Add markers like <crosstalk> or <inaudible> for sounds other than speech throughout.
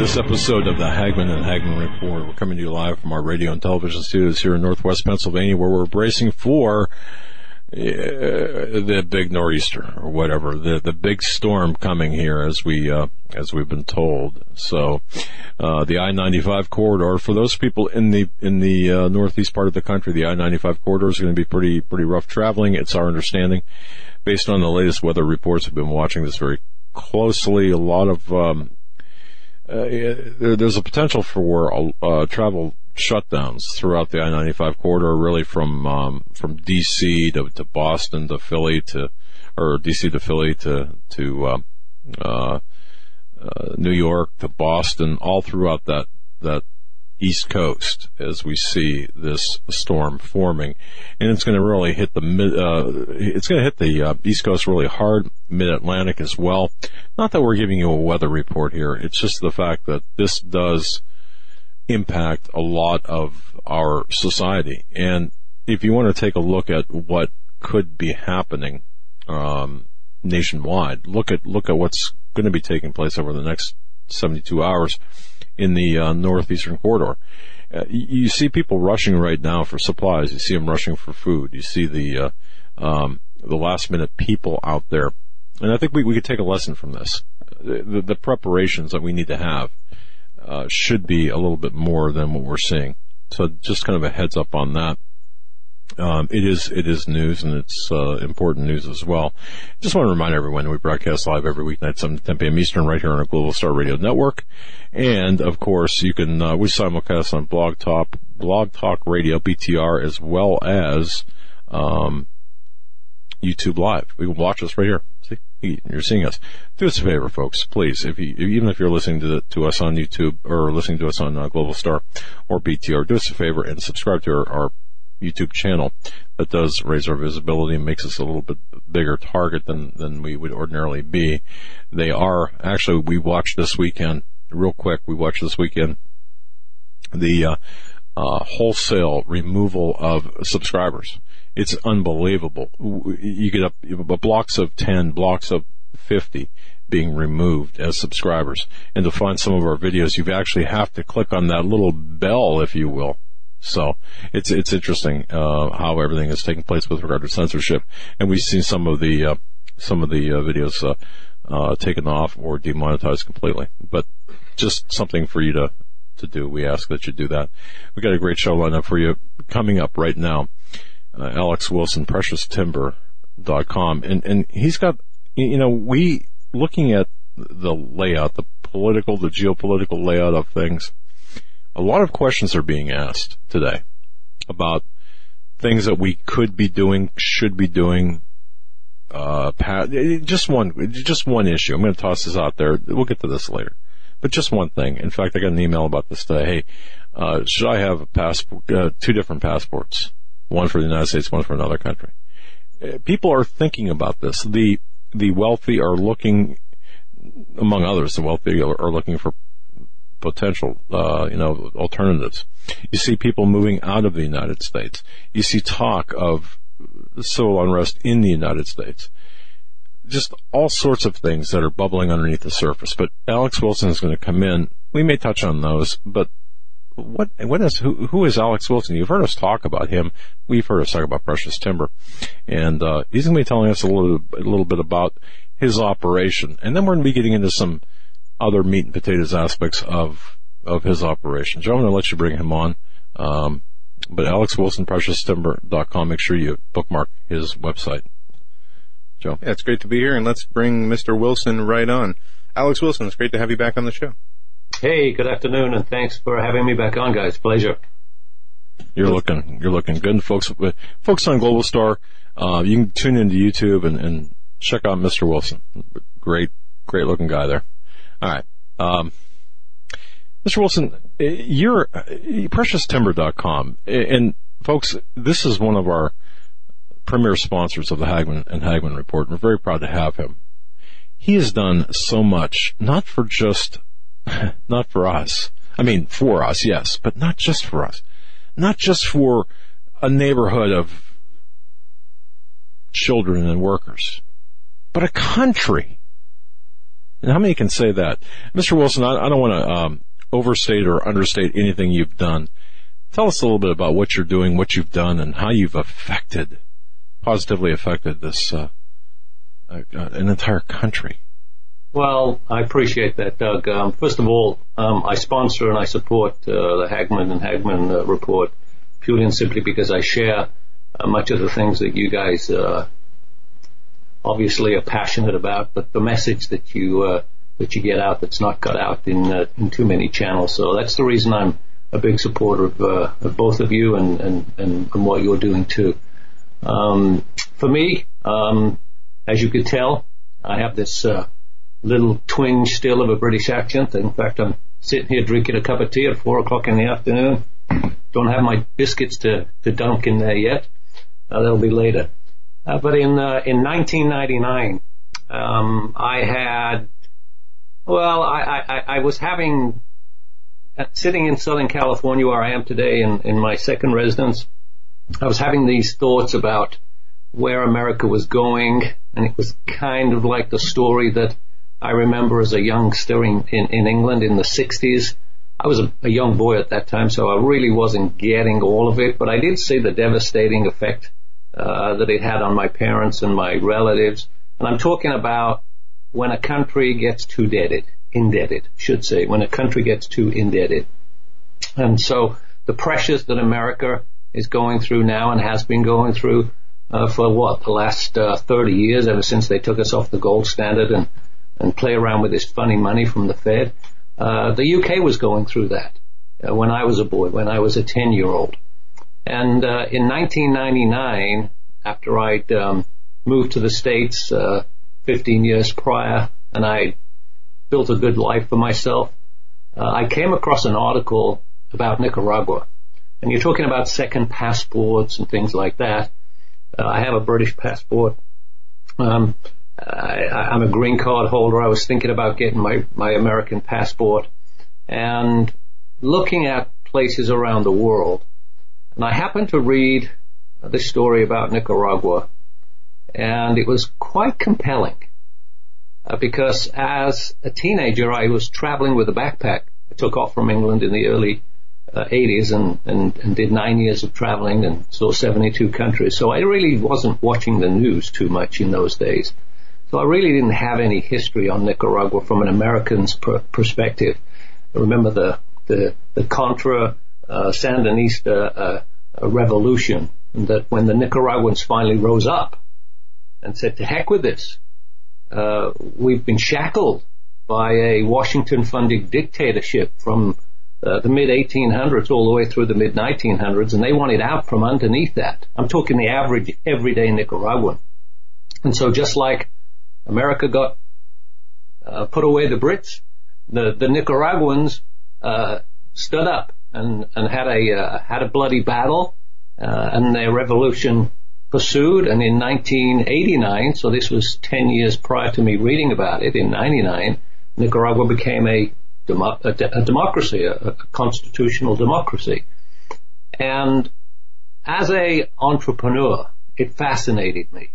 This episode of the Hagmann and Hagmann Report. We're coming to you live from our radio and television studios here in Northwest Pennsylvania, where we're bracing for uh, the big nor'easter or whatever, the the big storm coming here, as we uh, as we've been told. So, uh, the I-95 corridor for those people in the in the uh, northeast part of the country, the I-95 corridor is going to be pretty pretty rough traveling. It's our understanding, based on the latest weather reports. We've been watching this very closely. A lot of um, there, there's a potential for uh, travel shutdowns throughout the I-95 corridor, really from um, from DC to, to Boston to Philly to, or DC to Philly to to uh, uh, uh, New York to Boston, all throughout that that East Coast as we see this storm forming, and it's going to really hit the mid. Uh, it's going to hit the uh, East Coast really hard, Mid Atlantic as well. Not that we're giving you a weather report here; it's just the fact that this does impact a lot of our society. And if you want to take a look at what could be happening um, nationwide, look at look at what's going to be taking place over the next 72 hours in the uh, northeastern corridor. Uh, you see people rushing right now for supplies. You see them rushing for food. You see the uh, um, the last minute people out there, and I think we, we could take a lesson from this. The, the preparations that we need to have uh, should be a little bit more than what we're seeing. So just kind of a heads up on that. Um, it is it is news and it's uh, important news as well. Just want to remind everyone that we broadcast live every weeknight, 7 to 10 p.m. Eastern, right here on our Global Star Radio Network, and of course you can uh, we simulcast on Blog Talk, Blog Talk Radio BTR, as well as um, YouTube Live. You can watch us right here. See, you're seeing us. Do us a favor, folks, please. If you, even if you're listening to the, to us on YouTube or listening to us on uh, Global Star or BTR, do us a favor and subscribe to our, our YouTube channel. That does raise our visibility and makes us a little bit bigger target than than we would ordinarily be. They are actually. We watched this weekend real quick. We watched this weekend the uh, uh, wholesale removal of subscribers. It's unbelievable. You get up blocks of 10, blocks of 50 being removed as subscribers. And to find some of our videos, you actually have to click on that little bell, if you will. So it's it's interesting uh, how everything is taking place with regard to censorship, and we've seen some of the uh, some of the uh, videos uh, uh, taken off or demonetized completely. But just something for you to to do. We ask that you do that. We got a great show lined up for you coming up right now Alex Wilson, PreciousTimber.com, and and he's got you know we looking at the layout, the political, the geopolitical layout of things. A lot of questions are being asked today about things that we could be doing, should be doing. Uh, just one, just one issue. I'm going to toss this out there. We'll get to this later, but just one thing. In fact, I got an email about this today. Hey, uh, should I have a passport, uh, two different passports? one for the United States, one for another country. Uh, people are thinking about this. The the wealthy are looking, among others, the wealthy are, are looking for potential, uh, you know, alternatives. You see people moving out of the United States. You see talk of civil unrest in the United States. Just all sorts of things that are bubbling underneath the surface. But Alex Wilson is going to come in. We may touch on those, but what what is who who is Alex Wilson? You've heard us talk about him. We've heard us talk about Precious Timber, and uh, he's going to be telling us a little a little bit about his operation, and then we're going to be getting into some other meat and potatoes aspects of of his operation. Joe, I'm going to let you bring him on. Um, but Alex Wilson, PreciousTimber.com. Make sure you bookmark his website. Joe, yeah, it's great to be here, and let's bring Mr. Wilson right on. Alex Wilson, it's great to have you back on the show. Hey, good afternoon, and thanks for having me back on, guys. Pleasure. You're looking, you're looking good, folks. Folks on Global Star, uh, you can tune into YouTube and, and check out Mr. Wilson. Great, great looking guy there. All right. Um, Mr. Wilson, you're PreciousTimber.com, and folks, this is one of our premier sponsors of the Hagmann and Hagmann Report. We're very proud to have him. He has done so much, not for just, <laughs> not for us. I mean, for us, yes, but not just for us. Not just for a neighborhood of children and workers, but a country. And how many can say that? Mr. Wilson, I, I don't want to um, overstate or understate anything you've done. Tell us a little bit about what you're doing, what you've done, and how you've affected, positively affected this, uh, uh, an entire country. Well, I appreciate that, Doug. Um, first of all, um, I sponsor and I support uh, the Hagmann and Hagmann uh, report purely and simply because I share uh, much of the things that you guys uh, obviously are passionate about, but the message that you uh, that you get out that's not got out in uh, in too many channels. So that's the reason I'm a big supporter of, of both of you and, and, and, and, what you're doing too. Um, for me, um, as you could tell, I have this little twinge still of a British accent. In fact, I'm sitting here drinking a cup of tea at four o'clock in the afternoon. Don't have my biscuits to, to dunk in there yet. Uh, that'll be later. Uh, but in uh, in 1999, um, I had well, I, I, I was having uh, sitting in Southern California where I am today in, in my second residence. I was having these thoughts about where America was going, and it was kind of like the story that I remember as a youngster in, in, in England in the 60s. I was a, a, young boy at that time, so I really wasn't getting all of it, but I did see the devastating effect uh, that it had on my parents and my relatives. And I'm talking about when a country gets too indebted, indebted, should say, when a country gets too indebted. And so the pressures that America is going through now and has been going through uh, for what the last uh, 30 years, ever since they took us off the gold standard and and play around with this funny money from the Fed. Uh, the UK was going through that uh, when I was a boy, when I was a 10 year old. And uh, in 1999, after I'd um, moved to the States uh, 15 years prior, and I built a good life for myself, uh, I came across an article about Nicaragua. And you're talking about second passports and things like that. Uh, I have a British passport. Um, I, am a green card holder. I was thinking about getting my, my American passport and looking at places around the world. And I happened to read this story about Nicaragua and it was quite compelling uh, because as a teenager I was traveling with a backpack. I took off from England in the early uh, 80s and, and, and did nine years of traveling and saw 72 countries. So I really wasn't watching the news too much in those days. So I really didn't have any history on Nicaragua from an American's per- perspective. I remember the the, the Contra uh, Sandinista uh, revolution, and that when the Nicaraguans finally rose up and said, "To heck with this, uh, we've been shackled by a Washington-funded dictatorship from uh, the mid 1800s all the way through the mid 1900s, and they wanted out from underneath that. I'm talking the average everyday Nicaraguan. And so just like America got uh, put away the Brits. The the Nicaraguans uh, stood up and and had a uh, had a bloody battle, uh, and their revolution pursued. And in 1989, so this was 10 years prior to me reading about it. In 99, Nicaragua became a, demo- a, de- a democracy, a, a constitutional democracy. And as a entrepreneur, it fascinated me.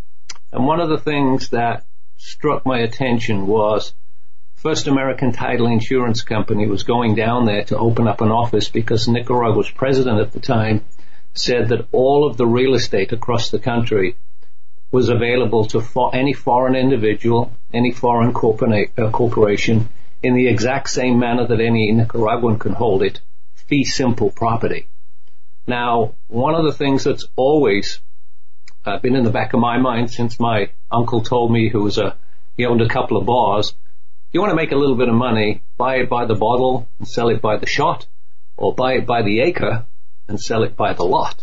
And one of the things that struck my attention was First American Title Insurance Company was going down there to open up an office because Nicaragua's president at the time said that all of the real estate across the country was available to for any foreign individual, any foreign uh, corporation in the exact same manner that any Nicaraguan can hold it, fee simple property. Now, one of the things that's always uh, been in the back of my mind since my uncle told me who was a he owned a couple of bars. You want to make a little bit of money, buy it by the bottle and sell it by the shot, or buy it by the acre and sell it by the lot.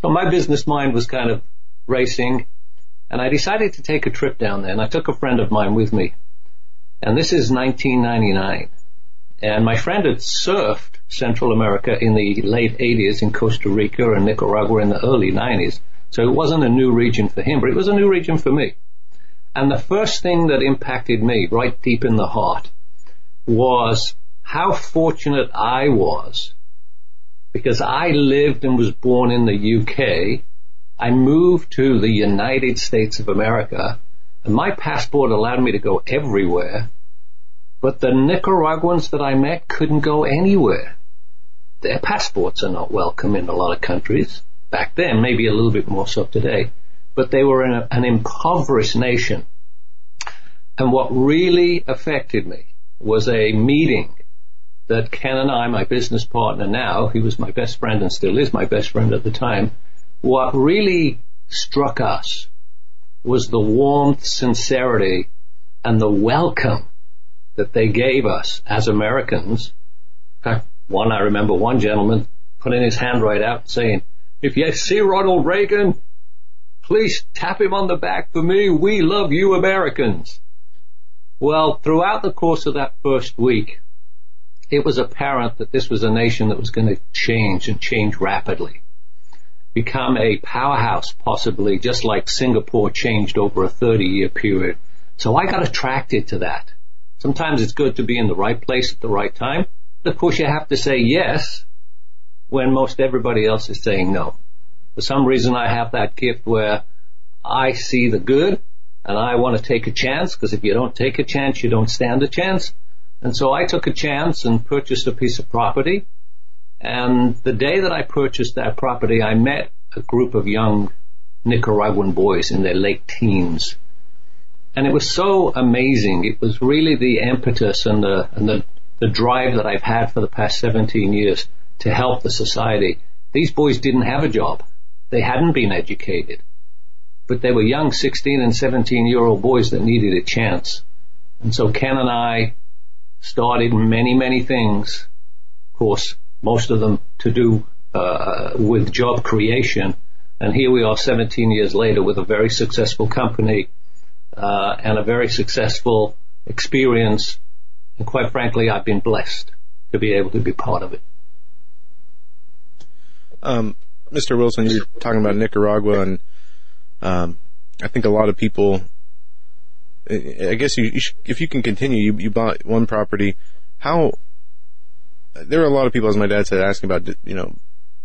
So my business mind was kind of racing, and I decided to take a trip down there, and I took a friend of mine with me. And this is 1999. And my friend had surfed Central America in the late 80s in Costa Rica and Nicaragua in the early 90s. So it wasn't a new region for him, but it was a new region for me. And the first thing that impacted me right deep in the heart was how fortunate I was because I lived and was born in the UK. I moved to the United States of America and my passport allowed me to go everywhere, but the Nicaraguans that I met couldn't go anywhere. Their passports are not welcome in a lot of countries. Back then, maybe a little bit more so today, but they were a, an impoverished nation. And what really affected me was a meeting that Ken and I, my business partner now, he was my best friend and still is my best friend at the time, what really struck us was the warmth, sincerity, and the welcome that they gave us as Americans. In fact, one, I remember one gentleman putting his hand right out saying, if you see Ronald Reagan, please tap him on the back for me. We love you Americans. Well, throughout the course of that first week, it was apparent that this was a nation that was going to change and change rapidly become a powerhouse possibly just like Singapore changed over a 30 year period. So I got attracted to that. Sometimes it's good to be in the right place at the right time. But of course you have to say yes when most everybody else is saying no. For some reason I have that gift where I see the good and I want to take a chance because if you don't take a chance, you don't stand a chance. And so I took a chance and purchased a piece of property and the day that I purchased that property, I met a group of young Nicaraguan boys in their late teens. And it was so amazing. It was really the impetus and the, and the, the drive that I've had for the past 17 years to help the society. These boys didn't have a job. They hadn't been educated. But they were young 16 and 17 year old boys that needed a chance. And so Ken and I started many, many things. Of course, most of them to do uh, with job creation. And here we are 17 years later with a very successful company uh, and a very successful experience. And quite frankly, I've been blessed to be able to be part of it. Um, Mr. Wilson, you're talking about Nicaragua, and um, I think a lot of people. I guess you, you should, if you can continue, you, you bought one property. How there are a lot of people, as my dad said, asking about you know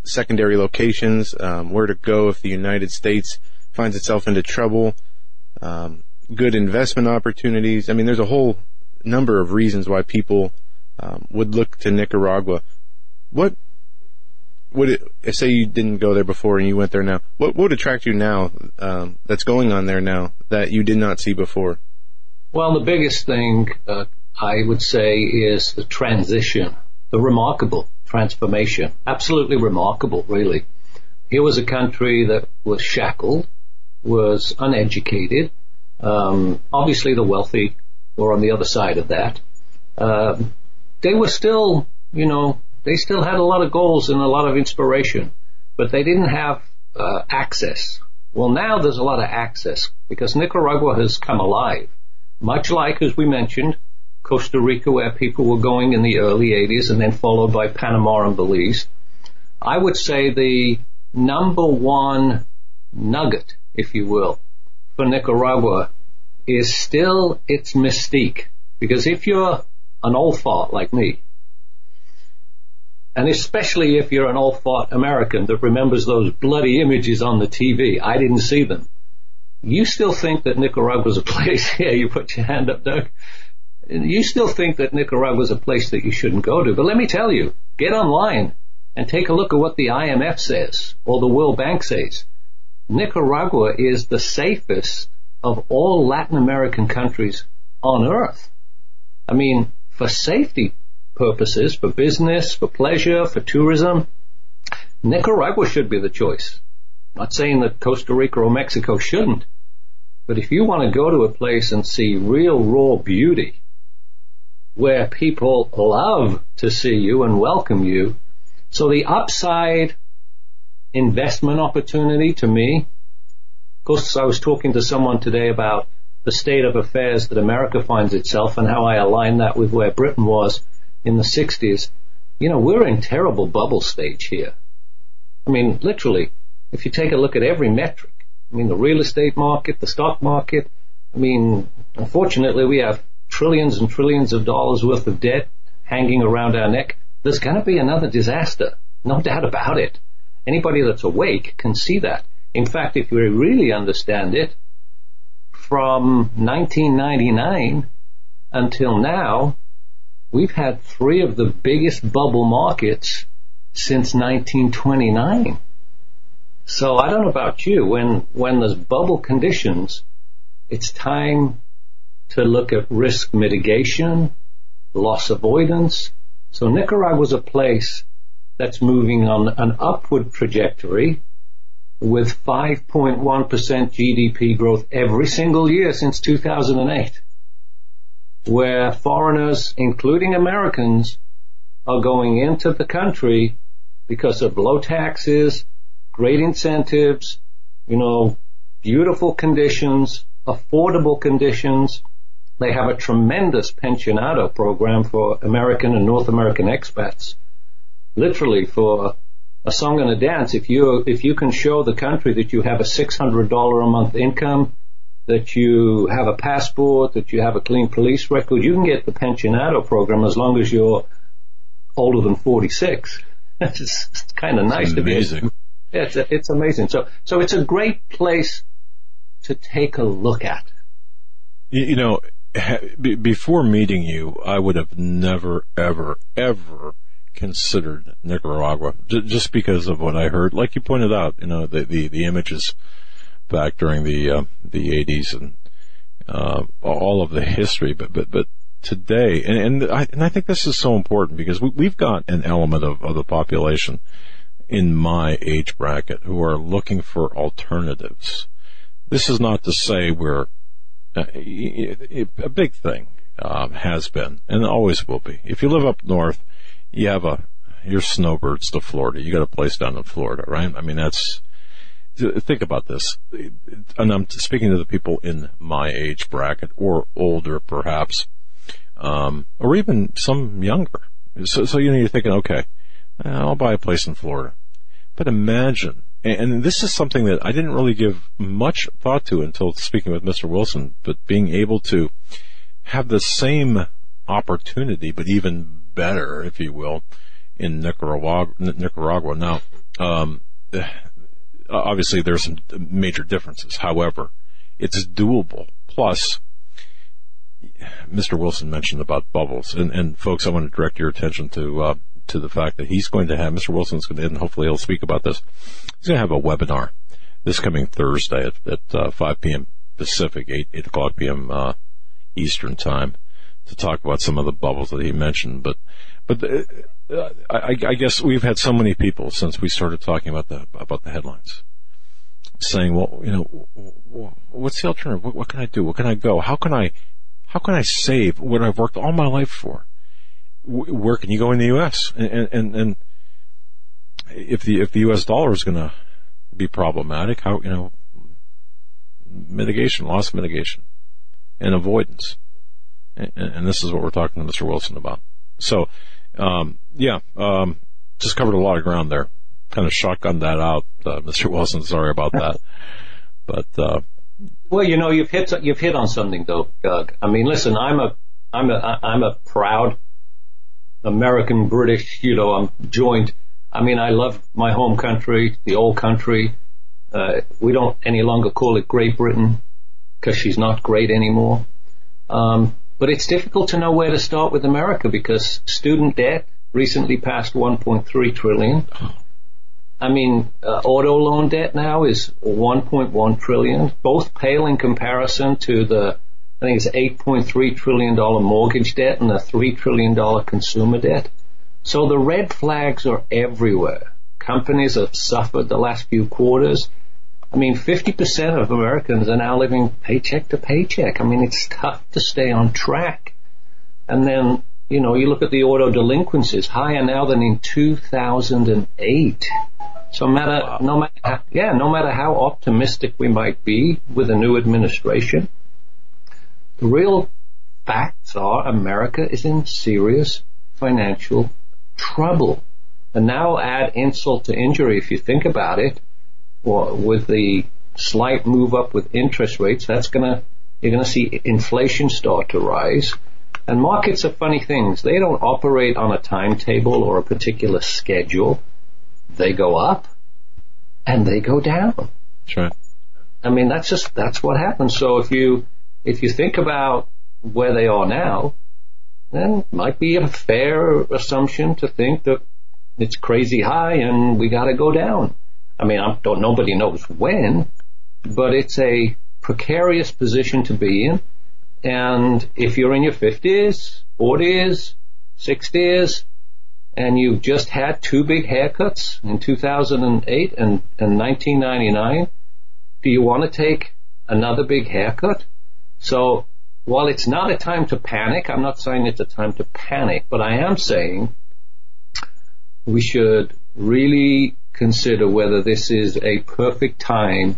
secondary locations, um, where to go if the United States finds itself into trouble, um, good investment opportunities. I mean, there's a whole number of reasons why people um, would look to Nicaragua. What would it say you didn't go there before and you went there now? What would attract you now um, that's going on there now that you did not see before? Well, the biggest thing uh, I would say is the transition the remarkable transformation. Absolutely remarkable, really. Here was a country that was shackled, was uneducated. Um, obviously, the wealthy were on the other side of that. Uh, they were still, you know, they still had a lot of goals and a lot of inspiration, but they didn't have uh, access. Well, now there's a lot of access because Nicaragua has come alive, much like, as we mentioned, Costa Rica where people were going in the early 80s and then followed by Panama and Belize. I would say the number one nugget, if you will, for Nicaragua is still its mystique. Because if you're an old fart like me, and especially if you're an old fart American that remembers those bloody images on the TV, I didn't see them. You still think that Nicaragua's a <laughs> place, yeah, you put your hand up, Doug you still think that Nicaragua is a place that you shouldn't go to. But let me tell you, get online and take a look at what the IMF says or the World Bank says. Nicaragua is the safest of all Latin American countries on earth. I mean, for safety purposes, for business, for pleasure, for tourism, Nicaragua should be the choice. I'm not saying that Costa Rica or Mexico shouldn't, but if you want to go to a place and see real raw beauty, where people love to see you and welcome you. So the upside investment opportunity to me, of course, I was talking to someone today about the state of affairs that America finds itself and how I align that with where Britain was. In the 60s, you know, we're in terrible bubble stage here. I mean, literally, if you take a look at every metric, I mean, the real estate market, the stock market, I mean, unfortunately, we have trillions and trillions of dollars worth of debt hanging around our neck. There's going to be another disaster. No doubt about it. Anybody that's awake can see that. In fact, if you really understand it, from 1999 until now, we've had three of the biggest bubble markets since 1929. So I don't know about you, when, when there's bubble conditions, it's time to look at risk mitigation, loss avoidance. So Nicaragua is a place that's moving on an upward trajectory with 5.1% GDP growth every single year since 2008, where foreigners, including Americans, are going into the country because of low taxes, great incentives, you know, beautiful conditions, affordable conditions. They have a tremendous pensionado program for American and North American expats. Literally for a song and a dance, if you if you can show the country that you have a six hundred dollar a month income, that you have a passport, that you have a clean police record, you can get the pensionado program as long as you're older than forty six. it's, <laughs> it's kind of nice to be. Amazing. It's, it's amazing. So so it's a great place to take a look at. You, you know, before meeting you, I would have never, ever, ever considered Nicaragua just because of what I heard. Like you pointed out, you know, the the, the images back during the uh, the 80s and uh, all of the history, but but but today, and and I, and I think this is so important because we, have got an element of, of the population in my age bracket who are looking for alternatives. This is not to say we're uh, a big thing um, has been and always will be. If you live up north, you have a you're snowbirds to Florida. You got a place down in Florida, right? I mean, that's think about this. And I'm speaking to the people in my age bracket or older, perhaps, um, or even some younger. So, so you know, you're thinking, okay, I'll buy a place in Florida. But imagine, and this is something that I didn't really give much thought to until speaking with Mr. Wilson, but being able to have the same opportunity, but even better, if you will, in Nicaragua. Nicaragua. Now, um, obviously there's some major differences. However, it's doable. Plus, Mr. Wilson mentioned about bubbles, and, and folks, I want to direct your attention to uh, to the fact that he's going to have Mr. Wilson's going to, and hopefully he'll speak about this. He's going to have a webinar this coming Thursday at, at uh, 5 p.m. Pacific, 8 8 o'clock p.m. Uh, Eastern time to talk about some of the bubbles that he mentioned. But, but uh, Uh, I, I, guess we've had so many people since we started talking about the about the headlines, saying, "Well, you know, what's the alternative? What, what can I do? What can I go? How can I, how can I save what I've worked all my life for? Where can you go in the U.S. and and, and if the if the U.S. dollar is going to be problematic, how you know mitigation, loss mitigation, and avoidance." and, and this is what we're talking to Mr. Wilson about. So, um, yeah, um, just covered a lot of ground there. Kind of shotgunned that out, uh, <laughs> Mr. Wilson. Sorry about that, <laughs> but uh, well, you know, you've hit you've hit on something though, Doug. I mean, listen, I'm a I'm a I'm a proud American British. You know, I'm joined. I mean, I love my home country, the old country. Uh, we don't any longer call it Great Britain because she's not great anymore. Um, but it's difficult to know where to start with America because student debt recently passed 1.3 trillion. I mean, uh, auto loan debt now is 1.1 trillion. Both pale in comparison to the, I think it's 8.3 trillion dollar mortgage debt and the 3 trillion dollar consumer debt. So the red flags are everywhere. Companies have suffered the last few quarters. I mean, 50% of Americans are now living paycheck to paycheck. I mean, it's tough to stay on track. And then, you know, you look at the auto delinquencies, higher now than in 2008. So matter, wow. no matter, how, yeah, no matter how optimistic we might be with a new administration, the real facts are America is in serious financial trouble. And now add insult to injury if you think about it, well, with the slight move up with interest rates, that's gonna, you're gonna see inflation start to rise. And markets are funny things. They don't operate on a timetable or a particular schedule. They go up and they go down. Right. I mean, that's just, that's what happens. So if you, if you think about where they are now, then it might be a fair assumption to think that it's crazy high and we gotta go down. I mean, I don't, nobody knows when, but it's a precarious position to be in. And if you're in your 50s, 40s, 60s, and you've just had two big haircuts in 2008 and, and 1999, do you want to take another big haircut? So while it's not a time to panic, I'm not saying it's a time to panic, but I am saying we should really consider whether this is a perfect time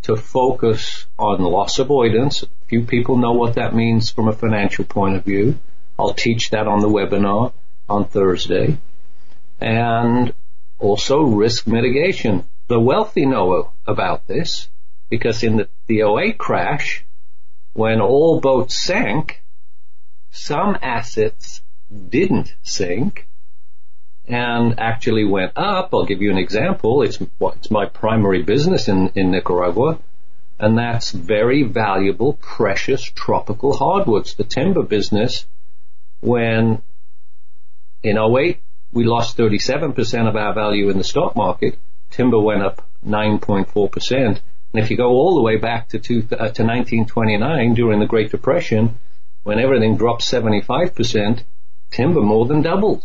to focus on loss avoidance. Few people know what that means from a financial point of view. I'll teach that on the webinar on Thursday. And also risk mitigation. The wealthy know about this because in the, the 08 crash, when all boats sank, some assets didn't sink and actually went up. I'll give you an example. It's, it's my primary business in, in Nicaragua and that's very valuable, precious tropical hardwoods. The timber business, when in 08 we lost 37% of our value in the stock market, timber went up 9.4%. And if you go all the way back to, two, uh, to 1929 during the Great Depression, when everything dropped 75%, timber more than doubled.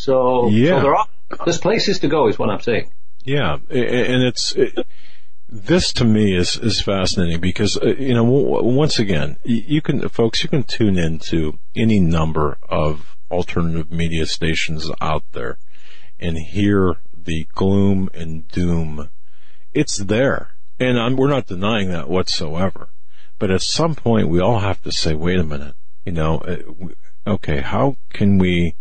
So, yeah. so there are, there's places to go is what I'm saying. Yeah, and it's it, this to me is is fascinating because uh, you know w- once again you can folks you can tune into any number of alternative media stations out there and hear the gloom and doom. It's there, and I'm, we're not denying that whatsoever. But at some point, we all have to say, "Wait a minute, you know, uh, okay, how can we,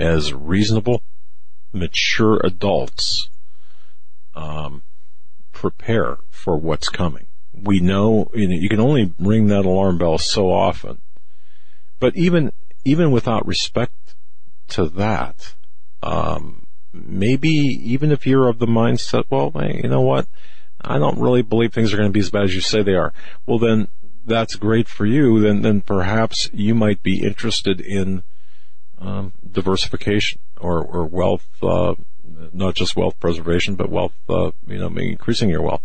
as reasonable, mature adults, um, prepare for what's coming. We know, you know, you can only ring that alarm bell so often. But even, even without respect to that, um, maybe even if you're of the mindset, well, hey, you know what? I don't really believe things are going to be as bad as you say they are. Well, then that's great for you. Then, then perhaps you might be interested in um, diversification or, or wealth uh, not just wealth preservation, but wealth, uh, you know, increasing your wealth.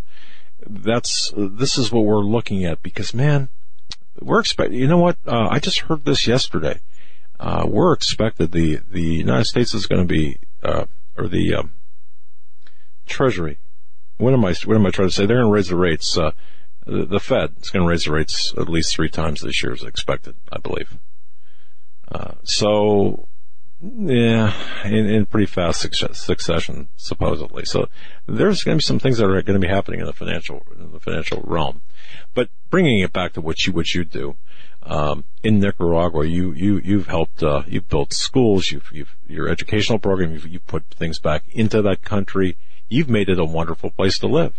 That's, this is what we're looking at because man, we're expecting, you know what? Uh, I just heard this yesterday. Uh, we're expected the, the United States is going to be, uh, or the, um, Treasury. What am I, what am I trying to say? They're going to raise the rates, uh, the, the Fed is going to raise the rates at least three times this year as expected, I believe. Uh, so yeah, in, in pretty fast succession, supposedly. So there's going to be some things that are going to be happening in the financial in the financial realm. But bringing it back to what you what you do um, in Nicaragua, you you you've helped uh, you've built schools, you've, you've your educational program, you've, you've put things back into that country. You've made it a wonderful place to live.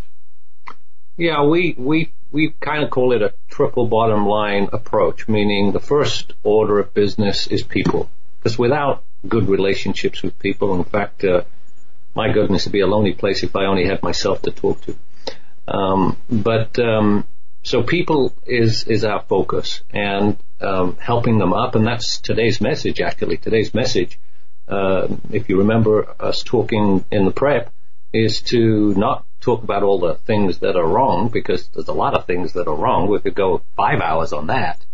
Yeah, we we we kind of call it a triple bottom line approach, meaning the first order of business is people. Because without good relationships with people. In fact, uh, my goodness, it'd be a lonely place if I only had myself to talk to. Um, but um, so people is is our focus and um, helping them up, and that's today's message. Actually, today's message, uh, if you remember us talking in the prep, is to not talk about all the things that are wrong because there's a lot of things that are wrong. We could go five hours on that,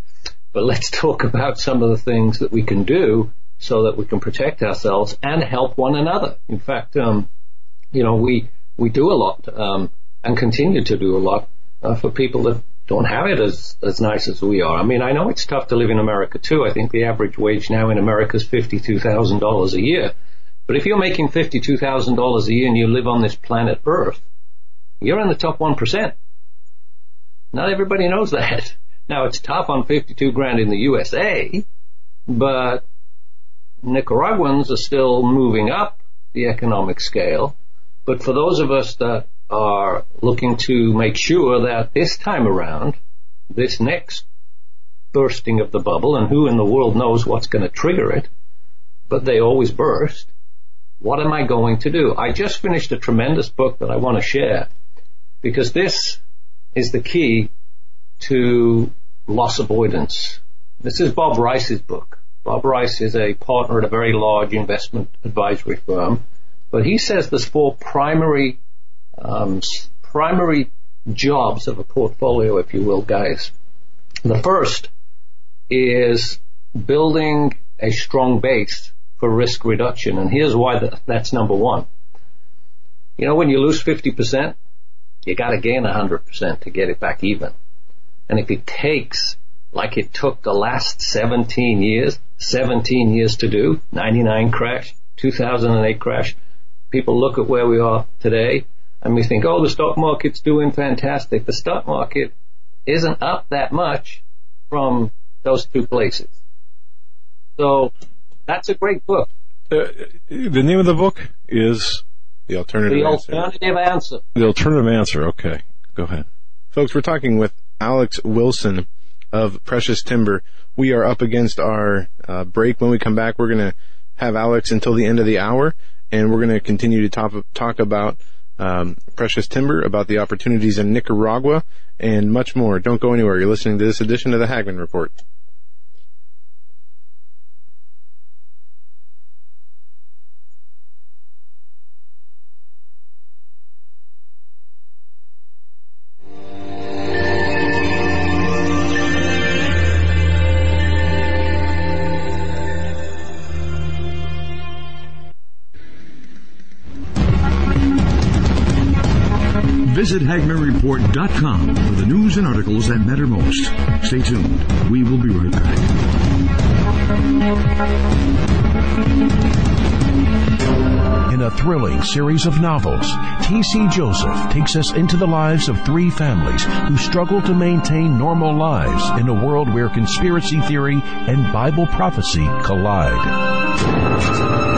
but let's <laughs> talk about some of the things that we can do so that we can protect ourselves and help one another. In fact, um, you know, we we do a lot um, and continue to do a lot uh, for people that don't have it as as nice as we are. I mean, I know it's tough to live in America too. I think the average wage now in America is fifty two thousand dollars a year. But if you're making fifty two thousand dollars a year and you live on this planet Earth, you're in the top one percent. Not everybody knows that. <laughs> Now it's tough on fifty two grand in the USA, but Nicaraguans are still moving up the economic scale. But for those of us that are looking to make sure that this time around, this next bursting of the bubble, and who in the world knows what's going to trigger it, but they always burst. What am I going to do? I just finished a tremendous book that I want to share because this is the key to loss avoidance. This is Bob Rice's book. Bob Rice is a partner at a very large investment advisory firm, but he says there's four primary um, primary jobs of a portfolio, if you will, guys. The first is building a strong base for risk reduction, and here's why that's number one. You know, when you lose 50%, you got to gain 100% to get it back even. And if it takes, like it took the last 17 years, 17 years to do, 99 crash, 2008 crash, people look at where we are today and we think, oh, the stock market's doing fantastic. The stock market isn't up that much from those two places. So that's a great book. Uh, the name of the book is The Alternative The Answer. Alternative Answer. The Alternative Answer. Okay, go ahead. Folks, we're talking with Alex Wilson of Precious Timber. We are up against our uh, break. When we come back, we're going to have Alex until the end of the hour, and we're going to continue to talk, talk about um, Precious Timber, about the opportunities in Nicaragua, and much more. Don't go anywhere. You're listening to this edition of the Hagmann Report. Visit HagmannReport.com for the news and articles that matter most. Stay tuned. We will be right back. In a thrilling series of novels, T.C. Joseph takes us into the lives of three families who struggle to maintain normal lives in a world where conspiracy theory and Bible prophecy collide.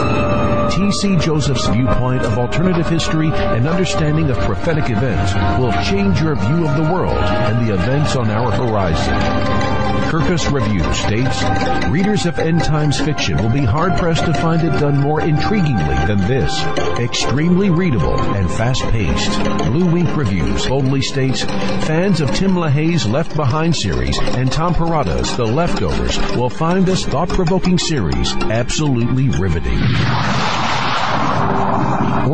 T.C. Joseph's viewpoint of alternative history and understanding of prophetic events will change your view of the world and the events on our horizon. Kirkus Review states, readers of end times fiction will be hard pressed to find it done more intriguingly than this. Extremely readable and fast paced. BlueInk Reviews boldly states, fans of Tim LaHaye's Left Behind series and Tom Perrotta's The Leftovers will find this thought provoking series absolutely riveting.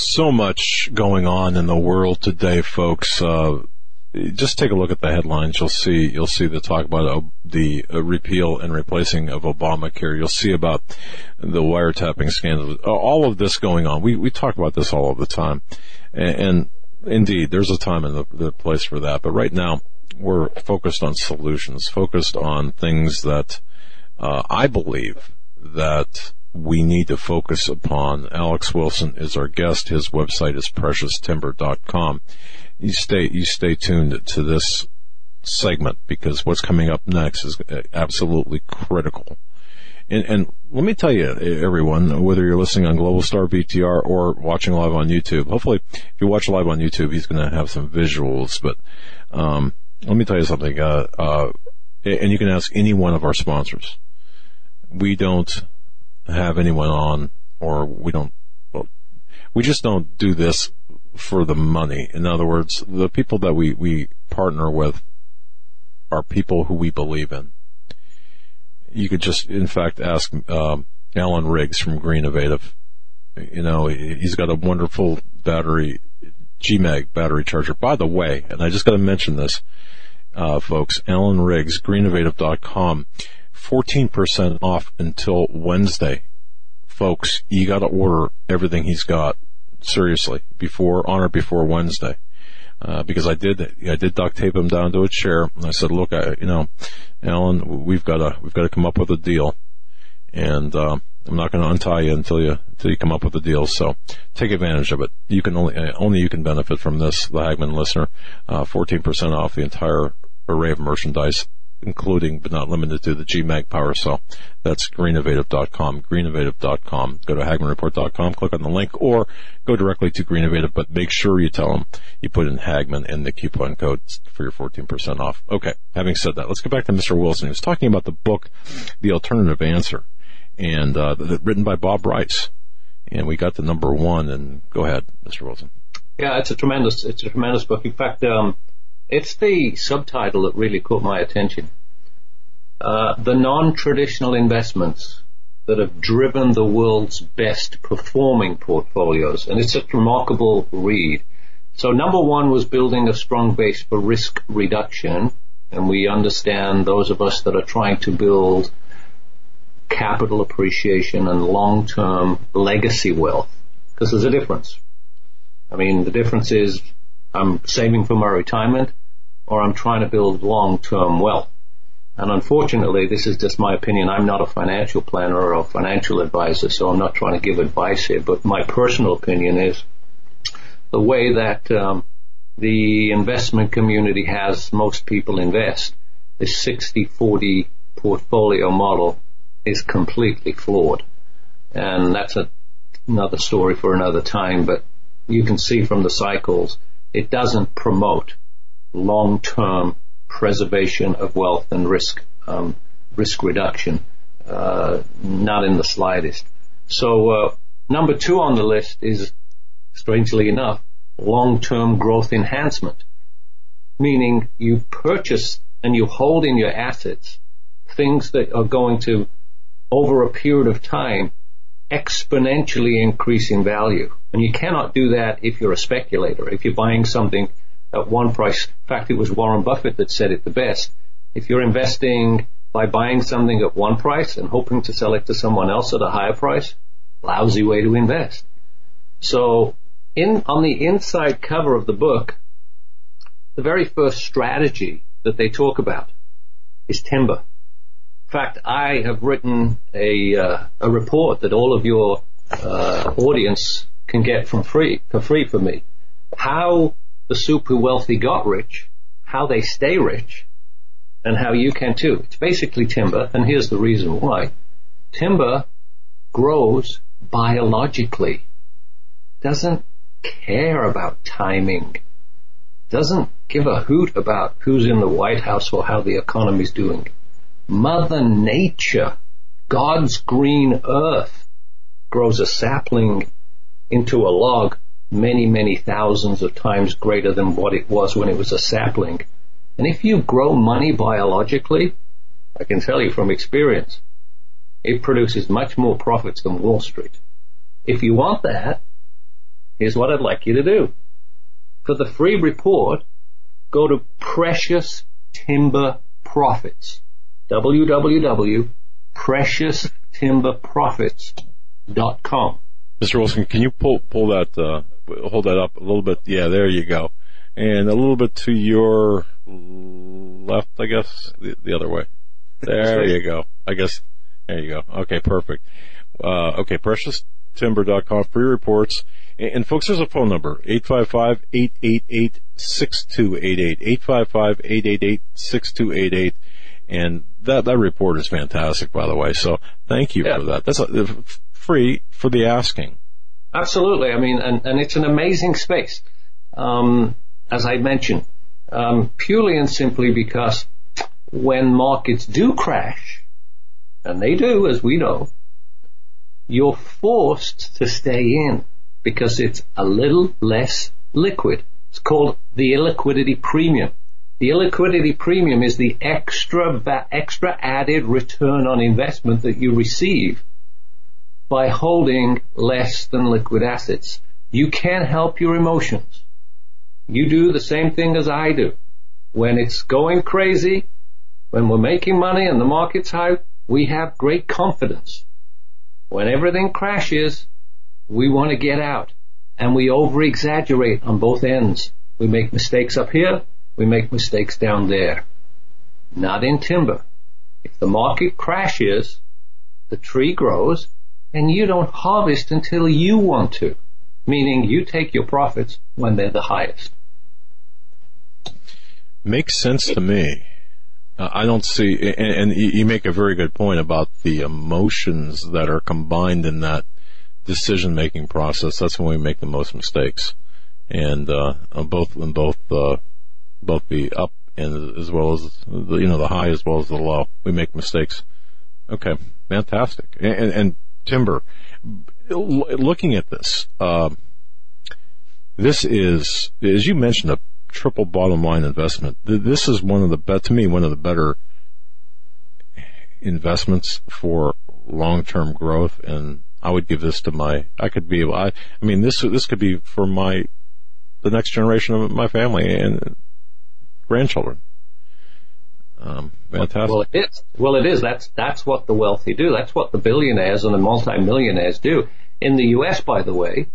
So much going on in the world today, folks. Uh, just take a look at the headlines. You'll see you'll see the talk about uh, the uh, repeal and replacing of Obamacare. You'll see about the wiretapping scandal. All of this going on. We we talk about this all of the time, and, and indeed, there's a time and the, the place for that. But right now, we're focused on solutions, focused on things that uh, I believe that we need to focus upon. Alex Wilson is our guest. His website is precioustimber.com. You stay, you stay tuned to this segment because what's coming up next is absolutely critical. And, and, let me tell you, everyone, whether you're listening on Global Star BTR or watching live on YouTube, hopefully if you watch live on YouTube, he's going to have some visuals, but, um, let me tell you something, uh, uh, and you can ask any one of our sponsors. We don't have anyone on, or we don't, we just don't do this for the money. In other words, the people that we, we partner with are people who we believe in. You could just, in fact, ask um, Alan Riggs from Greenovative. You know, he's got a wonderful battery, GMAG battery charger. By the way, and I just got to mention this, uh, folks, Alan Riggs, greenovative.com. 14% off until Wednesday. Folks, you gotta order everything he's got. Seriously. Before, on or before Wednesday. Uh, because I did, I did duct tape him down to a chair. And I said, look, I, you know, Alan, we've got to, we've got to come up with a deal. And, uh, I'm not going to untie you until you, until you come up with a deal. So take advantage of it. You can only, uh, only you can benefit from this, the Hagmann listener, uh, 14% off the entire array of merchandise including but not limited to the GMAG power cell. That's greenovative.com, greenovative.com. Go to hagmannreport.com, click on the link, or go directly to Greenovative, but make sure you tell them you put in Hagmann and the coupon code for your 14% off. Okay, having said that, let's get back to Mr. Wilson. He was talking about the book, The Alternative Answer, and uh, written by Bob Rice. And we got the number one, and go ahead, Mr. Wilson. Yeah, it's a tremendous, it's a tremendous book. In fact, um, it's the subtitle that really caught my attention. Uh, the non-traditional investments that have driven the world's best performing portfolios. And it's a remarkable read. So number one was building a strong base for risk reduction. And we understand those of us that are trying to build capital appreciation and long-term legacy wealth. Because there's a difference. I mean, the difference is I'm saving for my retirement or I'm trying to build long-term wealth. And unfortunately, this is just my opinion. I'm not a financial planner or a financial advisor, so I'm not trying to give advice here. But my personal opinion is the way that um, the investment community has most people invest, the 60-40 portfolio model is completely flawed. And that's a, another story for another time, but you can see from the cycles, it doesn't promote long-term preservation of wealth and risk um, risk reduction. Uh, not in the slightest. So uh, number two on the list is, strangely enough, long-term growth enhancement, meaning you purchase and you hold in your assets things that are going to, over a period of time, exponentially increase in value. And you cannot do that if you're a speculator. If you're buying something at one price. In fact, it was Warren Buffett that said it the best. If you're investing by buying something at one price and hoping to sell it to someone else at a higher price, lousy way to invest. So in, on the inside cover of the book, the very first strategy that they talk about is timber. In fact, I have written a, uh, a report that all of your uh, audience can get from free for free for me. How the super wealthy got rich, how they stay rich, and how you can too. It's basically timber, and here's the reason why. Timber grows biologically, doesn't care about timing, doesn't give a hoot about who's in the White House or how the economy's doing. Mother Nature, God's green earth, grows a sapling into a log many, many thousands of times greater than what it was when it was a sapling. And if you grow money biologically, I can tell you from experience, it produces much more profits than Wall Street. If you want that, here's what I'd like you to do. For the free report, go to Precious Timber Profits. www.precioustimberprofits.com. Mr. Wilson, can you pull pull that uh, hold that up a little bit? Yeah, there you go, and a little bit to your left, I guess, the, the other way. There you go. I guess there you go. Okay, perfect. Uh, okay, precioustimber.com free reports. And, and folks, there's a phone number, 855-888-6288, 855-888-6288. And that, that report is fantastic, by the way. So thank you Yeah. for that. That's a, free for the asking. Absolutely. I mean, and, and it's an amazing space. Um, as I mentioned, um, purely and simply because when markets do crash, and they do, as we know, you're forced to stay in because it's a little less liquid. It's called the illiquidity premium. The illiquidity premium is the extra va- extra added return on investment that you receive by holding less than liquid assets. You can't help your emotions. You do the same thing as I do. When it's going crazy, when we're making money and the market's high, we have great confidence. When everything crashes, we want to get out and we over exaggerate on both ends. We make mistakes up here, we make mistakes down there. Not in timber. If the market crashes, the tree grows and you don't harvest until you want to, meaning you take your profits when they're the highest. Makes sense to me. Uh, I don't see, and, and you make a very good point about the emotions that are combined in that decision making process. That's when we make the most mistakes, and uh, both in both uh, both the up and as well as the, you know the high as well as the low, we make mistakes. Okay, fantastic. And, and, and timber, looking at this, um, this is, as you mentioned, a triple bottom line investment. This is one of the bet to me one of the better investments for long term growth, and I would give this to my. I could be. I. I mean, this this could be for my the next generation of my family and grandchildren. Um, fantastic. Well, it is. Well, it is. That's that's what the wealthy do. That's what the billionaires and the multimillionaires do. In the U.S., by the way,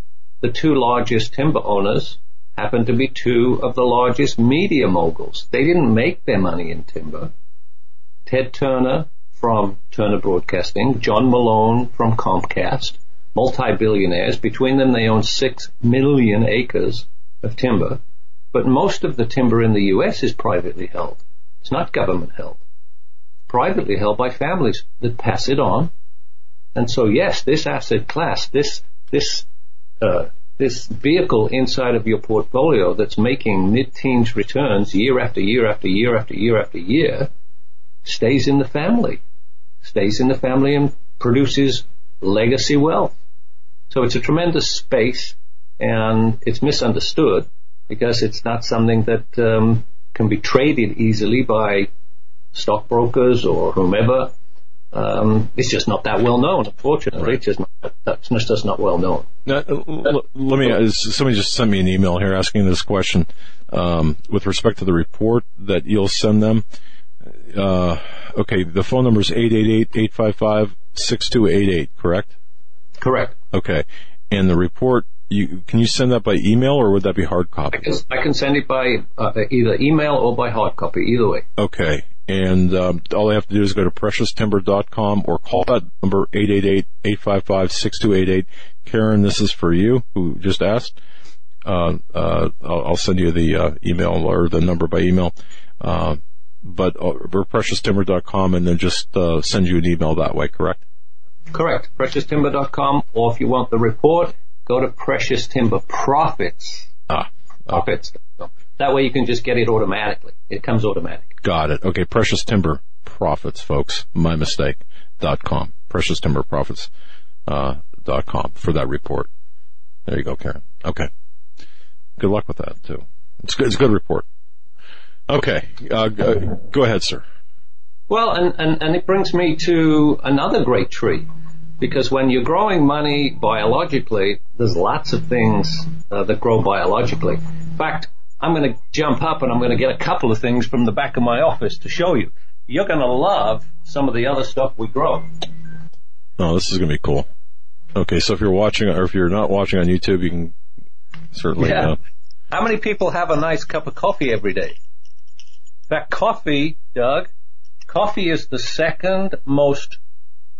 the two largest timber owners happen to be two of the largest media moguls. They didn't make their money in timber. Ted Turner from Turner Broadcasting, John Malone from Comcast, multi-billionaires. Between them, they own six million acres of timber. But most of the timber in the U.S. is privately held. It's not government held. Privately held by families that pass it on. And so yes, this asset class, this, this, uh, this vehicle inside of your portfolio that's making mid-teens returns year after year after year after year after year stays in the family, stays in the family and produces legacy wealth. So it's a tremendous space and it's misunderstood because it's not something that um, can be traded easily by stockbrokers or whomever. Um, it's just not that well known, unfortunately. It's just not, that's just not well known. Now, uh, l- let me. uh, Somebody just sent me an email here asking this question um, with respect to the report that you'll send them. Uh, okay, the phone number is 888-855-6288, correct? Correct. Okay, and the report. You can you send that by email or would that be hard I copy? can, I can send it by uh, either email or by hard copy, either way. Okay. And um, all I have to do is go to precioustimber.com or call that number 888-855-6288. Karen, this is for you who just asked. Uh, uh, I'll, I'll send you the uh, email or the number by email. Uh, but uh, precioustimber.com and then just uh, send you an email that way, correct? Correct. PreciousTimber.com, or if you want the report, go to Precious Timber Profits. Ah, Profits. That way you can just get it automatically. It comes automatic. got it. Okay, Precious Timber Profits, folks. My mistake. Dot com. Precious Timber Profits. Uh, dot com for that report. There you go, Karen. Okay. Good luck with that too. It's good. It's a good report. Okay. Uh, go go ahead, sir. Well, and, and, and it brings me to another great tree. because when you're growing money biologically, there's lots of things uh, that grow biologically. In fact, I'm going to jump up and I'm going to get a couple of things from the back of my office to show you. You're going to love some of the other stuff we grow. Oh, this is going to be cool. Okay, so if you're watching, or if you're not watching on YouTube, you can certainly. Yeah. Uh, How many people have a nice cup of coffee every day? That coffee, Doug, coffee is the second most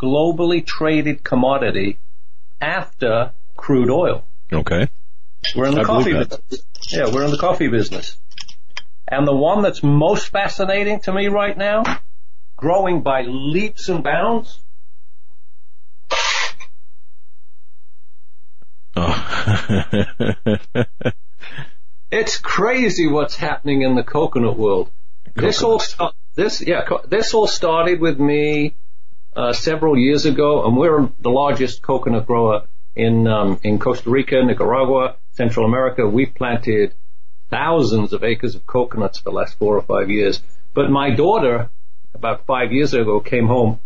globally traded commodity after crude oil. okay. We're in the I coffee business. Yeah, we're in the coffee business. And the one that's most fascinating to me right now, growing by leaps and bounds, Oh. <laughs> it's crazy what's happening in the coconut world. This all this yeah this all started with me uh, several years ago, and we're the largest coconut grower in um, in Costa Rica, Nicaragua, Central America. We've planted thousands of acres of coconuts for the last four or five years. But my daughter, about five years ago, came home,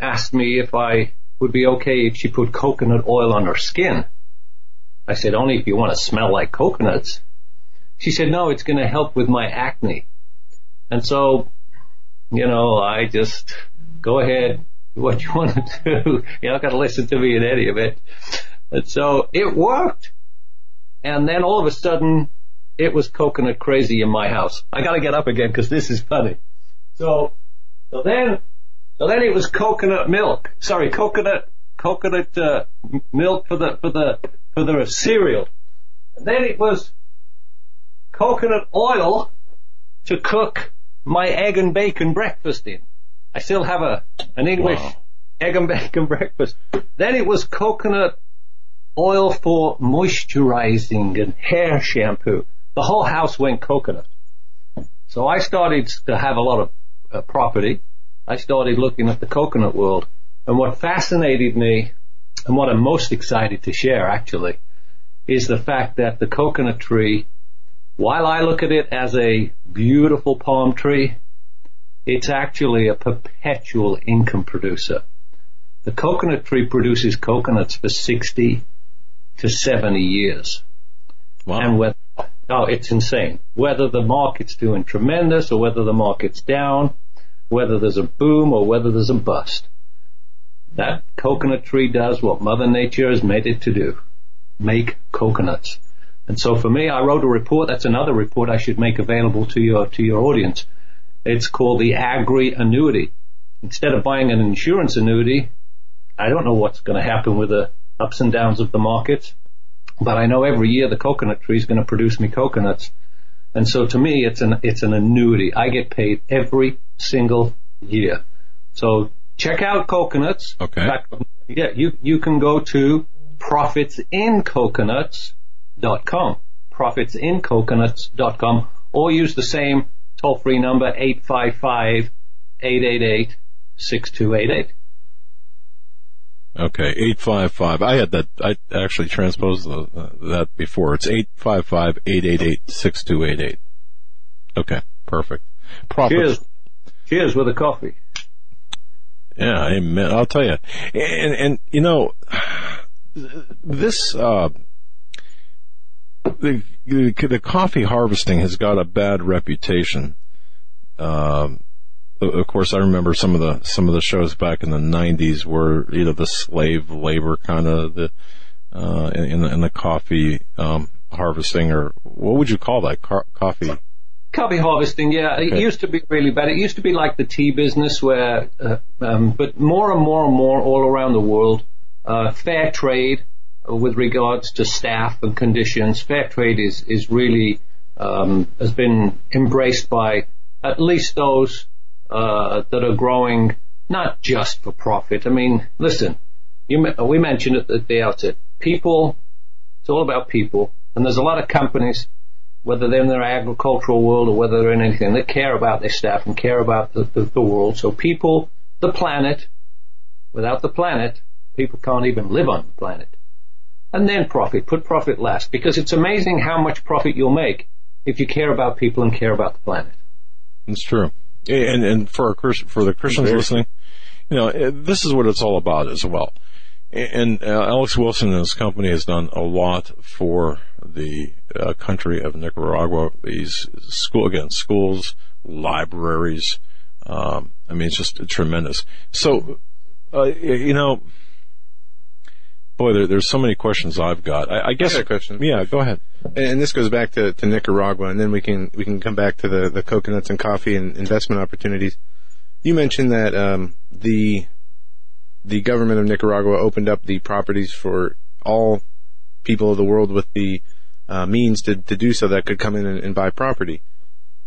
asked me if I would be okay if she put coconut oil on her skin. I said, only if you want to smell like coconuts. She said, no, it's going to help with my acne. And so, you know, I just go ahead, do what you <laughs> want to do. You're not going to listen to me in any of it. And so it worked. And then all of a sudden, it was coconut crazy in my house. I got to get up again because this is funny. So, so then, so then it was coconut milk. Sorry, coconut, coconut uh, milk for the for the for the cereal. And then it was coconut oil to cook my egg and bacon breakfast in. I still have a an English Wow. egg and <laughs> bacon breakfast. Then it was coconut oil for moisturizing and hair shampoo. The whole house went coconut. So I started to have a lot of uh, property. I started looking at the coconut world. And what fascinated me, and what I'm most excited to share actually, is the fact that the coconut tree, while I look at it as a beautiful palm tree, it's actually a perpetual income producer. The coconut tree produces coconuts for 60 to 70 years. Wow. And whether, oh, it's insane. Whether the market's doing tremendous or whether the market's down, whether there's a boom or whether there's a bust. That coconut tree does what Mother Nature has made it to do. Make coconuts. And so for me, I wrote a report. That's another report I should make available to your, to your audience. It's called the Agri Annuity. Instead of buying an insurance annuity, I don't know what's going to happen with the ups and downs of the markets, but I know every year the coconut tree is going to produce me coconuts. And so to me, it's an, it's an annuity. I get paid every single year. So check out coconuts. Okay. Fact, yeah, you, you can go to profitsincoconuts.com, profitsincoconuts.com, or use the same toll free number 855-888-6288. Okay, eight five five. I had that. I actually transposed the, uh, that before. It's eight five five eight eight eight six two eight eight. Okay, perfect. Profit. Cheers. Cheers with a coffee. Yeah, amen. I'll tell you. And and you know, this uh, the, the the coffee harvesting has got a bad reputation. Um, of course, I remember some of the some of the shows back in the '90s were you know the slave labor kind of the uh, in the in the coffee um, harvesting or what would you call that coffee? Coffee harvesting, yeah, it used to be really bad. It used to be like the tea business where, uh, um, but more and more and more all around the world, uh, fair trade with regards to staff and conditions, fair trade is, is really, um, has been embraced by at least those, uh, that are growing not just for profit. I mean, listen, you, we mentioned it at the outset. People, it's all about people, and there's a lot of companies whether they're in their agricultural world or whether they're in anything, they care about their staff and care about the, the, the world. So people, the planet, without the planet, people can't even live on the planet. And then profit, put profit last, because it's amazing how much profit you'll make if you care about people and care about the planet. It's true. And and for our for the Christians Very- listening, you know, this is what it's all about as well. And uh, Alex Wilson and his company has done a lot for the uh, country of Nicaragua. These school again, schools, libraries. Um, I mean, it's just tremendous. So, uh, you know, boy, there, there's so many questions I've got. I, I guess I got a question. Yeah, go ahead. And this goes back to, to Nicaragua, and then we can we can come back to the, the coconuts and coffee and investment opportunities. You mentioned that um, the the government of Nicaragua opened up the properties for all people of the world with the uh, means to, to do so that could come in and, and buy property.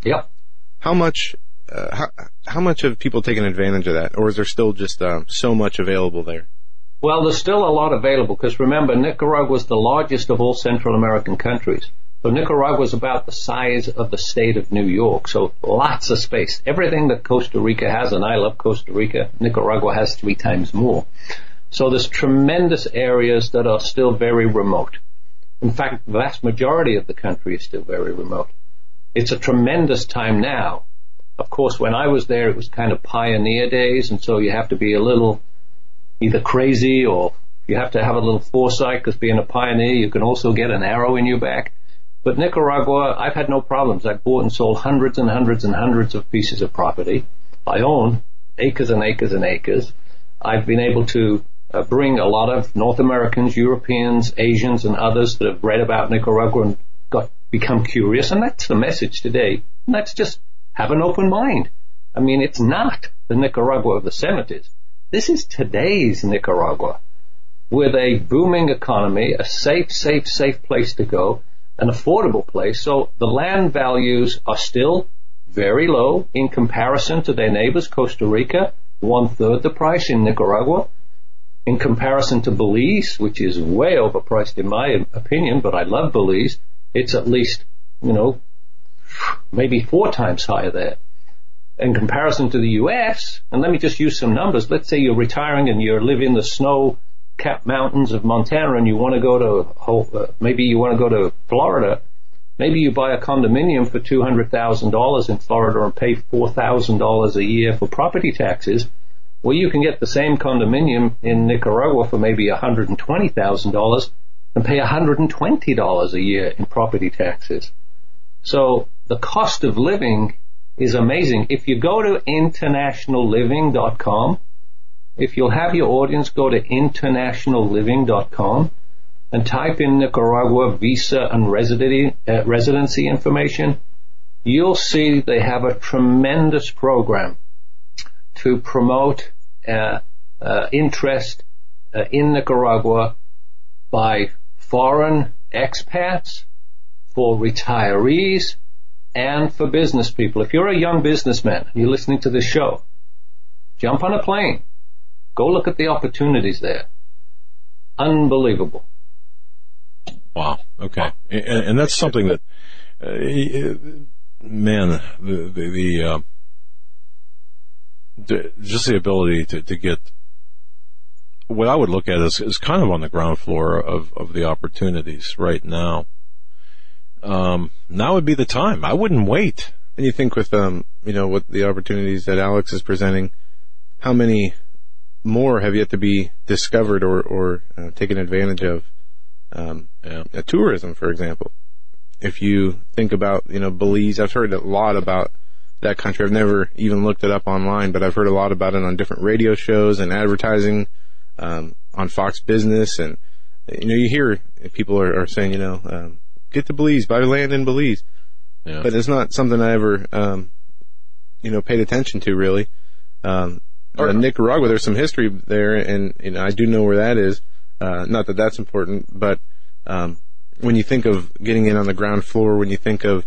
Yep. How much uh, how how much have people taken advantage of that, or is there still just um, so much available there? Well, there's still a lot available because remember, Nicaragua was the largest of all Central American countries. So Nicaragua is about the size of the state of New York. So lots of space. Everything that Costa Rica has, and I love Costa Rica, Nicaragua has three times more. So there's tremendous areas that are still very remote. In fact, the vast majority of the country is still very remote. It's a tremendous time now. Of course, when I was there, it was kind of pioneer days, and so you have to be a little either crazy or you have to have a little foresight because being a pioneer, you can also get an arrow in your back. But Nicaragua, I've had no problems. I've bought and sold hundreds and hundreds and hundreds of pieces of property. I own acres and acres and acres. I've been able to uh, bring a lot of North Americans, Europeans, Asians, and others that have read about Nicaragua and got become curious. And that's the message today. And that's just have an open mind. I mean, it's not the Nicaragua of the 70s. This is today's Nicaragua with a booming economy, a safe, safe, safe place to go, an affordable place. So the land values are still very low in comparison to their neighbors, Costa Rica, one third the price in Nicaragua. In comparison to Belize, which is way overpriced in my opinion, but I love Belize, it's at least, you know, maybe four times higher there in comparison to the US, and let me just use some numbers. Let's say you're retiring and you live in the snow capped mountains of Montana and you want to go to, uh, maybe you want to go to Florida. Maybe you buy a condominium for $200,000 in Florida and pay $4,000 a year for property taxes. Well, you can get the same condominium in Nicaragua for maybe $120,000 and pay $120 a year in property taxes. So the cost of living is amazing. If you go to internationalliving.com, if you'll have your audience go to internationalliving.com and type in Nicaragua visa and residency, uh, residency information, you'll see they have a tremendous program to promote uh, uh, interest uh, in Nicaragua by foreign expats, for retirees, and for business people. If you're a young businessman, you're listening to this show, jump on a plane. Go look at the opportunities there. Unbelievable. Wow. Okay. And, and that's something that, uh, man, the, the, the, uh, the, just the ability to, to get what I would look at is, is kind of on the ground floor of, of the opportunities right now um, now would be the time. I wouldn't wait. And you think with um, you know, what the opportunities that Alex is presenting, how many more have yet to be discovered or or uh, taken advantage of? Um, yeah. uh, tourism, for example. If you think about you know Belize, I've heard a lot about that country. I've never even looked it up online, but I've heard a lot about it on different radio shows and advertising um, on Fox Business, and you know you hear people are, are saying you know um, get to Belize, buy land in Belize. Yeah. But it's not something I ever, um, you know, paid attention to really. Um, uh, Nicaragua, there's some history there, and you know, I do know where that is. Uh, not that that's important, but um, when you think of getting in on the ground floor, when you think of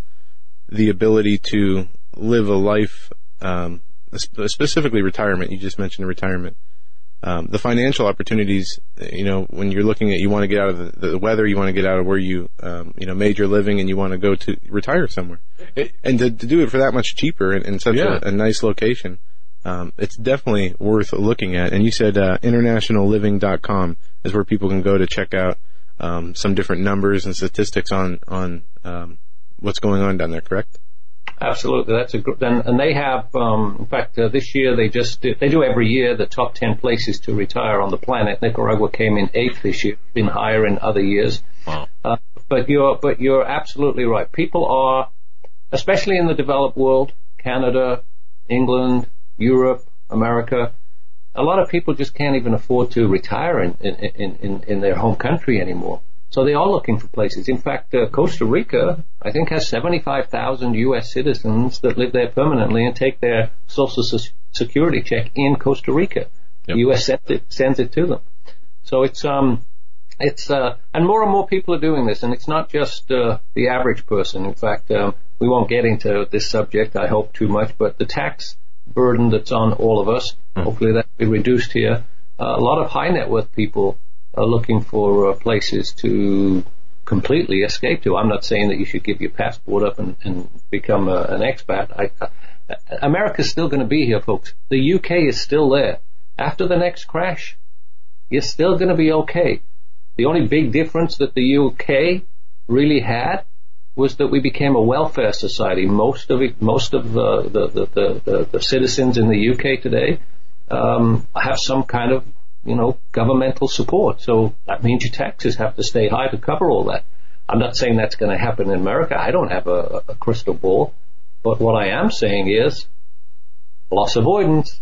the ability to live a life, um, specifically retirement, you just mentioned retirement um, the financial opportunities, you know, when you're looking at, you want to get out of the, the weather, you want to get out of where you, um, you know, made your living and you want to go to retire somewhere. It, and to, to, do it for that much cheaper in, in such yeah. a, a, nice location, um, it's definitely worth looking at. And you said, uh, internationalliving.com is where people can go to check out, um, some different numbers and statistics on, on, um, what's going on down there, correct? Absolutely. That's a good, and, and they have, um, in fact, uh, this year they just did, they do every year the top 10 places to retire on the planet. Nicaragua came in eighth this year, been higher in other years. Wow. Uh, but you're, but you're absolutely right. People are, especially in the developed world, Canada, England, Europe, America, a lot of people just can't even afford to retire in, in, in, in their home country anymore. So they are looking for places. In fact, uh, Costa Rica, I think, has 75,000 U.S. citizens that live there permanently and take their social security check in Costa Rica. Yep. The U.S. Sends it, sends it to them. So it's, um, it's, uh, and more and more people are doing this, and it's not just, uh, the average person. In fact, um, we won't get into this subject, I hope, too much, but the tax burden that's on all of us, mm. hopefully that will be reduced here. Uh, a lot of high net worth people are looking for uh, places to completely escape to. I'm not saying that you should give your passport up and, and become a, an expat. I, I, America's still going to be here, folks. The UK is still there. After the next crash, you're still going to be okay. The only big difference that the UK really had was that we became a welfare society. Most of it, most of the the, the, the, the citizens in the UK today um, have some kind of you know, governmental support. So that means your taxes have to stay high to cover all that. I'm not saying that's going to happen in America. I don't have a, a crystal ball. But what I am saying is loss avoidance,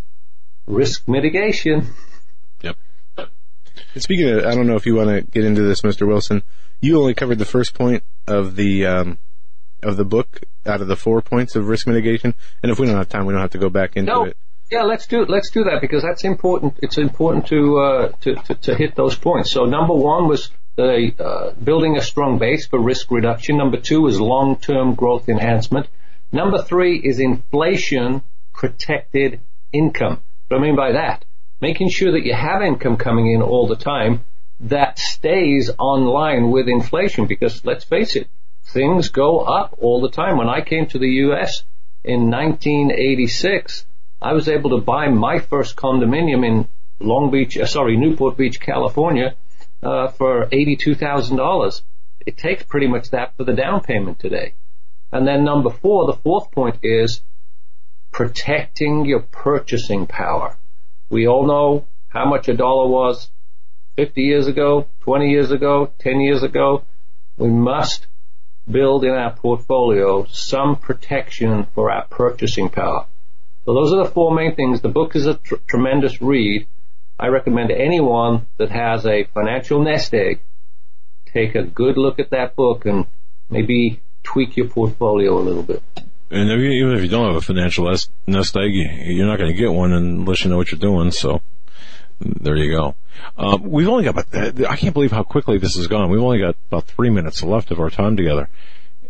risk mitigation. <laughs> Yep. And speaking of, I don't know if you want to get into this, Mr. Wilson. You only covered the first point of the um, of the book out of the four points of risk mitigation. And if we don't have time, we don't have to go back into no. it. Yeah, let's do let's do that because that's important. It's important to uh, to, to, to hit those points. So number one was the uh, building a strong base for risk reduction. Number two is long-term growth enhancement. Number three is inflation protected income. What I mean by that, making sure that you have income coming in all the time that stays online with inflation. Because let's face it, things go up all the time. When I came to the U.S. in 1986 I was able to buy my first condominium in Long Beach, uh, sorry, Newport Beach, California, uh, for $82,000. It takes pretty much that for the down payment today. And then number four, the fourth point is protecting your purchasing power. We all know how much a dollar was 50 years ago, 20 years ago, 10 years ago. We must build in our portfolio some protection for our purchasing power. So those are the four main things. The book is a tr- tremendous read. I recommend anyone that has a financial nest egg take a good look at that book and maybe tweak your portfolio a little bit. And if you, even if you don't have a financial nest egg, you're not going to get one unless you know what you're doing. So there you go. Um, we've only got about, I can't believe how quickly this has gone. We've only got about three minutes left of our time together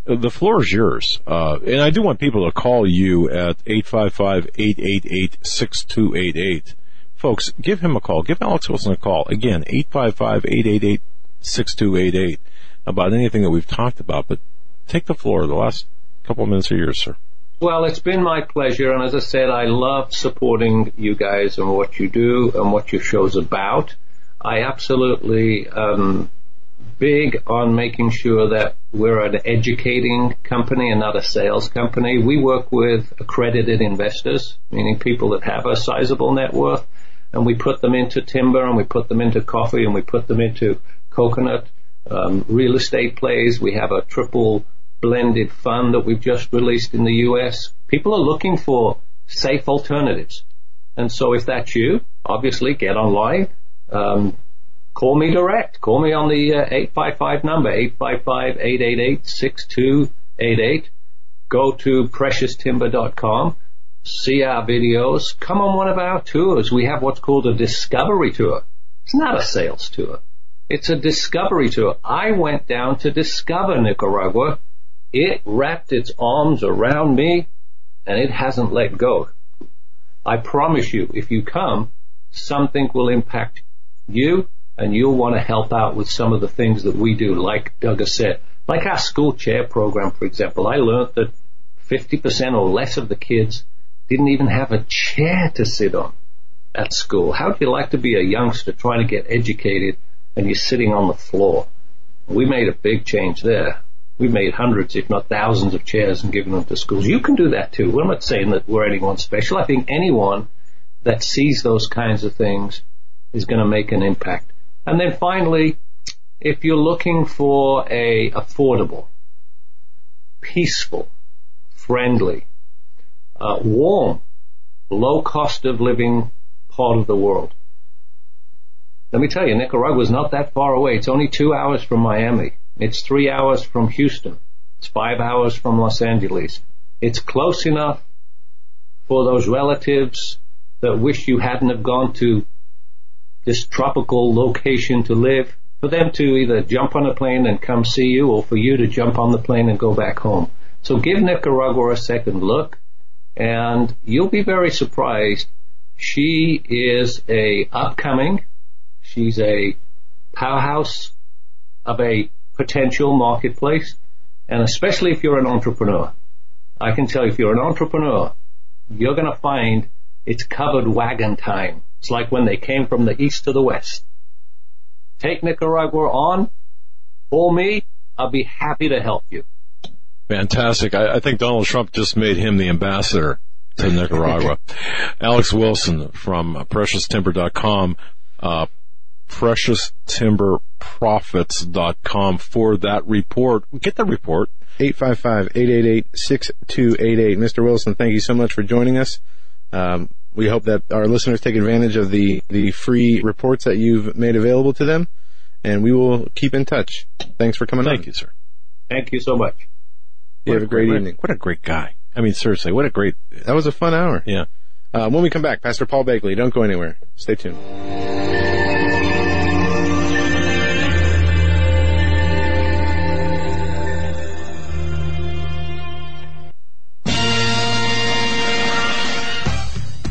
the floor is yours. Uh, and I do want people to call you at 855-888-6288. Folks, give him a call. Give Alex Wilson a call. Again, 855-888-6288 about anything that we've talked about. But take the floor. The last couple of minutes are yours, sir. Well, it's been my pleasure. And as I said, I love supporting you guys and what you do and what your show's about. I absolutely um, big on making sure that we're an educating company and not a sales company. We work with accredited investors, meaning people that have a sizable net worth, and we put them into timber and we put them into coffee and we put them into coconut, um, real estate plays. We have a triple blended fund that we've just released in the U.S. People are looking for safe alternatives. And so if that's you, obviously get online, um, call me direct. Call me on the uh, 855 number, 855-888-6288. Go to precioustimber.com. See our videos. Come on one of our tours. We have what's called a discovery tour. It's not a sales tour. It's a discovery tour. I went down to discover Nicaragua. It wrapped its arms around me and it hasn't let go. I promise you, if you come, something will impact you and you'll want to help out with some of the things that we do, like Doug has said. Like our school chair program, for example, I learned that 50% or less of the kids didn't even have a chair to sit on at school. How would you like to be a youngster trying to get educated and you're sitting on the floor? We made a big change there. We've made hundreds, if not thousands of chairs and given them to schools. You can do that too. We're not saying that we're anyone special. I think anyone that sees those kinds of things is going to make an impact. And then finally, if you're looking for a affordable, peaceful, friendly, uh, warm, low cost of living part of the world. Let me tell you, Nicaragua is not that far away. It's only two hours from Miami. It's three hours from Houston. It's five hours from Los Angeles. It's close enough for those relatives that wish you hadn't have gone to this tropical location to live, for them to either jump on a plane and come see you or for you to jump on the plane and go back home. So give Nicaragua a second look and you'll be very surprised. She is a upcoming, she's a powerhouse of a potential marketplace, and especially if you're an entrepreneur. I can tell you if you're an entrepreneur, you're going to find it's covered wagon time. It's like when they came from the east to the west. Take Nicaragua on. For me, I'll be happy to help you. Fantastic. I, I, think Donald Trump just made him the ambassador to Nicaragua. <laughs> Alex Wilson from PreciousTimber.com, uh, PreciousTimberProfits.com for that report. Get the report. 855-888-6288. Mr. Wilson, thank you so much for joining us. Um, we hope that our listeners take advantage of the, the free reports that you've made available to them, and we will keep in touch. Thanks for coming Thank on. you, sir. Thank you so much. You have a great what, evening. What a great guy. I mean, seriously, what a great. That was a fun hour. Yeah. Uh, when we come back, Pastor Paul Begley. don't go anywhere. Stay tuned.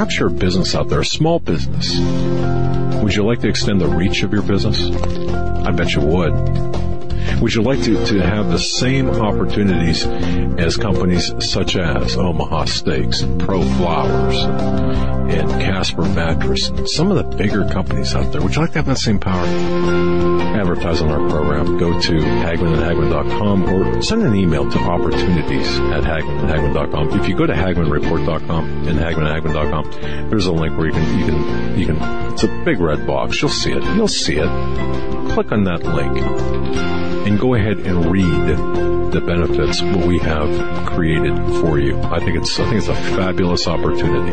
Perhaps you're a business out there, a small business. Would you like to extend the reach of your business? I bet you would. Would you like to, to have the same opportunities as companies such as Omaha Steaks, Pro Flowers, and Casper Mattress, some of the bigger companies out there? Would you like to have that same power? Advertise on our program. Go to HagmannandHagmann.com or send an email to opportunities at HagmannandHagmann.com. If you go to HagmannReport.com and HagmannandHagmann.com, there's a link where you can, you can, you can, it's a big red box. You'll see it. You'll see it. Click on that link and go ahead and read the benefits what we have created for you. I think it's I think it's a fabulous opportunity.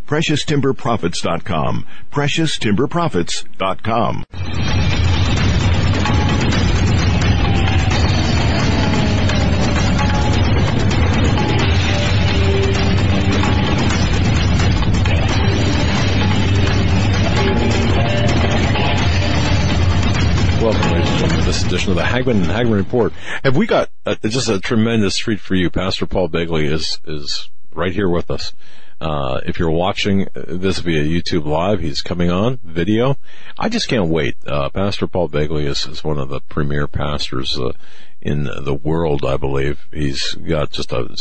PreciousTimberProfits.com. PreciousTimberProfits.com. Welcome, ladies and gentlemen, to this edition of the Hagmann and Hagmann Report. Have we got uh, just a tremendous treat for you? Pastor Paul Begley is is right here with us. Uh, if you're watching this via YouTube Live, he's coming on video. I just can't wait. Uh, Pastor Paul Begley is, one of the premier pastors uh, in the world, I believe. He's got just a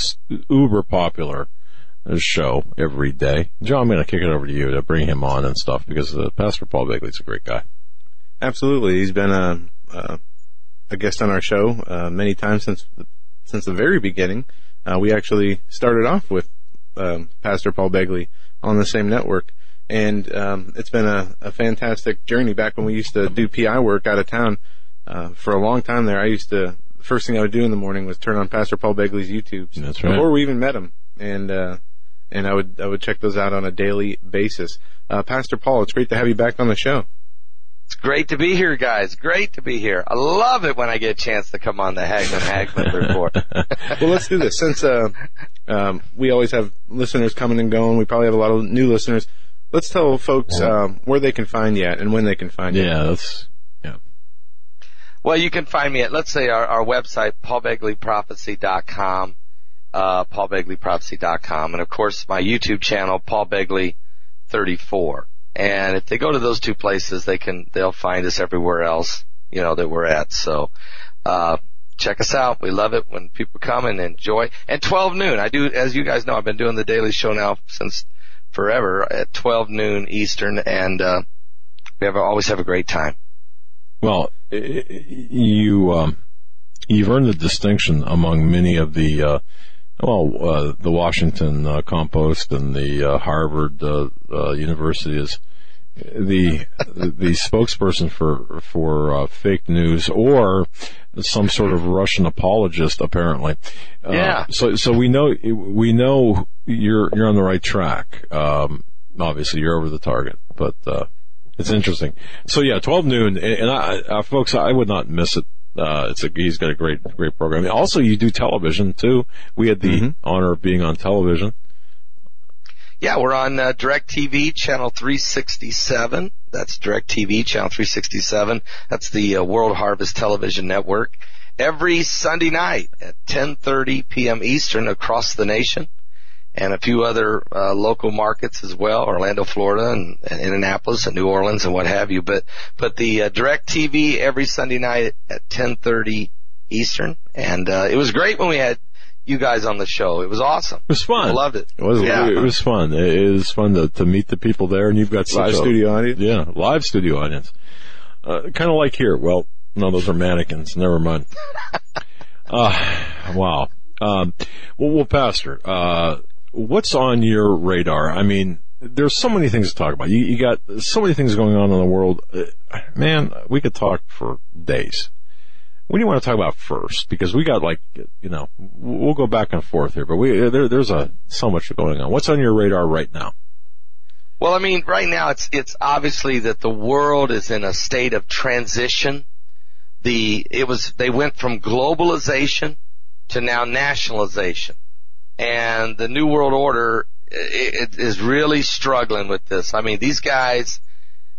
uber popular show every day. John, I'm going to kick it over to you to bring him on and stuff because uh, Pastor Paul Begley's a great guy. Absolutely, he's been a a, guest on our show uh, many times since since the very beginning. Uh, we actually started off with um, Pastor Paul Begley on the same network, and um, it's been a, a, fantastic journey. Back when we used to do PI work out of town uh, for a long time there, I used to first thing I would do in the morning was turn on Pastor Paul Begley's YouTube That's right. before we even met him, and uh, and I would I would check those out on a daily basis. Uh, Pastor Paul, it's great to have you back on the show. It's great to be here, guys. Great to be here. I love it when I get a chance to come on the Hagmann Hagmann report. <laughs> well, let's do this. Since uh, um, we always have listeners coming and going, we probably have a lot of new listeners. Let's tell folks um, where they can find you at and when they can find you. Yeah, that's yeah. Well, you can find me at let's say our, our website, paulbegleyprophecy.com, uh, paulbegleyprophecy.com, and of course my YouTube channel, Paul Begley 34. And if they go to those two places, they can, they'll find us everywhere else, you know, that we're at. So, uh, check us out. We love it when people come and enjoy. And 12 noon, I do, as you guys know, I've been doing the daily show now since forever at 12 noon Eastern and, uh, we have, always have a great time. Well, you, um, you've earned the distinction among many of the, uh, well, uh, the Washington uh, Compost and the uh, Harvard uh, uh, University is the the spokesperson for for uh, fake news or some sort of Russian apologist, apparently. Yeah. so so we know we know you're you're on the right track. Um, obviously, you're over the target, but it's interesting. So yeah, 12 noon, and I, folks, I would not miss it uh, it's a, he's got a great, great program. Also, you do television too. We had the mm-hmm. honor of being on television. Yeah, we're on uh, DirecTV channel 367. That's DirecTV channel 367. That's the uh, World Harvest Television Network. Every Sunday night at 10:30 p.m. Eastern across the nation and a few other uh, local markets as well, Orlando, Florida, and, and Indianapolis, and New Orleans, and what have you. But but the uh, DirecTV every Sunday night at 10:30 Eastern, and uh, it was great when we had you guys on the show. It was awesome. It was fun. I loved it. It was. Yeah. It was fun. It was fun to, to meet the people there, and you've got live a, studio audience. Yeah, live studio audience. Uh, kind of like here. Well, no, those are mannequins. Never mind. uh, <laughs> wow. Um, well, well, Pastor, uh, what's on your radar? I mean, there's so many things to talk about. You, you got so many things going on in the world. Uh, man, we could talk for days. What do you want to talk about first? Because we got like, you know, we'll go back and forth here, but we, there, there's a, so much going on. What's on your radar right now? Well, I mean, right now it's, it's obviously that the world is in a state of transition. The, it was, they went from globalization to now nationalization and the New World Order it, it is really struggling with this. I mean, these guys,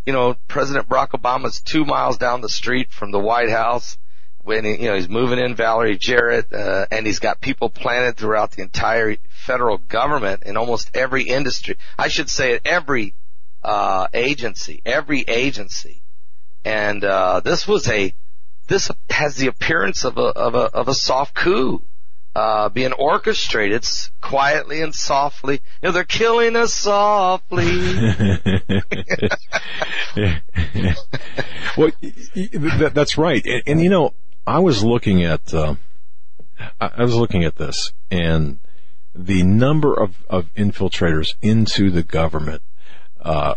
you know, President Barack Obama's two miles down the street from the White House when he, you know he's moving in Valerie Jarrett, uh, and he's got people planted throughout the entire federal government in almost every industry. I should say at every uh, agency, every agency, and uh, this was a this has the appearance of a of a of a soft coup uh, being orchestrated quietly and softly. You know, they're killing us softly. <laughs> well, that, that's right. And, and, you know, I was looking at, uh, I was looking at this and the number of, of infiltrators into the government, uh,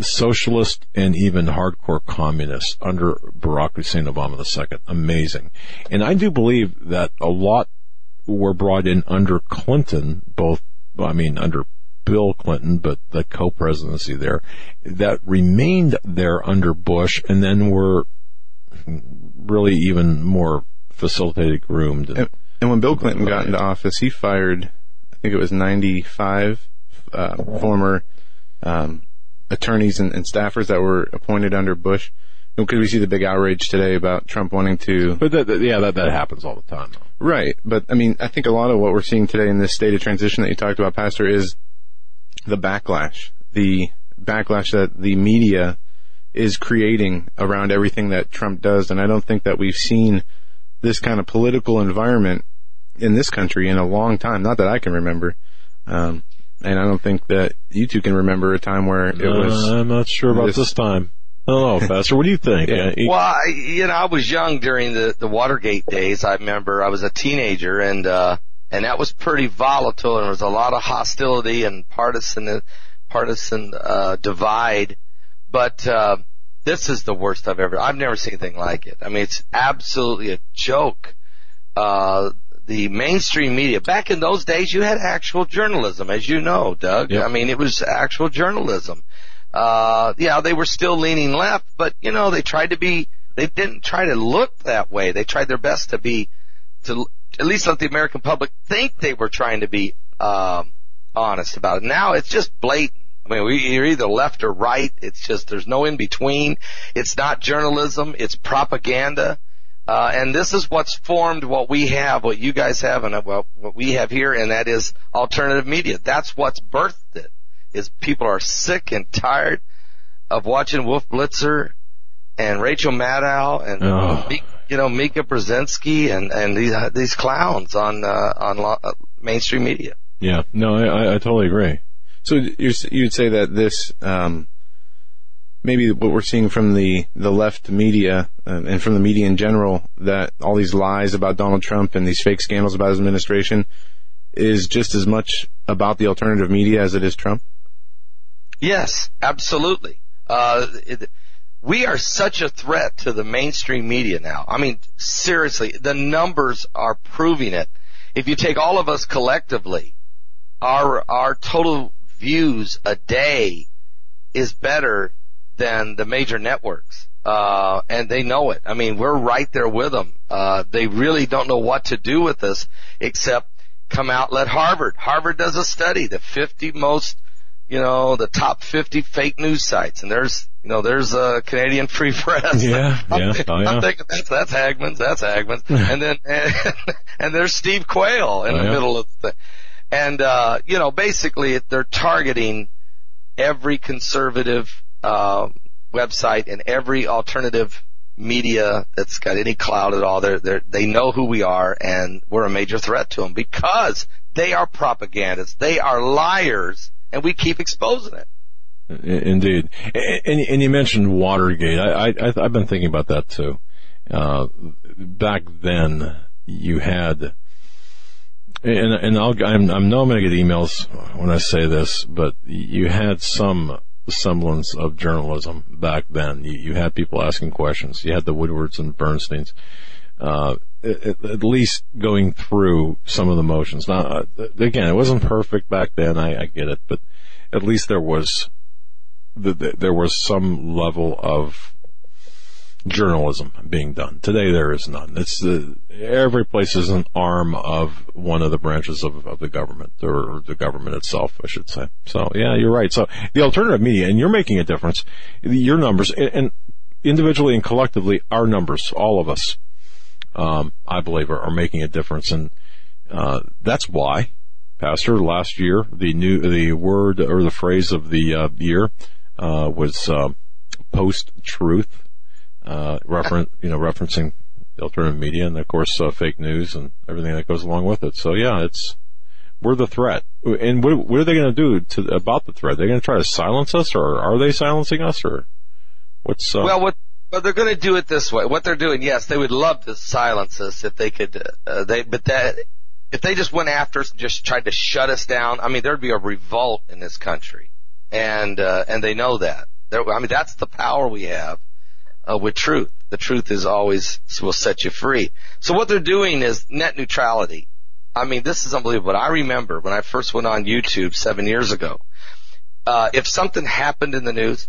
socialist and even hardcore communists under Barack Hussein Obama II. Amazing. And I do believe that a lot were brought in under Clinton, both, I mean, under Bill Clinton, but the co-presidency there that remained there under Bush, and then were really even more facilitated, groomed. And, and when Bill Clinton got into office, he fired, I think it was 95 uh, former um, attorneys and, and, staffers that were appointed under Bush. Because we see the big outrage today about Trump wanting to. But that, that, yeah, that that happens all the time. Though. Right, but I mean, I think a lot of what we're seeing today in this state of transition that you talked about, Pastor, is the backlash, the backlash that the media is creating around everything that Trump does, and I don't think that we've seen this kind of political environment in this country in a long time. Not that I can remember. Um, and I don't think that you two can remember a time where it was. Uh, I'm not sure about this, this time. I don't know, Pastor. What do you think? yeah. Well, I, you know, I was young during the the Watergate days. I remember I was a teenager, and uh, and that was pretty volatile, and there was a lot of hostility and partisan partisan uh, divide. But uh, this is the worst I've ever. I've never seen anything like it. I mean, it's absolutely a joke. Uh, the mainstream media. Back in those days, you had actual journalism, as you know, Doug. Yep. I mean, it was actual journalism. Uh, yeah, they were still leaning left, but you know, they tried to be, they didn't try to look that way. They tried their best to be, to at least let the American public think they were trying to be, um, honest about it. Now it's just blatant. I mean, we, you're either left or right. It's just, there's no in between. It's not journalism. It's propaganda. Uh, and this is what's formed what we have, what you guys have, and what, what we have here, and that is alternative media. That's what's birthed it. Is people are sick and tired of watching Wolf Blitzer and Rachel Maddow and oh. you know Mika Brzezinski and and these these clowns on uh, on lo- uh, mainstream media. Yeah, no, I, I totally agree. So you'd say that this um, maybe what we're seeing from the, the left media uh, and from the media in general that all these lies about Donald Trump and these fake scandals about his administration is just as much about the alternative media as it is Trump? Yes, absolutely. Uh, it, we are such a threat to the mainstream media now. I mean, seriously, the numbers are proving it. If you take all of us collectively, our, our total views a day is better than the major networks. Uh, and they know it. I mean, we're right there with them. Uh, they really don't know what to do with us except come out, let Harvard. Harvard does a study, the 50 most, you know, the top 50 fake news sites. And there's, you know, there's a Canadian Free <laughs> Press. Yeah, I'm, yeah. Thinking, oh, yeah. I'm thinking that's, that's Hagmann's, that's Hagmann's. <laughs> and then, and, <laughs> and, there's Steve Quayle in oh, the yeah. middle of the thing. And, uh, you know, basically they're targeting every conservative uh, website and every alternative media that's got any clout at all. They're, they're, they know who we are and we're a major threat to them because they are propagandists. They are liars and we keep exposing it. Indeed. And, and you mentioned Watergate. I, I, I've been thinking about that too. Uh, back then you had, and, and I'll, I'm, I know I'm going to get emails when I say this, but you had some semblance of journalism back then. You, you, had people asking questions. You had the Woodwards and Bernsteins, uh, at, at, least going through some of the motions. Now, uh, again, it wasn't perfect back then. I, I get it, but at least there was the, the, there was some level of journalism being done. Today there is none. It's the, every place is an arm of one of the branches of, of the government or the government itself, I should say. So yeah, you're right. So the alternative media, and you're making a difference. Your numbers and individually and collectively, our numbers, all of us, um, I believe are, are, making a difference. And, uh, that's why, Pastor, last year, the new, the word or the phrase of the, uh, year, uh, was, uh, post truth uh, reference, you know, referencing alternative media and of course uh, fake news and everything that goes along with it. So yeah, it's we're the threat. And what, what are they going to do to about the threat? They're going to try to silence us, or are they silencing us, or what's? Uh... Well, what they're going to do it this way. What they're doing, yes, they would love to silence us if they could. Uh, they, but that if they just went after us and just tried to shut us down, I mean, there'd be a revolt in this country, and uh, and they know that. They're, I mean, that's the power we have uh, with truth. The truth is always will set you free. So what they're doing is net neutrality. I mean, this is unbelievable. I remember when I first went on YouTube seven years ago, uh, if something happened in the news,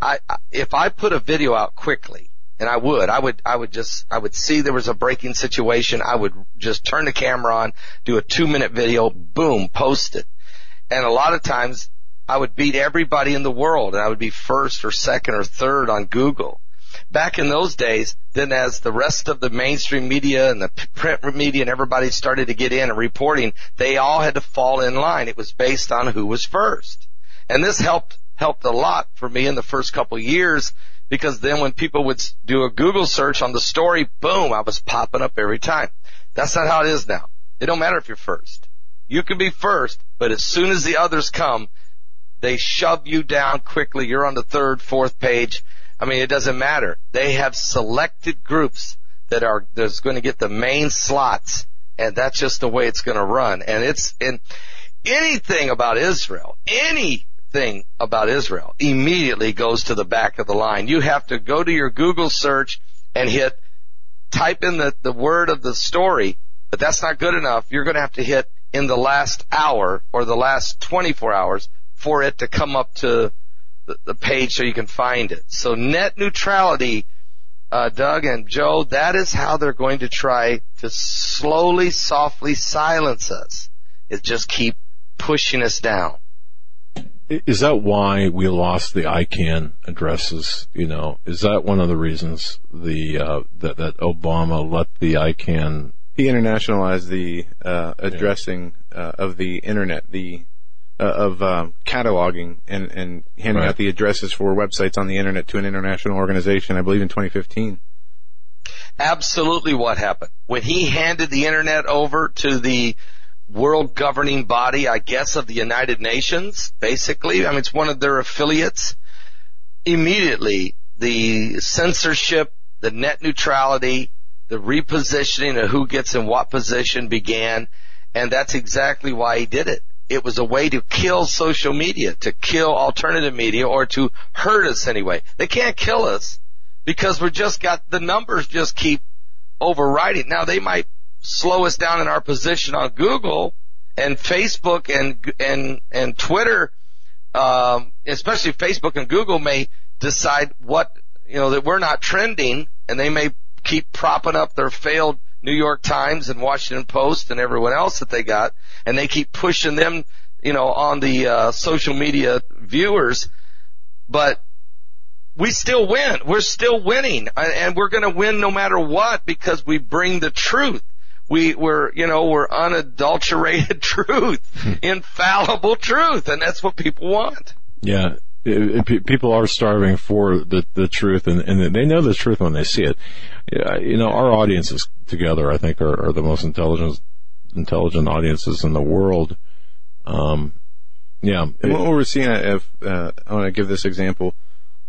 I, if I put a video out quickly, and I would, I would, I would just, I would see there was a breaking situation. I would just turn the camera on, do a two minute video, boom, post it. And a lot of times I would beat everybody in the world and I would be first or second or third on Google. Back in those days, then as the rest of the mainstream media and the print media and everybody started to get in and reporting, they all had to fall in line. It was based on who was first. And this helped, helped a lot for me in the first couple years because then when people would do a Google search on the story, boom, I was popping up every time. That's not how it is now. It don't matter if you're first. You can be first, but as soon as the others come, they shove you down quickly. You're on the third, fourth page. I mean, it doesn't matter. They have selected groups that are, that's going to get the main slots and that's just the way it's going to run. And it's in anything about Israel, anything about Israel immediately goes to the back of the line. You have to go to your Google search and hit, type in the, the word of the story, but that's not good enough. You're going to have to hit in the last hour or the last 24 hours for it to come up to the, the page so you can find it. So net neutrality, uh, Doug and Joe, that is how they're going to try to slowly, softly silence us. Is just keep pushing us down. Is that why we lost the ICANN addresses? You know, is that one of the reasons the uh, that that Obama let the ICANN he internationalized the uh, addressing uh, of the internet, the uh, of um, cataloging and, and handing Right. out the addresses for websites on the internet to an international organization. I believe in 2015. absolutely what happened. When he handed the internet over to the world governing body, I guess, of the United Nations, basically, I mean, it's one of their affiliates, immediately the censorship, the net neutrality, the repositioning of who gets in what position began, and that's exactly why he did it. It was a way to kill social media, to kill alternative media, or to hurt us anyway. They can't kill us because we're just got the numbers just keep overriding. Now they might slow us down in our position on Google and Facebook and and and Twitter, um, especially Facebook and Google may decide what you know that we're not trending, and they may keep propping up their failed New York Times and Washington Post and everyone else that they got, and they keep pushing them, you know, on the uh, social media viewers, but we still win. We're still winning, and we're going to win no matter what because we bring the truth. We, we're, you know, we're unadulterated <laughs> truth, infallible truth, and that's what people want. Yeah, it, it, pe- people are starving for the the truth, and, and they know the truth when they see it. You know, our audiences together, I think, are, are the most intelligent intelligent audiences in the world. Um, yeah, And what we're seeing, if uh, I want to give this example,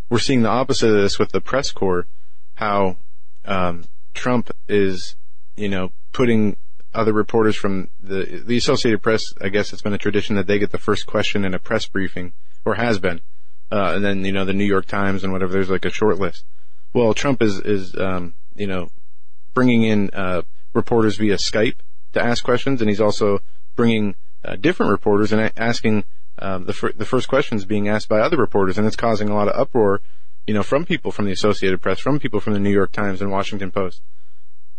we're seeing the opposite of this with the press corps. How um, Trump is, you know, putting other reporters from the the Associated Press. I guess it's been a tradition that they get the first question in a press briefing, or has been, uh, and then you know the New York Times and whatever. There's like a short list. Well, Trump is is um, you know bringing in uh, reporters via Skype to ask questions, and he's also bringing uh, different reporters and asking um, the fir- the first questions being asked by other reporters, and it's causing a lot of uproar, you know, from people from the Associated Press, from people from the New York Times and Washington Post.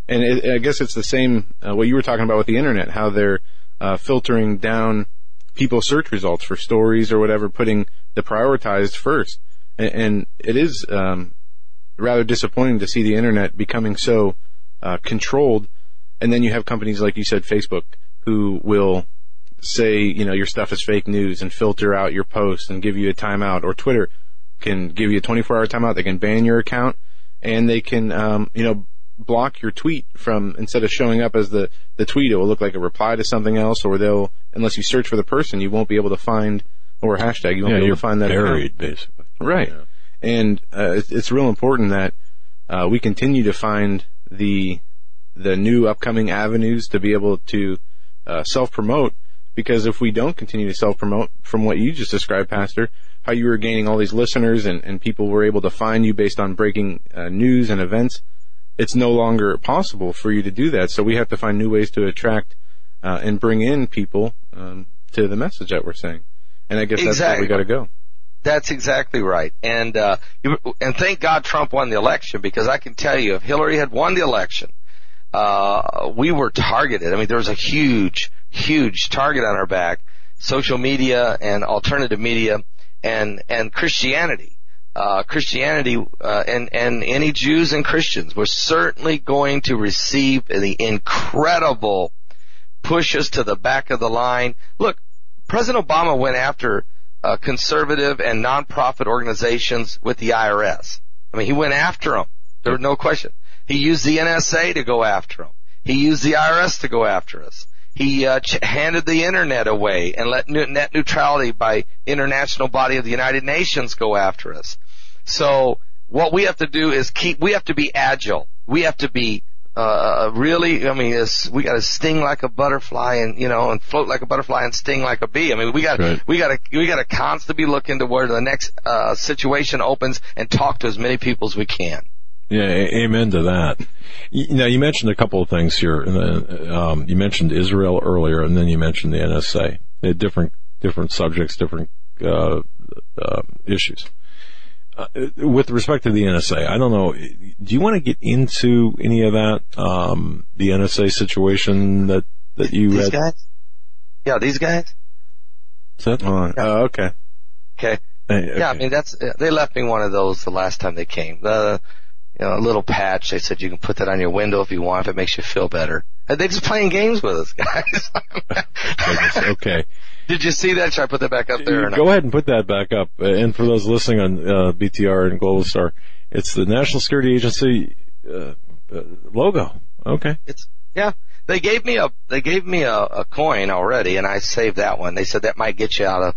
And it, I guess it's the same uh, what you were talking about with the internet, how they're uh, filtering down people's search results for stories or whatever, putting the prioritized first. And, and it is um, rather disappointing to see the internet becoming so uh, controlled. And then you have companies like you said, Facebook, who will say, you know, your stuff is fake news and filter out your posts and give you a timeout, or Twitter can give you a 24 hour timeout. They can ban your account and they can, um, you know, block your tweet from, instead of showing up as the, the tweet, it will look like a reply to something else, or they'll, unless you search for the person, you won't be able to find, or hashtag, you won't yeah, be able to find that account. buried basically. Right. Yeah. And uh, it's, it's real important that uh, we continue to find the the new upcoming avenues to be able to uh, self promote. Because if we don't continue to self promote, from what you just described, Pastor, how you were gaining all these listeners and, and people were able to find you based on breaking uh, news and events, it's no longer possible for you to do that. So we have to find new ways to attract uh, and bring in people um, to the message that we're saying. And I guess that's where we got to go. That's exactly right. And uh, you- and thank God Trump won the election because I can tell you if Hillary had won the election, uh, we were targeted. I mean, there was a huge, huge target on our back. Social media and alternative media and and Christianity. Uh, Christianity uh, and and any Jews and Christians were certainly going to receive the incredible pushes to the back of the line. Look, President Obama went after uh, conservative and nonprofit organizations with the IRS. I mean, he went after them. There was no question. He used the NSA to go after them. He used the IRS to go after us. He uh, ch- handed the internet away and let net neutrality by international body of the United Nations go after us. So what we have to do is keep. We have to be agile. We have to be uh, really. I mean, we got to sting like a butterfly and you know, and float like a butterfly and sting like a bee. I mean, we got Right. we got to we got to constantly be looking to where the next uh, situation opens and talk to as many people as we can. Yeah, amen to that. Now you mentioned a couple of things here. Um, you mentioned Israel earlier, and then you mentioned the NSA. They're different, different subjects, different uh, uh, issues. Uh, with respect to the NSA, I don't know. Do you want to get into any of that? Um, the NSA situation that that you These had. guys, yeah, these guys. Set? Oh, oh, okay. Okay. Hey, Yeah, I mean that's they left me one of those the last time they came. The you know, a little patch. They said you can put that on your window if you want, if it makes you feel better. And they're just playing games with us, <laughs> guys. Okay. Did you see that? Should I put that back up there? Go ahead and put that back up. Uh, And for those listening on uh, BTR and Global Star, it's the National Security Agency uh, uh, logo. Okay. It's yeah. They gave me a they gave me a, a coin already, and I saved that one. They said that might get you out of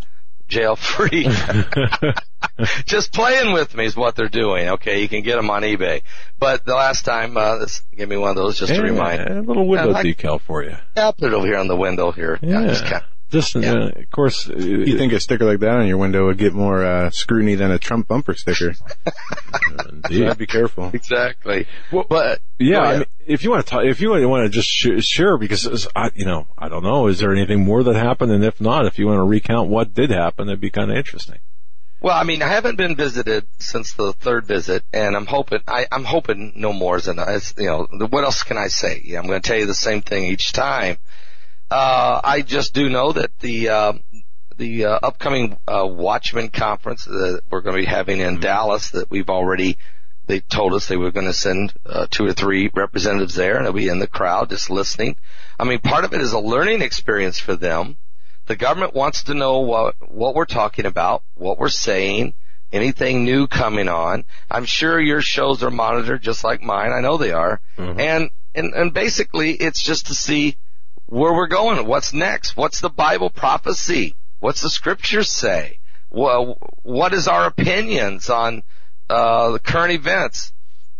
jail <laughs> free. <laughs> Just playing with me is what they're doing. Okay, you can get them on eBay. But the last time, uh, this, give me one of those just to Yeah, remind. A little window Yeah, I- decal for you. Yeah, I'll put it over here on the window here. Yeah. just kinda- Just, Yeah. uh, of course, uh, You think a sticker like that on your window would get more uh, scrutiny than a Trump bumper sticker? <laughs> So indeed. I'd be careful. exactly. but Yeah, Go I mean, if you want to talk, if you want to just sh- share, because it's- I, you know, I don't know, is there anything more that happened? And if not, if you want to recount what did happen, it'd be kind of interesting. Well, I mean, I haven't been visited since the third visit, and I'm hoping I, I'm hoping no more is enough. You know, what else can I say? Yeah, I'm going to tell you the same thing each time. Uh, I just do know that the uh, the uh, upcoming uh, Watchman conference that we're going to be having in Dallas that we've already they told us they were going to send uh, two or three representatives there, and they'll be in the crowd just listening. I mean, part of it is a learning experience for them. The government wants to know what what we're talking about, what we're saying, anything new coming on. I'm sure your shows are monitored just like mine. I know they are. And and and basically it's just to see where we're going, what's next, what's the Bible prophecy, what's the scriptures say, well, what is our opinions on uh, the current events,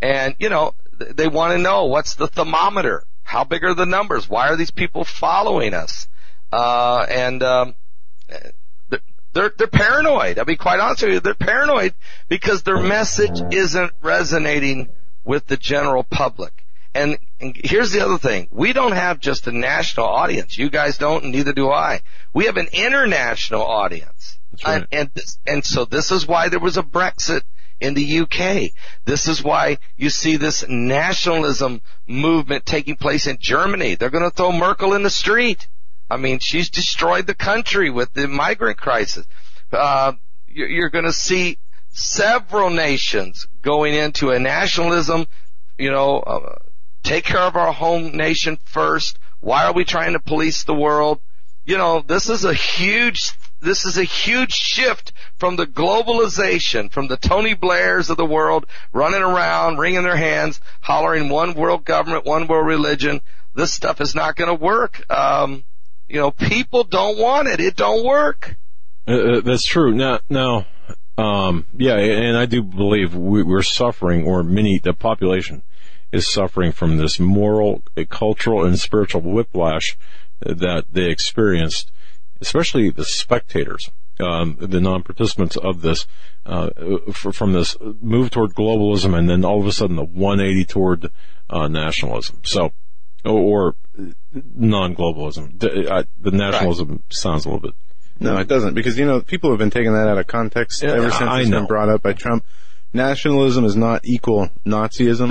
and you know they want to know what's the thermometer, how big are the numbers, why are these people following us, uh, and um, they're- they're they're paranoid. I'll be quite honest with you, they're paranoid because their message isn't resonating with the general public. And, and here's the other thing. We don't have just a national audience. You guys don't, and neither do I. We have an international audience. Right. And, and, this, and so this is why there was a Brexit in the UK. This is why you see this nationalism movement taking place in Germany. They're going to throw Merkel in the street. I mean, she's destroyed the country with the migrant crisis. Uh, you're, you're going to see several nations going into a nationalism, you know, uh, take care of our home nation first. Why are we trying to police the world? You know, this is a huge, this is a huge shift from the globalization, from the Tony Blairs of the world running around, wringing their hands, hollering one world government, one world religion. This stuff is not going to work. Um, you know, people don't want it. It don't work. Uh, uh, that's true. Now, now, um, yeah, and I do believe we, we're suffering, or many, the population is suffering from this moral, cultural, and spiritual whiplash that they experienced, especially the spectators, um, the non-participants of this, uh, f- from this move toward globalism, and then all of a sudden the 180 toward uh, nationalism. So, or non-globalism. The, uh, the nationalism sounds a little bit. No, it doesn't because you know people have been taking that out of context Yeah, ever since I it's know. been brought up by Trump. Nationalism is not equal Nazism.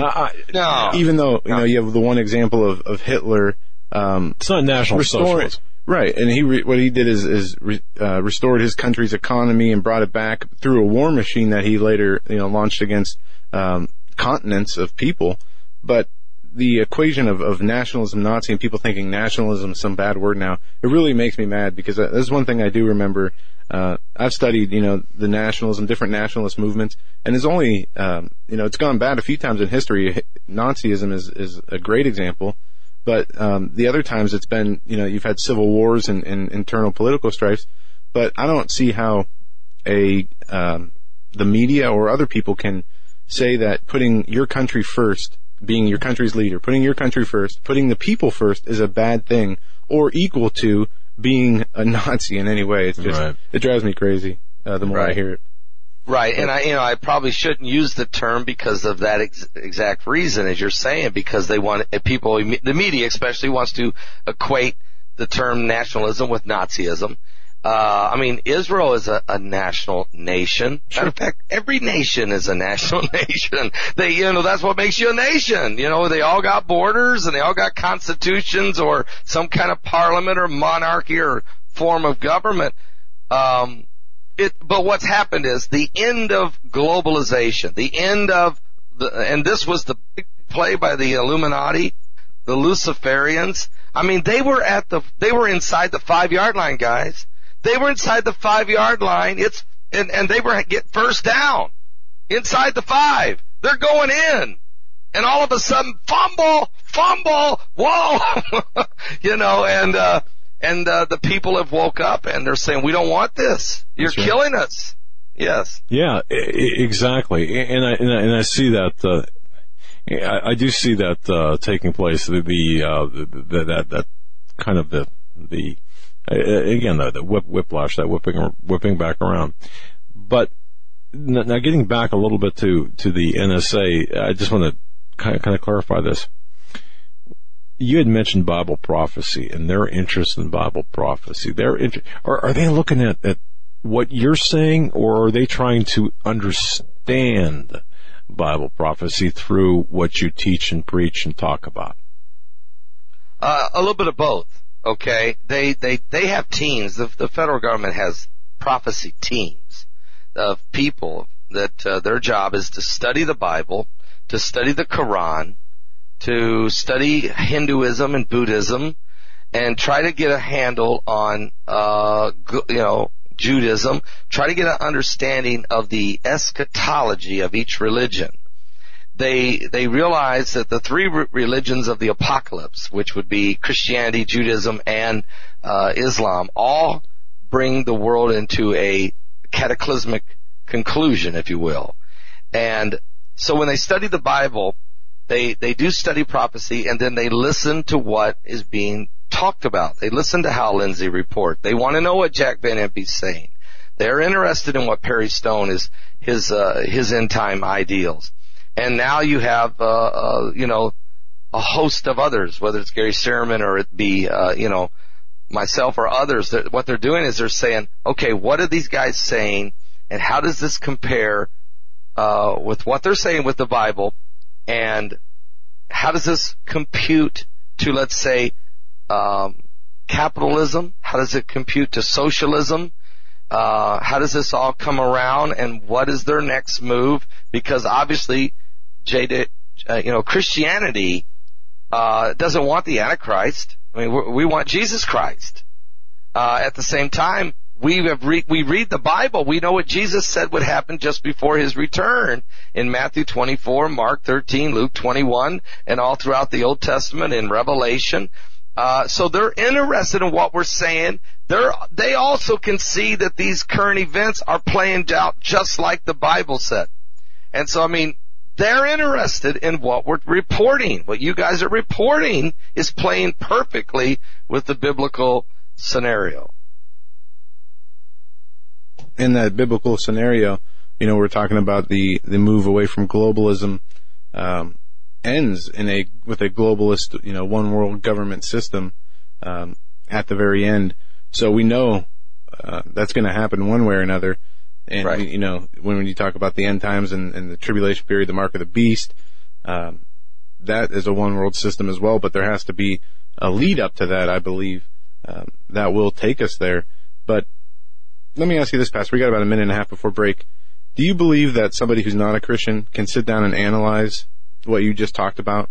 No. Even though you know you have the one example of of Hitler. Um, It's not national restoring, socialism. right? And he re, what he did is is re, uh, restored his country's economy and brought it back through a war machine that he later you know launched against um, continents of people. But the equation of, of nationalism, Nazi, and people thinking nationalism is some bad word now, it really makes me mad because uh, this is one thing I do remember. Uh, I've studied, you know, the nationalism, different nationalist movements, and it's only, um, you know, it's gone bad a few times in history. Nazism is, is a great example, but, um, the other times it's been, you know, you've had civil wars and, and internal political strifes, but I don't see how a, um, the media or other people can say that putting your country first, being your country's leader, putting your country first, putting the people first is a bad thing or equal to being a Nazi in any way. It's just, Right. it drives me crazy, uh, the more I hear it. Right, and I, you know, I probably shouldn't use the term because of that ex- exact reason, as you're saying, because they want uh, people, the media especially, wants to equate the term nationalism with Nazism. Uh, I mean, Israel is a, a national nation. Matter of fact, every nation is a <laughs> national nation. They, you know, that's what makes you a nation. You know, they all got borders and they all got constitutions or some kind of parliament or monarchy or form of government. Um, it, but what's happened is the end of globalization, the end of the, and this was the big play by the Illuminati, the Luciferians. I mean, they were at the, they were inside the five yard line, guys. They were inside the five yard line. It's, and, and they were get first down inside the five. They're going in. And all of a sudden, fumble, fumble, whoa, <laughs> you know, and, uh, and, uh, the people have woke up and they're saying, we don't want this. You're right. killing us. Yes. Yeah, exactly. And I, and I, and I see that, uh, I, I do see that, uh, taking place, the, the, uh, the, the that, that kind of the, the, again, the, the whip, whiplash, that whipping, whipping back around. But now getting back a little bit to, to the NSA, I just want to kind of, kind of clarify this. You had mentioned Bible prophecy and their interest in Bible prophecy. Their inter- are, are they looking at, at what you're saying, or are they trying to understand Bible prophecy through what you teach and preach and talk about? Uh, a little bit of both. Okay, they they they have teams. The, the federal government has prophecy teams of people that uh, their job is to study the Bible, to study the Quran, to study Hinduism and Buddhism, and try to get a handle on uh, you know Judaism. Try to get an understanding of the eschatology of each religion they they realize that the three religions of the apocalypse, which would be Christianity, Judaism, and uh, Islam, all bring the world into a cataclysmic conclusion, if you will. And so when they study the Bible, they they do study prophecy, and then they listen to what is being talked about. They listen to Hal Lindsey report. They want to know what Jack Van Impe's saying. They're interested in what Perry Stone is his uh, his end time ideals and now you have uh, uh, you know a host of others, whether it's Gary Stearman or it be uh, you know myself or others. That what they're doing is they're saying, okay, what are these guys saying, and how does this compare uh, with what they're saying with the Bible, and how does this compute to let's say um, capitalism? How does it compute to socialism? Uh, how does this all come around and what is their next move? Because obviously, Jada, uh, you know, Christianity, uh, doesn't want the Antichrist. I mean, we want Jesus Christ. Uh, at the same time, we have re- we read the Bible. We know what Jesus said would happen just before his return in Matthew 24, Mark 13, Luke 21, and all throughout the Old Testament in Revelation. Uh, so they're interested in what we're saying. They're, they also can see that these current events are playing out just like the Bible said. And so, I mean, they're interested in what we're reporting. What you guys are reporting is playing perfectly with the biblical scenario. in that biblical scenario, you know, we're talking about the, the move away from globalism. Um, ends in a with a globalist, you know, one world government system um, at the very end. So we know uh, that's going to happen one way or another. And Right. you know, when, when you talk about the end times and, and the tribulation period, the mark of the beast, um, that is a one world system as well. But there has to be a lead up to that, I believe, um, that will take us there. But let me ask you this, Pastor. We got about a minute and a half before break. Do you believe that somebody who's not a Christian can sit down and analyze what you just talked about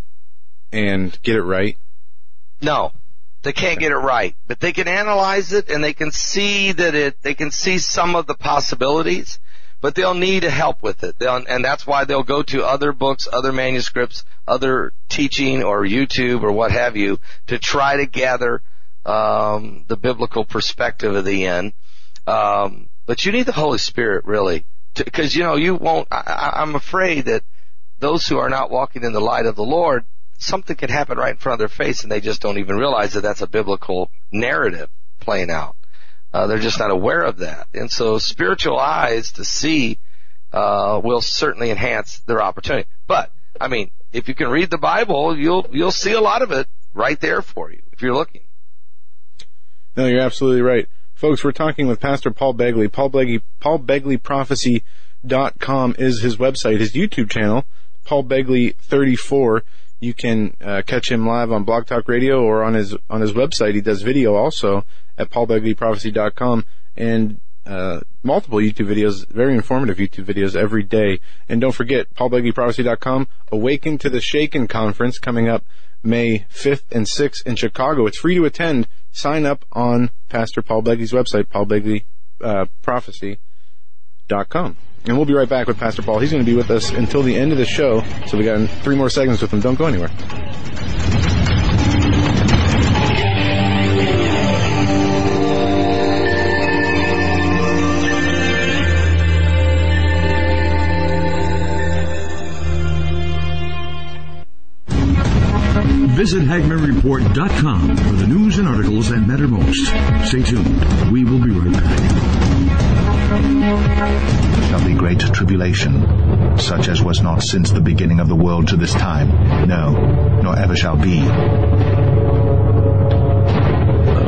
and get it right? No, they can't get it right, but they can analyze it and they can see that it, they can see some of the possibilities, but they'll need help with it. They'll, and that's why they'll go to other books, other manuscripts, other teaching or YouTube or what have you to try to gather, um, the biblical perspective of the end. Um, but you need the Holy Spirit really, because you know you won't. I, I'm afraid that those who are not walking in the light of the Lord, something can happen right in front of their face and they just don't even realize that that's a biblical narrative playing out. Uh, they're just not aware of that. And so spiritual eyes to see, uh, will certainly enhance their opportunity. But, I mean, if you can read the Bible, you'll, you'll see a lot of it right there for you if you're looking. No, you're absolutely right. Folks, we're talking with Pastor Paul Begley. Paul Begley, paulbegleyprophecy.com is his website, his YouTube channel, Paul Begley 34. You can uh, catch him live on Blog Talk Radio or on his on his website. He does video also at paulbegleyprophecy.com and uh, multiple YouTube videos, very informative YouTube videos every day. And don't forget, paulbegleyprophecy.com, Awaken to the Shakin' conference coming up May 5th and 6th in Chicago. It's free to attend. Sign up on Pastor Paul Begley's website, paulbegleyprophecy.com. And we'll be right back with Pastor Paul. He's going to be with us until the end of the show. So we got three more segments with him. Don't go anywhere. Visit HagmannReport.com for the news and articles that matter most. Stay tuned. We will be right back. Shall be great tribulation, such as was not since the beginning of the world to this time, no, nor ever shall be.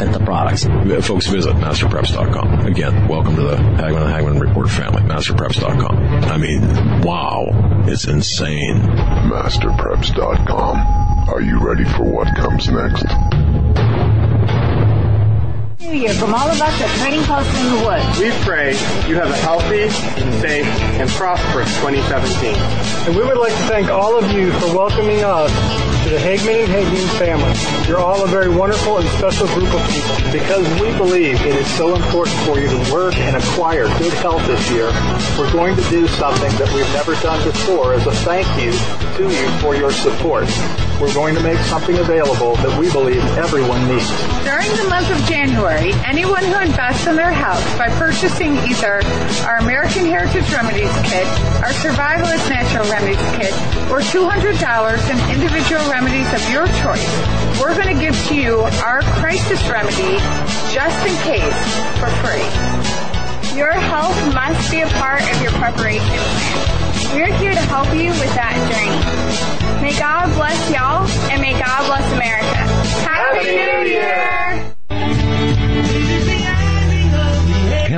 at the products. folks visit masterpreps.com. Again, welcome to the Hagmann and Hagmann Report family, masterpreps.com. I mean, wow, it's insane. Masterpreps.com. Are you ready for what comes next? New Year from all of us at Trading Post in the Woods. We pray you have a healthy, safe, and prosperous 2017. And we would like to thank all of you for welcoming us to the Hagmann and Hagmann family. You're all a very wonderful and special group of people. Because we believe it is so important for you to work and acquire good health this year, we're going to do something that we've never done before as a thank you to you for your support. We're going to make something available that we believe everyone needs. During the month of January, anyone who invests in their health by purchasing either our American Heritage Remedies Kit, our Survivalist Natural Remedies Kit, or $200 in individual remedies of your choice, we're going to give to you our crisis remedy just in case for free. Your health must be a part of your preparation plan. We're here to help you with that journey. May God bless y'all and may God bless America. Happy New Year!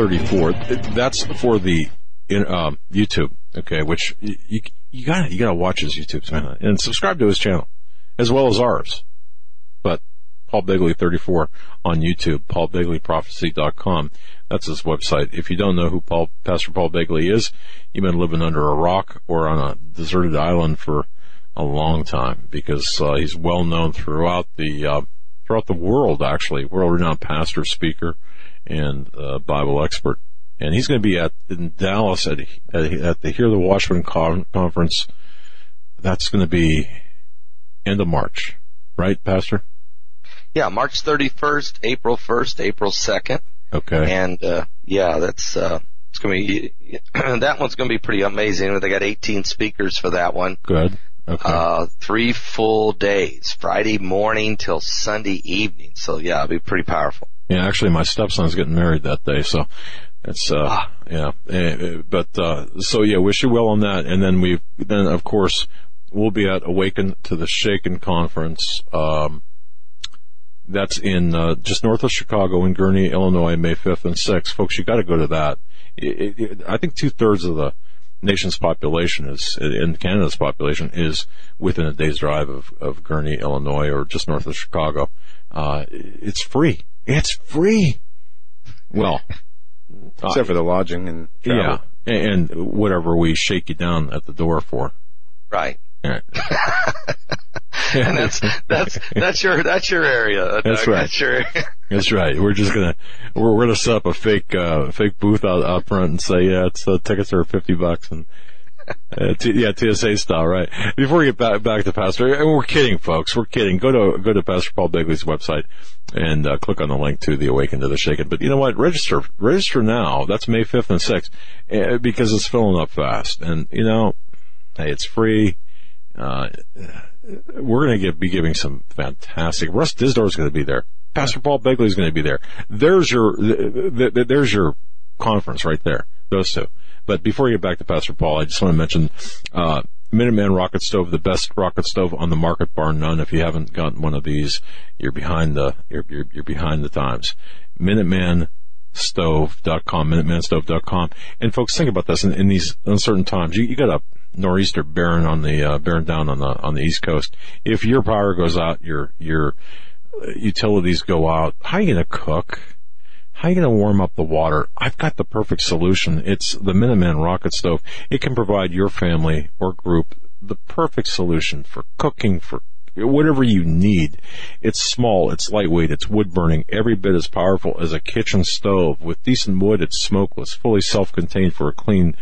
34. That's for the in, um, YouTube, okay, which you, you, gotta, you gotta watch his YouTube man, and subscribe to his channel as well as ours. But Paul Begley 34 on YouTube, paulbegleyprophecy.com. That's his website. If you don't know who Paul, Pastor Paul Begley is, you've been living under a rock or on a deserted island for a long time because uh, he's well known throughout the uh, throughout the world. Actually, world renowned pastor, speaker, and uh, Bible expert. And he's going to be at in Dallas at at, at the Hear the Watchman con- conference. That's going to be end of March, right, Pastor? Yeah, March 31st, April 1st, April 2nd. Okay. And, uh, yeah, that's, uh, it's gonna be, <clears throat> that one's gonna be pretty amazing. They got 18 speakers for that one. Good. Okay. Uh, three full days, Friday morning till Sunday evening. So yeah, it'll be pretty powerful. Yeah, actually, my stepson's getting married that day, so it's uh, Ah. yeah. Eh, But uh, so yeah, wish you well on that. And then we then of course we'll be at Awaken to the Shakin' conference. Um, that's in uh, just north of Chicago in Gurnee, Illinois, May fifth and sixth. Folks, you got to go to that. It, it, I think two thirds of the nation's population is, in Canada's population is within a day's drive of, of Gurnee, Illinois, or just north of Chicago. Uh, it's free. It's free. Well, <laughs> Except for the lodging and travel. yeah, and, and whatever we shake you down at the door for. Right. Yeah. <laughs> <laughs> and that's, that's, that's your, that's your area. uh, That's Doug. right. That's your area. <laughs> That's right. We're just gonna we're, we're gonna set up a fake uh, fake booth out, out front and say yeah, it's uh, tickets are fifty bucks and uh, t- yeah TSA style right. Before we get back back to Pastor, and we're kidding, folks. We're kidding. Go to go to Pastor Paul Begley's website and uh, click on the link to the Awaken to the Shakin'. But you know what? Register register now. That's May fifth and sixth uh, because it's filling up fast. And you know, hey, it's free. Uh, we're going to be giving some fantastic. Russ Dizdar is going to be there. Pastor Paul Begley is going to be there. There's your th- th- th- there's your conference right there. Those two. But before you get back to Pastor Paul, I just want to mention uh, Minuteman rocket stove, the best rocket stove on the market, bar none. If you haven't gotten one of these, you're behind the you're you're, you're behind the times. Minuteman stove.com, minutemanstove.com. And folks, think about this in, in these uncertain times. You, you got a nor'easter bearing on the, uh, down on the, on the east coast. If your power goes out, your, your uh, utilities go out, how are you going to cook? How are you going to warm up the water? I've got the perfect solution. It's the Minuteman rocket stove. It can provide your family or group the perfect solution for cooking, for whatever you need. It's small, it's lightweight, it's wood burning, every bit as powerful as a kitchen stove. With decent wood, it's smokeless, fully self-contained for a clean,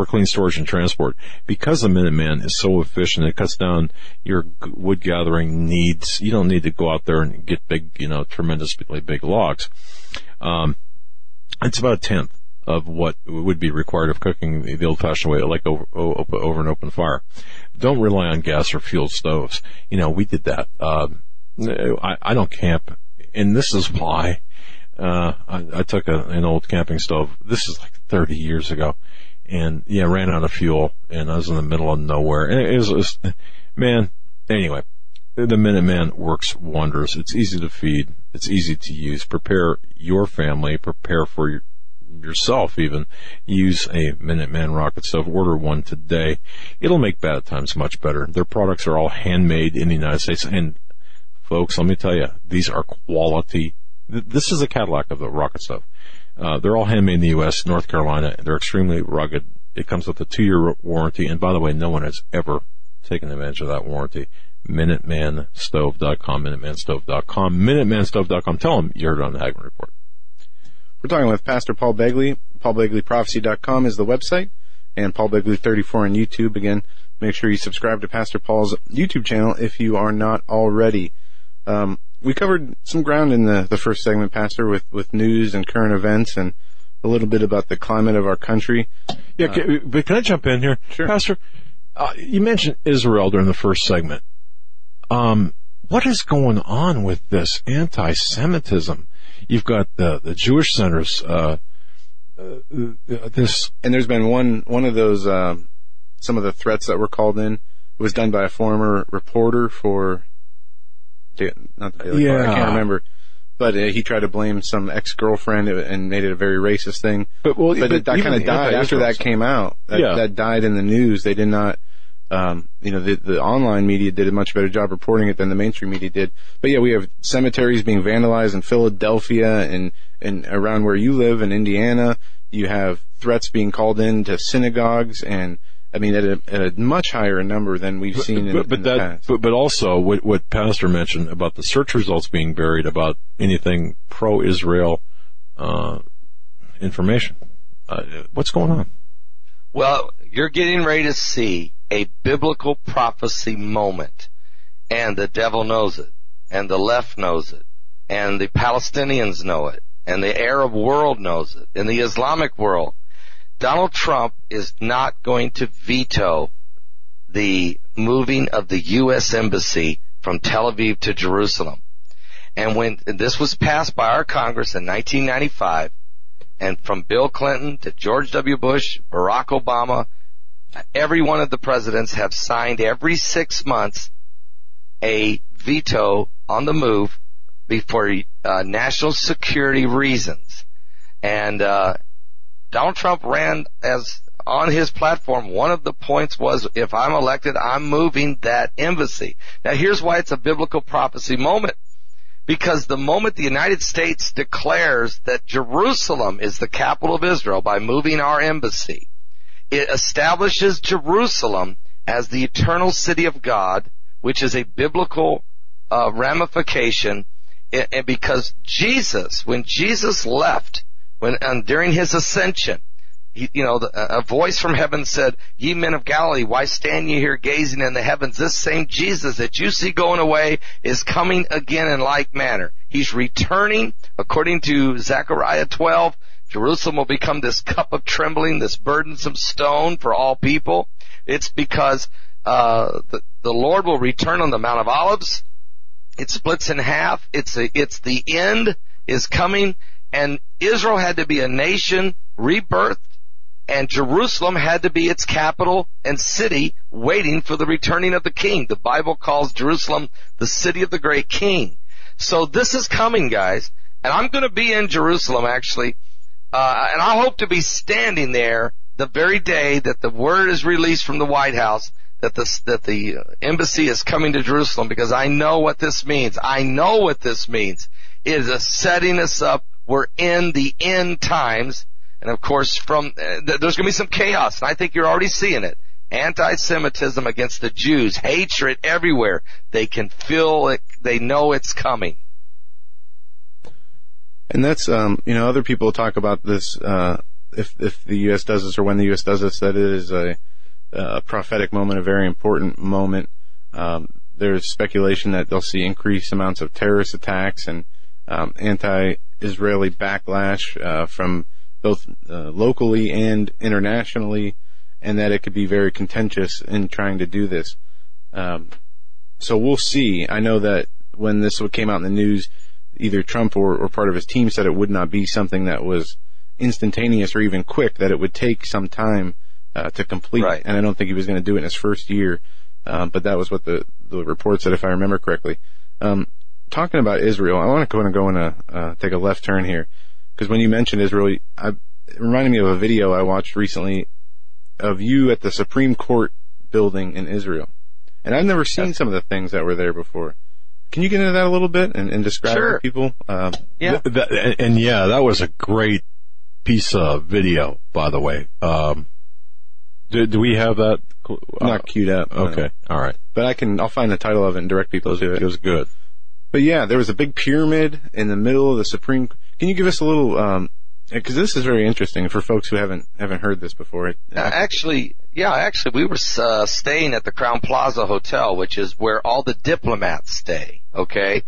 for clean storage and transport. Because the Minuteman is so efficient, it cuts down your wood gathering needs. You don't need to go out there and get big, you know, tremendously big logs. Um, it's about a tenth of what would be required of cooking the, old-fashioned way, like over, over an open fire. Don't rely on gas or fuel stoves. You know, we did that. Um, I, I don't camp, and this is why. Uh, I, I took a, an old camping stove. This is like 30 years ago, and yeah, ran out of fuel, and I was in the middle of nowhere. And it was, it was man. Anyway, the Minuteman works wonders. It's easy to feed. It's easy to use. Prepare your family. Prepare for your, yourself even. Use a Minuteman rocket stove. Order one today. It'll make bad times much better. Their products are all handmade in the United States. And folks, let me tell you, these are quality. This is a Cadillac of the rocket stove. Uh, they're all handmade in the U.S., North Carolina. They're extremely rugged. It comes with a two-year warranty. And by the way, no one has ever taken advantage of that warranty. MinutemanStove.com, MinutemanStove.com, MinutemanStove.com. Tell them you heard on the Hagmann Report. We're talking with Pastor Paul Begley. PaulBegleyProphecy.com is the website. and Paul Begley 34 on YouTube. Again, make sure you subscribe to Pastor Paul's YouTube channel if you are not already. Um, we covered some ground in the, the first segment, Pastor, with, with news and current events and a little bit about the climate of our country. Yeah, can, but can I jump in here, Sure. Pastor? Uh, you mentioned Israel during the first segment. Um, what is going on with this anti-Semitism? You've got the the Jewish centers. Uh, uh, this and there's been one one of those um, some of the threats that were called in. Was done by a former reporter for Da- not the Daily Caller, I can't remember. But uh, he tried to blame some ex-girlfriend and made it a very racist thing. But, well, but but it, that kind of died after that came out. That, Yeah. that died in the news. They did not, um, you know, the, the online media did a much better job reporting it than the mainstream media did. But yeah, we have cemeteries being vandalized in Philadelphia and, and around where you live in Indiana. You have threats being called in to synagogues and, I mean, at a, at a much higher number than we've seen in, but, but in the that, past. but, but also what, what Pastor mentioned about the search results being buried about anything pro-Israel uh, information. Uh, what's going on? Well, you're getting ready to see a biblical prophecy moment. And the devil knows it. And the left knows it. And the Palestinians know it. And the Arab world knows it. And the Islamic world. Donald Trump is not going to veto the moving of the U.S. Embassy from Tel Aviv to Jerusalem. And when this was passed by our Congress in 1995, and from Bill Clinton to George W. Bush, Barack Obama, every one of the presidents have signed every six months a veto on the move before uh, national security reasons. And uh, Donald Trump ran as on his platform. One of the points was, if I'm elected, I'm moving that embassy. Now, here's why it's a biblical prophecy moment. Because the moment the United States declares that Jerusalem is the capital of Israel by moving our embassy, it establishes Jerusalem as the eternal city of God, which is a biblical uh, ramification. And because Jesus, when Jesus left, when um, during his ascension, he, you know, the, a voice from heaven said, "Ye men of Galilee, why stand ye here gazing in the heavens? This same Jesus that you see going away is coming again in like manner. He's returning, according to Zechariah 12. Jerusalem will become this cup of trembling, this burdensome stone for all people. It's because uh, the, the Lord will return on the Mount of Olives. It splits in half. It's a, it's the end is coming, and Israel had to be a nation rebirthed, and Jerusalem had to be its capital and city, waiting for the returning of the King. The Bible calls Jerusalem the city of the great King. So this is coming, guys, and I'm going to be in Jerusalem actually, uh, and I hope to be standing there the very day that the word is released from the White House that the that the embassy is coming to Jerusalem because I know what this means. I know what this means. It is a setting us up. We're in the end times, and of course, from uh, th- there's going to be some chaos, and I think you're already seeing it. Anti-Semitism against the Jews, hatred everywhere. They can feel it. They know it's coming. And that's, um, you know, other people talk about this, uh, if, if the U.S. does this or when the U.S. does this, that it is a, a prophetic moment, a very important moment. Um, there's speculation that they'll see increased amounts of terrorist attacks and, um, anti-Israeli backlash, uh, from both, uh, locally and internationally, and that it could be very contentious in trying to do this. Um, so we'll see. I know that when this came out in the news, either Trump or, or part of his team said it would not be something that was instantaneous or even quick, that it would take some time uh, to complete. Right. And I don't think he was going to do it in his first year. Um, but that was what the, the report said, if I remember correctly. Um, talking about Israel, I want to go and go and uh, uh, take a left turn here. Because when you mentioned Israel, I, it reminded me of a video I watched recently of you at the Supreme Court building in Israel. And I've never seen some of the things that were there before. Can you get into that a little bit and, and describe Sure. to people? Um, Yeah. Th- that- and, and yeah, that was a great piece of video, by the way. Um, do, do we have that? Uh, not queued up. no. Okay. All right. But I can, I'll find the title of it and direct people to it. It was good. But yeah, there was a big pyramid in the middle of the Supreme. Can you give us a little um, Because this is very interesting for folks who haven't haven't heard this before. It, Uh, actually, yeah, actually, we were uh, staying at the Crowne Plaza Hotel, which is where all the diplomats stay. Okay,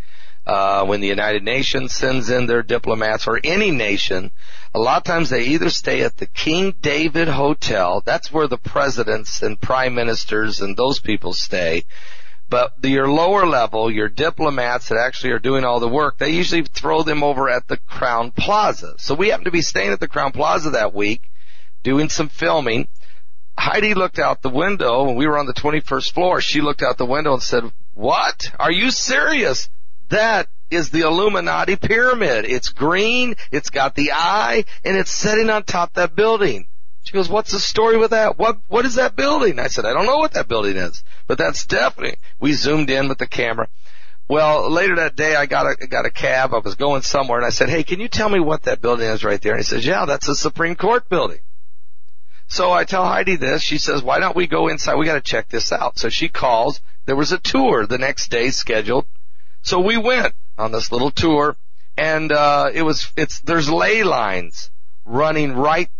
uh, when the United Nations sends in their diplomats, or any nation, a lot of times they either stay at the King David Hotel. That's where the presidents and prime ministers and those people stay. But your lower level, your diplomats that actually are doing all the work, they usually throw them over at the Crowne Plaza. So we happened to be staying at the Crowne Plaza that week, doing some filming. Heidi looked out the window we were on the 21st floor. She looked out the window and said, what? Are you serious? That is the Illuminati pyramid. It's green, it's got the eye, and it's sitting on top that building. She goes, what's the story with that? What, what is that building? I said, I don't know what that building is, but that's definitely, we zoomed in with the camera. Well, later that day, I got a, got a cab. I was going somewhere and I said, hey, can you tell me what that building is right there? And he says, yeah, that's the Supreme Court building. So I tell Heidi this. She says, why don't we go inside? We got to check this out. So she calls. There was a tour the next day scheduled. So we went on this little tour and, uh, it was, it's, there's ley lines running right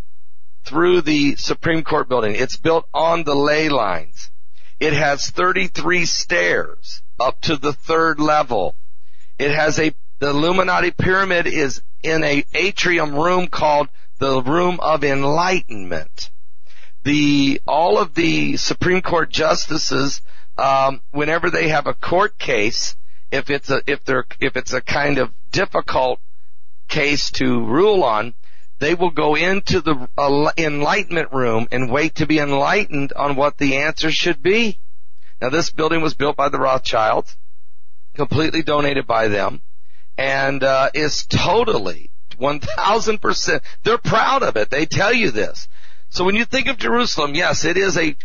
through the Supreme Court building. It's built on the ley lines. It has 33 stairs up to the third level. It has a, the Illuminati pyramid is in a atrium room called the Room of Enlightenment. The, all of the Supreme Court justices, um, whenever they have a court case, if it's a, if they're, if it's a kind of difficult case to rule on, they will go into the uh, enlightenment room and wait to be enlightened on what the answer should be. Now this building was built by the Rothschilds, completely donated by them, and uh, is totally 1000%. They're proud of it. They tell you this. So when you think of Jerusalem, yes, it is a,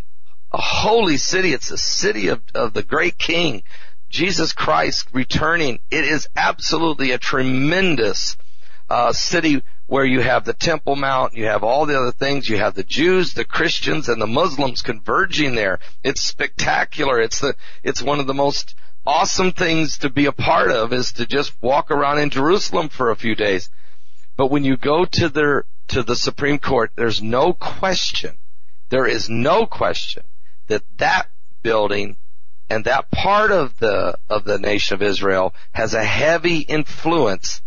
a holy city. It's a city of, of the great King, Jesus Christ returning. It is absolutely a tremendous uh, city where you have the Temple Mount, you have all the other things, you have the Jews, the Christians, and the Muslims converging there. It's spectacular. It's the, it's one of the most awesome things to be a part of is to just walk around in Jerusalem for a few days. But when you go to the, to the Supreme Court, there's no question, there is no question that that building and that part of the, of the nation of Israel has a heavy influence,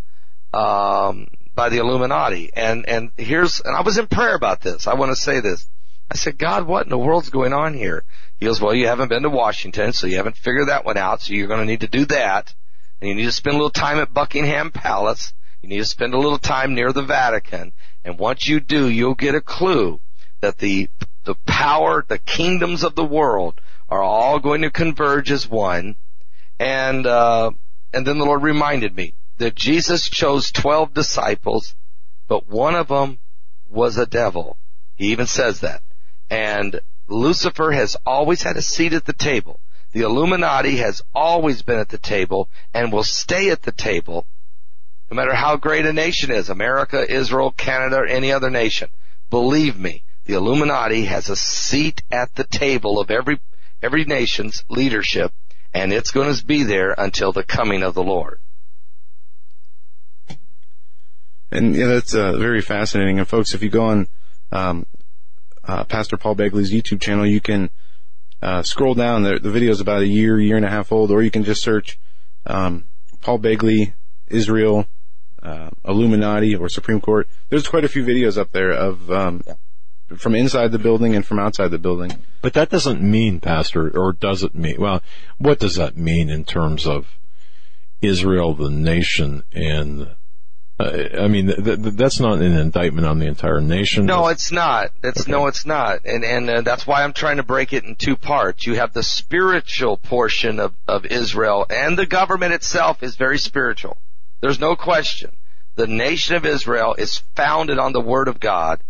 um, by the Illuminati. And, and here's, and I was in prayer about this. I want to say this. I said, God, what in the world's going on here? He goes, well, you haven't been to Washington, so you haven't figured that one out, so you're going to need to do that. And you need to spend a little time at Buckingham Palace. You need to spend a little time near the Vatican. And once you do, you'll get a clue that the, the power, the kingdoms of the world are all going to converge as one. And, uh, and then the Lord reminded me, that Jesus chose 12 disciples, but one of them was a devil. He even says that. And Lucifer has always had a seat at the table. The Illuminati has always been at the table and will stay at the table no matter how great a nation is, America, Israel, Canada, or any other nation. Believe me, the Illuminati has a seat at the table of every, every nation's leadership and it's going to be there until the coming of the Lord. And yeah, that's uh, very fascinating. And folks, if you go on um, uh, Pastor Paul Begley's YouTube channel, you can uh, scroll down. The, the video is about a year, year and a half old, or you can just search um, Paul Begley, Israel, uh, Illuminati, or Supreme Court. There's quite a few videos up there of um, from inside the building and from outside the building. But that doesn't mean, Pastor, or does it mean? Well, what does that mean in terms of Israel, the nation, and I mean, th- th- that's not an indictment on the entire nation. No, it's not. It's okay. no, it's not, and and uh, that's why I'm trying to break it in two parts. You have the spiritual portion of of Israel, and the government itself is very spiritual. There's no question. The nation of Israel is founded on the Word of God,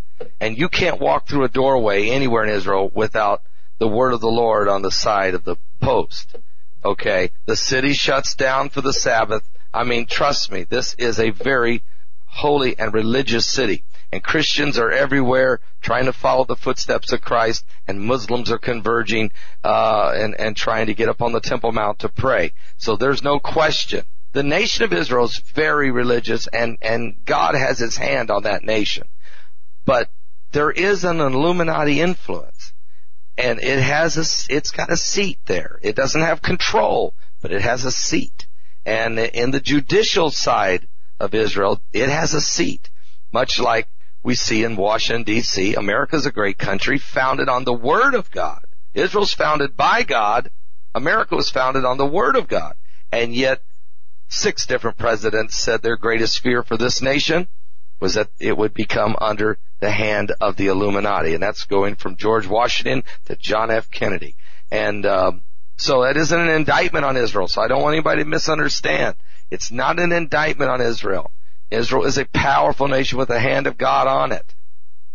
and you can't walk through a doorway anywhere in Israel without the Word of the Lord on the side of the post. Okay, the city shuts down for the Sabbath I mean, trust me, this is a very holy and religious city. And Christians are everywhere trying to follow the footsteps of Christ, and Muslims are converging uh, and and trying to get up on the Temple Mount to pray. So there's no question the nation of Israel is very religious and, and God has his hand on that nation. But there is an Illuminati influence and it has a, it's got a seat there. It doesn't have control, but it has a seat. And in the judicial side of Israel, it has a seat, much like we see in Washington DC. America's a great country founded on the Word of God. Israel's founded by God. America was founded on the Word of God. And yet, six different presidents said their greatest fear for this nation was that it would become under the hand of the Illuminati. And that's going from George Washington to John F. Kennedy. And, um, so that isn't an indictment on Israel. So I don't want anybody to misunderstand. It's not an indictment on Israel. Israel is a powerful nation with the hand of God on it.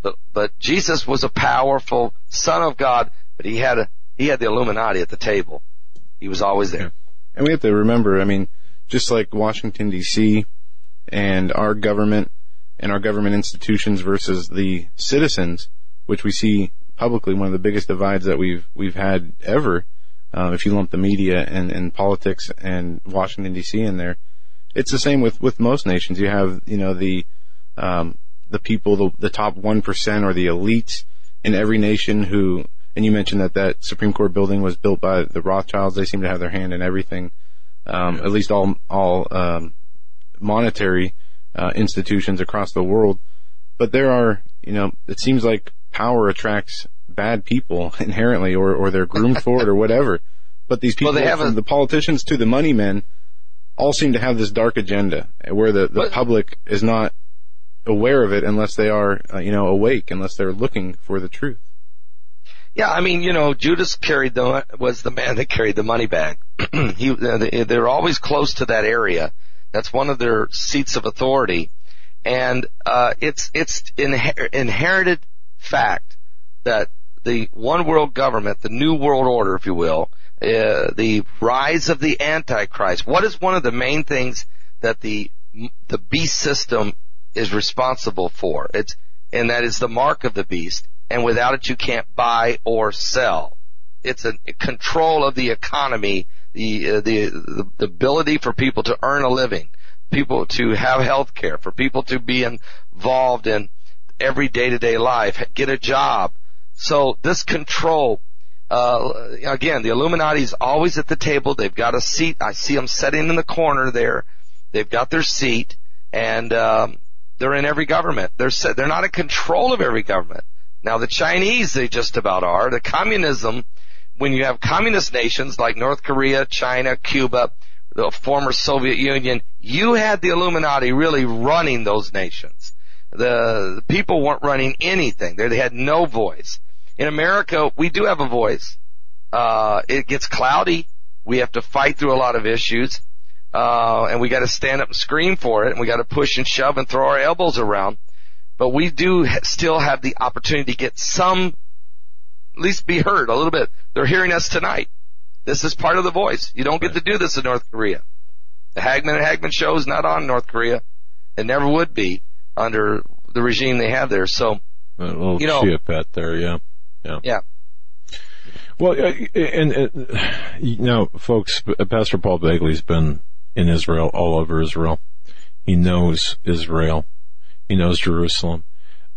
But, but Jesus was a powerful son of God, but he had a, he had the Illuminati at the table. He was always there. And we have to remember, I mean, just like Washington DC and our government and our government institutions versus the citizens, which we see publicly one of the biggest divides that we've, we've had ever. Uh, if you lump the media and, and politics and Washington D.C. in there, it's the same with, with most nations. You have, you know, the, um, the people, the, the top 1% or the elites in every nation who, and you mentioned that that Supreme Court building was built by the Rothschilds. They seem to have their hand in everything. Um, at least all, all, um, monetary, uh, institutions across the world. But there are, you know, it seems like power attracts bad people <laughs> inherently or, or they're groomed for it or whatever. But these people, Well, from a- the politicians to the money men, all seem to have this dark agenda where the, the public is not aware of it unless they are, uh, you know, awake, unless they're looking for the truth. Yeah, I mean, you know, Judas carried the was the man that carried the money bag. <clears throat> he, they're always close to that area. That's one of their seats of authority, and uh, it's it's inher- inherited fact that the one world government, the new world order, if you will, uh, the rise of the Antichrist. What is one of the main things that the the beast system is responsible for? It's and that is the mark of the beast and without it you can't buy or sell. It's a, control of the economy, the, uh, the the the ability for people to earn a living, people to have health care, for people to be involved in every day to day life, get a job. So this control, uh, again, the Illuminati's always at the table. They've got a seat. I see them sitting in the corner there. They've got their seat, and um, they're in every government. They're they're not in control of every government. Now the Chinese, they just about are. The communism, when you have communist nations like North Korea, China, Cuba, the former Soviet Union, you had the Illuminati really running those nations. The, the people weren't running anything. They, they had no voice. In America, we do have a voice. Uh, it gets cloudy. We have to fight through a lot of issues. Uh, and we gotta stand up and scream for it, and we gotta push and shove and throw our elbows around but we do ha- still have the opportunity to get some, at least be heard a little bit. They're hearing us tonight. This is part of the voice. You don't get to do this in North Korea. The Hagmann and Hagmann show is not on North Korea. It never would be under the regime they have there. So, A little You know- Shia pet there, yeah. Yeah. yeah. Well, uh, and, and you know, folks, Pastor Paul Begley's been in Israel, all over Israel. He knows Israel. He knows Jerusalem.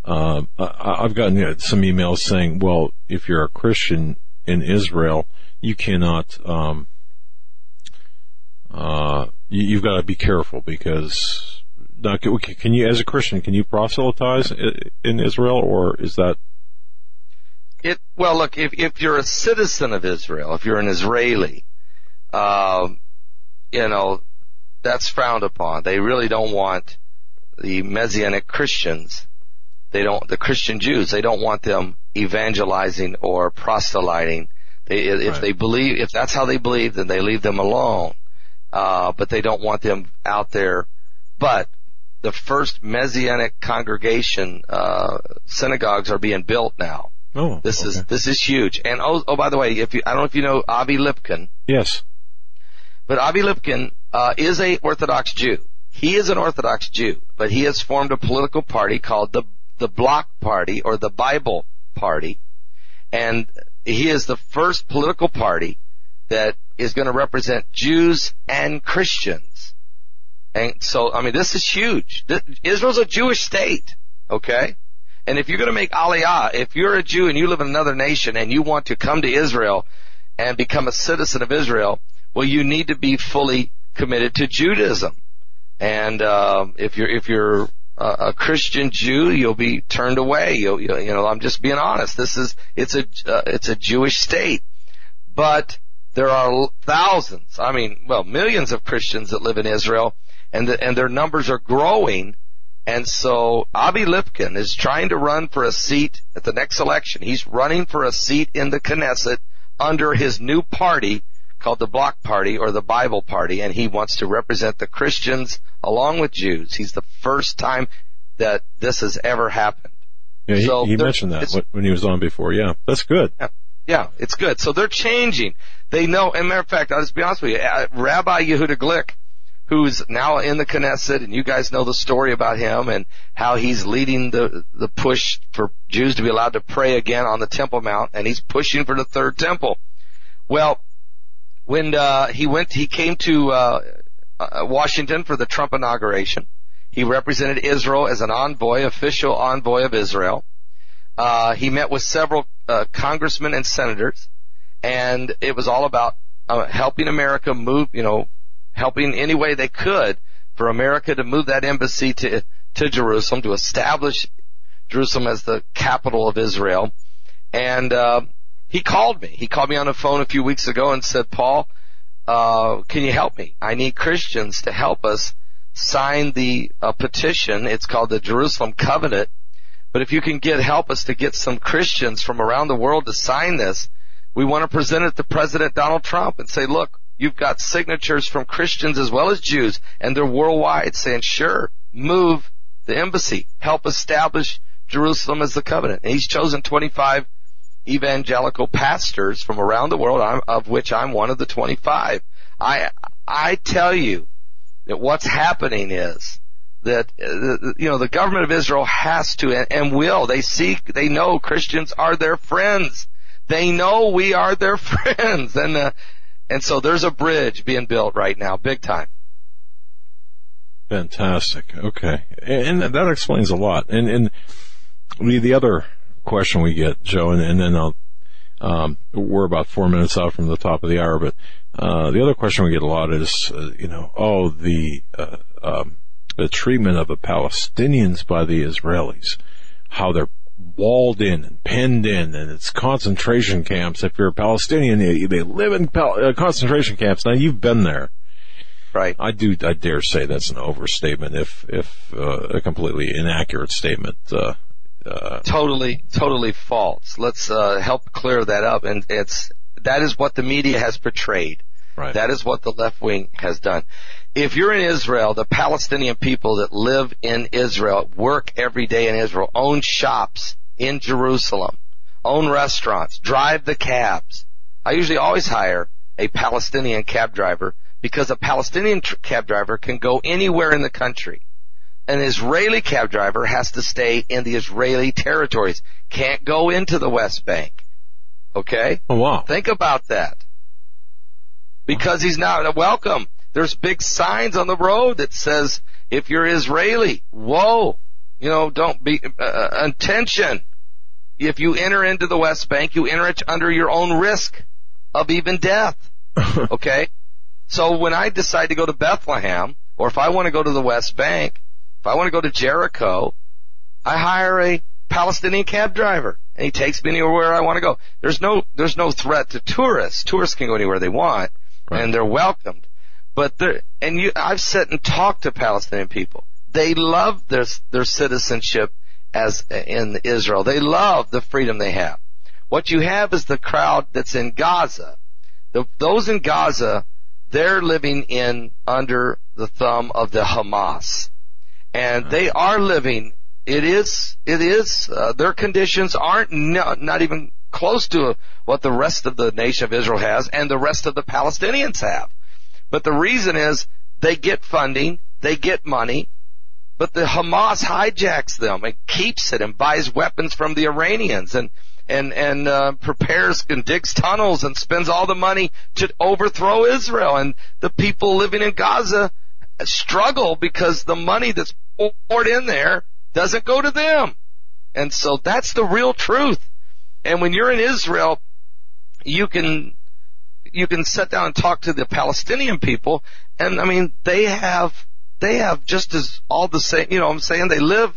Uh, I, I've gotten uh, some emails saying, well, if you're a Christian in Israel, you cannot, um, uh, you, you've got to be careful because now, can you, as a Christian, can you proselytize in Israel or is that It well, look if if you're a citizen of Israel, if you're an Israeli, um, you know that's frowned upon. They really don't want the Messianic Christians. They don't the Christian Jews. They don't want them evangelizing or proselyting. They if they believe if that's how they believe, then they leave them alone. Uh, but they don't want them out there. But the first Messianic congregation uh, synagogues are being built now. Oh, This is this is huge. And oh, oh, by the way, if you, I don't know if you know Avi Lipkin, yes? but Avi Lipkin uh, is a Orthodox Jew. He is an Orthodox Jew, but he has formed a political party called the the Block Party or the Bible Party, and he is the first political party that is going to represent Jews and Christians And so, I mean, this is huge. This, Israel's a Jewish state, okay? And if you're going to make aliyah, if you're a Jew and you live in another nation and you want to come to Israel and become a citizen of Israel, well, you need to be fully committed to Judaism. And uh, if you're if you're a Christian Jew, you'll be turned away. You'll, you know, I'm just being honest. This is it's a uh, it's a Jewish state, but there are thousands, I mean, well, millions of Christians that live in Israel, and the, and their numbers are growing. And so Avi Lipkin is trying to run for a seat at the next election. He's running for a seat in the Knesset under his new party called the Bloc Party or the Bible Party, and he wants to represent the Christians along with Jews. He's the first time that this has ever happened. Yeah, he, So he mentioned that when he was on before. Yeah, that's good. Yeah. Yeah, it's good. So they're changing. They know, and matter of fact, I'll just be honest with you, uh, Rabbi Yehuda Glick, who's now in the Knesset, and you guys know the story about him and how he's leading the, the push for Jews to be allowed to pray again on the Temple Mount, and he's pushing for the third temple. Well, when, uh, he went, he came to, uh, uh, Washington for the Trump inauguration. He represented Israel as an envoy, official envoy of Israel. Uh, he met with several uh, congressmen and senators, and it was all about helping America move, you know, helping any way they could for America to move that embassy to to Jerusalem to establish Jerusalem as the capital of Israel. And uh, he called me. He called me on the phone a few weeks ago and said, "Paul, uh, can you help me? I need Christians to help us sign the uh, petition. It's called the Jerusalem Covenant." But if you can get help us to get some Christians from around the world to sign this, we want to present it to President Donald Trump and say, look, you've got signatures from Christians as well as Jews, and they're worldwide saying, sure, move the embassy, help establish Jerusalem as the covenant. And he's chosen 25 evangelical pastors from around the world, of which I'm one of the 25. I, I tell you that what's happening is that uh, you know the government of Israel has to and, and will. They seek. They know Christians are their friends. They know we are their <laughs> friends, and uh, and so there's a bridge being built right now, big time. Fantastic. Okay. And, that explains a lot. And, and the, the other question we get, Joe, and, and then I'll, um, we're about four minutes out from the top of the hour, but, uh, the other question we get a lot is, uh, you know, oh, the, uh, um, the treatment of the Palestinians by the Israelis, how they're walled in and penned in and it's concentration camps. If you're a Palestinian, they, they live in pal- uh, concentration camps. Now you've been there. Right. I do. I dare say that's an overstatement, if if uh, a completely inaccurate statement. Uh, uh, Totally, totally false. Let's uh, help clear that up. And it's that is what the media has portrayed. Right. That is what the left wing has done. If you're in Israel, the Palestinian people that live in Israel, work every day in Israel, own shops in Jerusalem, own restaurants, drive the cabs. I usually always hire a Palestinian cab driver because a Palestinian tr- cab driver can go anywhere in the country. An Israeli cab driver has to stay in the Israeli territories. Can't go into the West Bank. Okay? oh wow. Think about that. Because he's not welcome. There's big signs on the road that says, if you're Israeli, whoa, you know, don't be, uh, attention. If you enter into the West Bank, you enter it under your own risk of even death. <laughs> okay? So when I decide to go to Bethlehem, or if I want to go to the West Bank, if I want to go to Jericho, I hire a Palestinian cab driver and he takes me anywhere I want to go. There's no, there's no threat to tourists. Tourists can go anywhere they want and they're welcomed. But and you, I've sat and talked to Palestinian people. They love their, their citizenship as in Israel. They love the freedom they have. What you have is the crowd that's in Gaza. The, those in Gaza, they're living in under the thumb of the Hamas. And they are living, it is, it is, uh, their conditions aren't no, not even close to what the rest of the nation of Israel has and the rest of the Palestinians have. But the reason is they get funding, they get money, but the Hamas hijacks them and keeps it and buys weapons from the Iranians and and and uh, prepares and digs tunnels and spends all the money to overthrow Israel and the people living in Gaza struggle because the money that's poured in there doesn't go to them. And so that's the real truth. And when you're in Israel, you can, you can sit down and talk to the Palestinian people and I mean, they have, they have just as all the same, you know what I'm saying? They live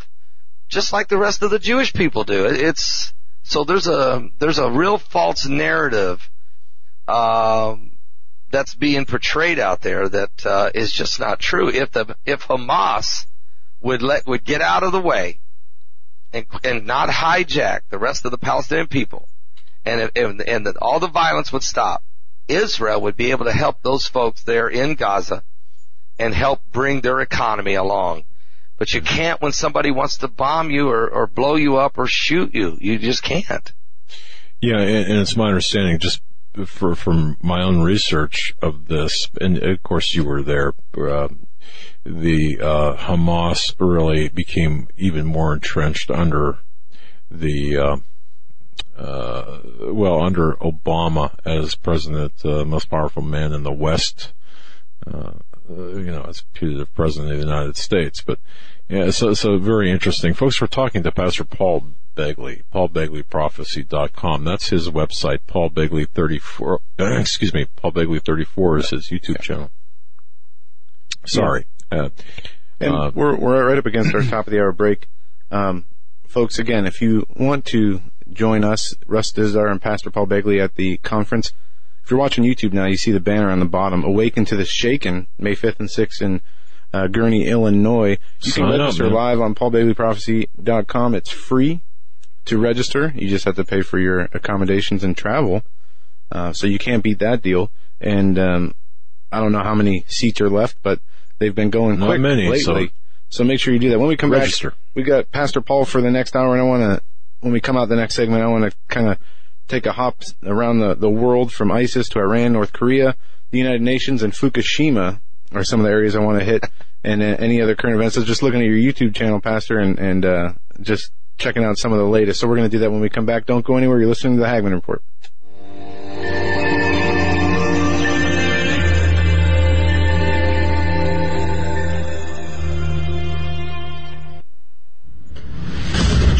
just like the rest of the Jewish people do. It's, so there's a, there's a real false narrative, um, that's being portrayed out there that, uh, is just not true. If the, if Hamas would let, would get out of the way and, and not hijack the rest of the Palestinian people and, and, and that all the violence would stop, Israel would be able to help those folks there in Gaza and help bring their economy along. But you can't when somebody wants to bomb you or, or blow you up or shoot you. You just can't. Yeah, and, and it's my understanding, just for from my own research of this, and of course you were there. Uh, the uh, Hamas really became even more entrenched under the uh, uh, well under Obama as president, uh, most powerful man in the West. Uh, you know, as putative president of the United States. But yeah, so so very interesting, folks. We're talking to Pastor Paul Begley, paulbegleyprophecy.com. That's his website. Paul Begley 34. <clears throat> excuse me, Paul Begley 34 is his YouTube channel. Sorry. Uh, and uh, we're we're right up against our top of the hour break. Um, folks, again, if you want to join us, Russ Dizdar and Pastor Paul Begley at the conference. If you're watching YouTube now, you see the banner on the bottom, Awaken to the Shakin', May 5th and 6th in uh, Gurnee, Illinois. You Sign can register up, live on paulbegleyprophecy.com. It's free to register. You just have to pay for your accommodations and travel. Uh, so you can't beat that deal. And um, I don't know how many seats are left, but they've been going Not quick many, lately. so- So make sure you do that. When we come Register. back, we got Pastor Paul for the next hour, and I want to, when we come out the next segment, I want to kind of take a hop around the, the world from ISIS to Iran, North Korea, the United Nations, and Fukushima are some of the areas I want to hit, and uh, any other current events. So just looking at your YouTube channel, Pastor, and, and uh, just checking out some of the latest. So we're going to do that when we come back. Don't go anywhere. You're listening to the Hagmann Report.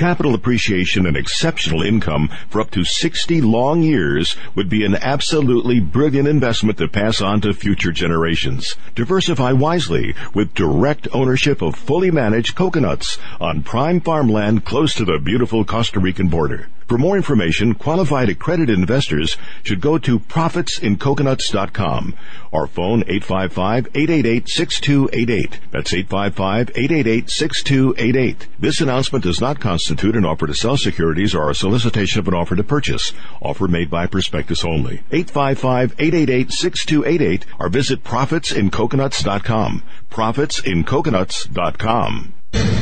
Capital appreciation and exceptional income for up to 60 long years would be an absolutely brilliant investment to pass on to future generations. Diversify wisely with direct ownership of fully managed coconuts on prime farmland close to the beautiful Costa Rican border. For more information, qualified accredited investors should go to profitsincoconuts.com or phone 855-888-6288. That's 855-888-6288. This announcement does not constitute an offer to sell securities or a solicitation of an offer to purchase. Offer made by prospectus only. 855-888-6288 or visit profitsincoconuts.com. Profitsincoconuts.com.